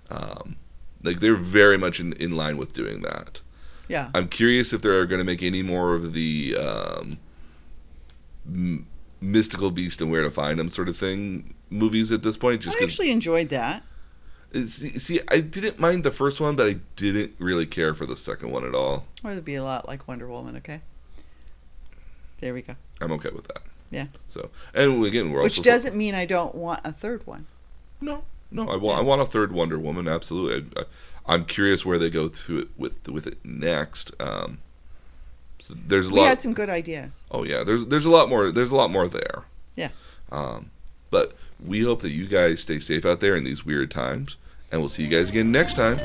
Um, like they're very much in, in line with doing that. Yeah. I'm curious if they're going to make any more of the um, m- mystical beast and where to find them sort of thing movies at this point. Just I actually enjoyed that. see, see, I didn't mind the first one, but I didn't really care for the second one at all. Or it'd be a lot like Wonder Woman. Okay. There we go. I'm okay with that. Yeah. So, and again, we're which doesn't mean I don't want a third one. No, no, I want I want a third Wonder Woman. Absolutely. I, am curious where they go through it with with it next. Um, so there's a we lot. We had some good ideas. Oh yeah, there's there's a lot more. There's a lot more there. Yeah. Um, but we hope that you guys stay safe out there in these weird times, and we'll see you guys again next time.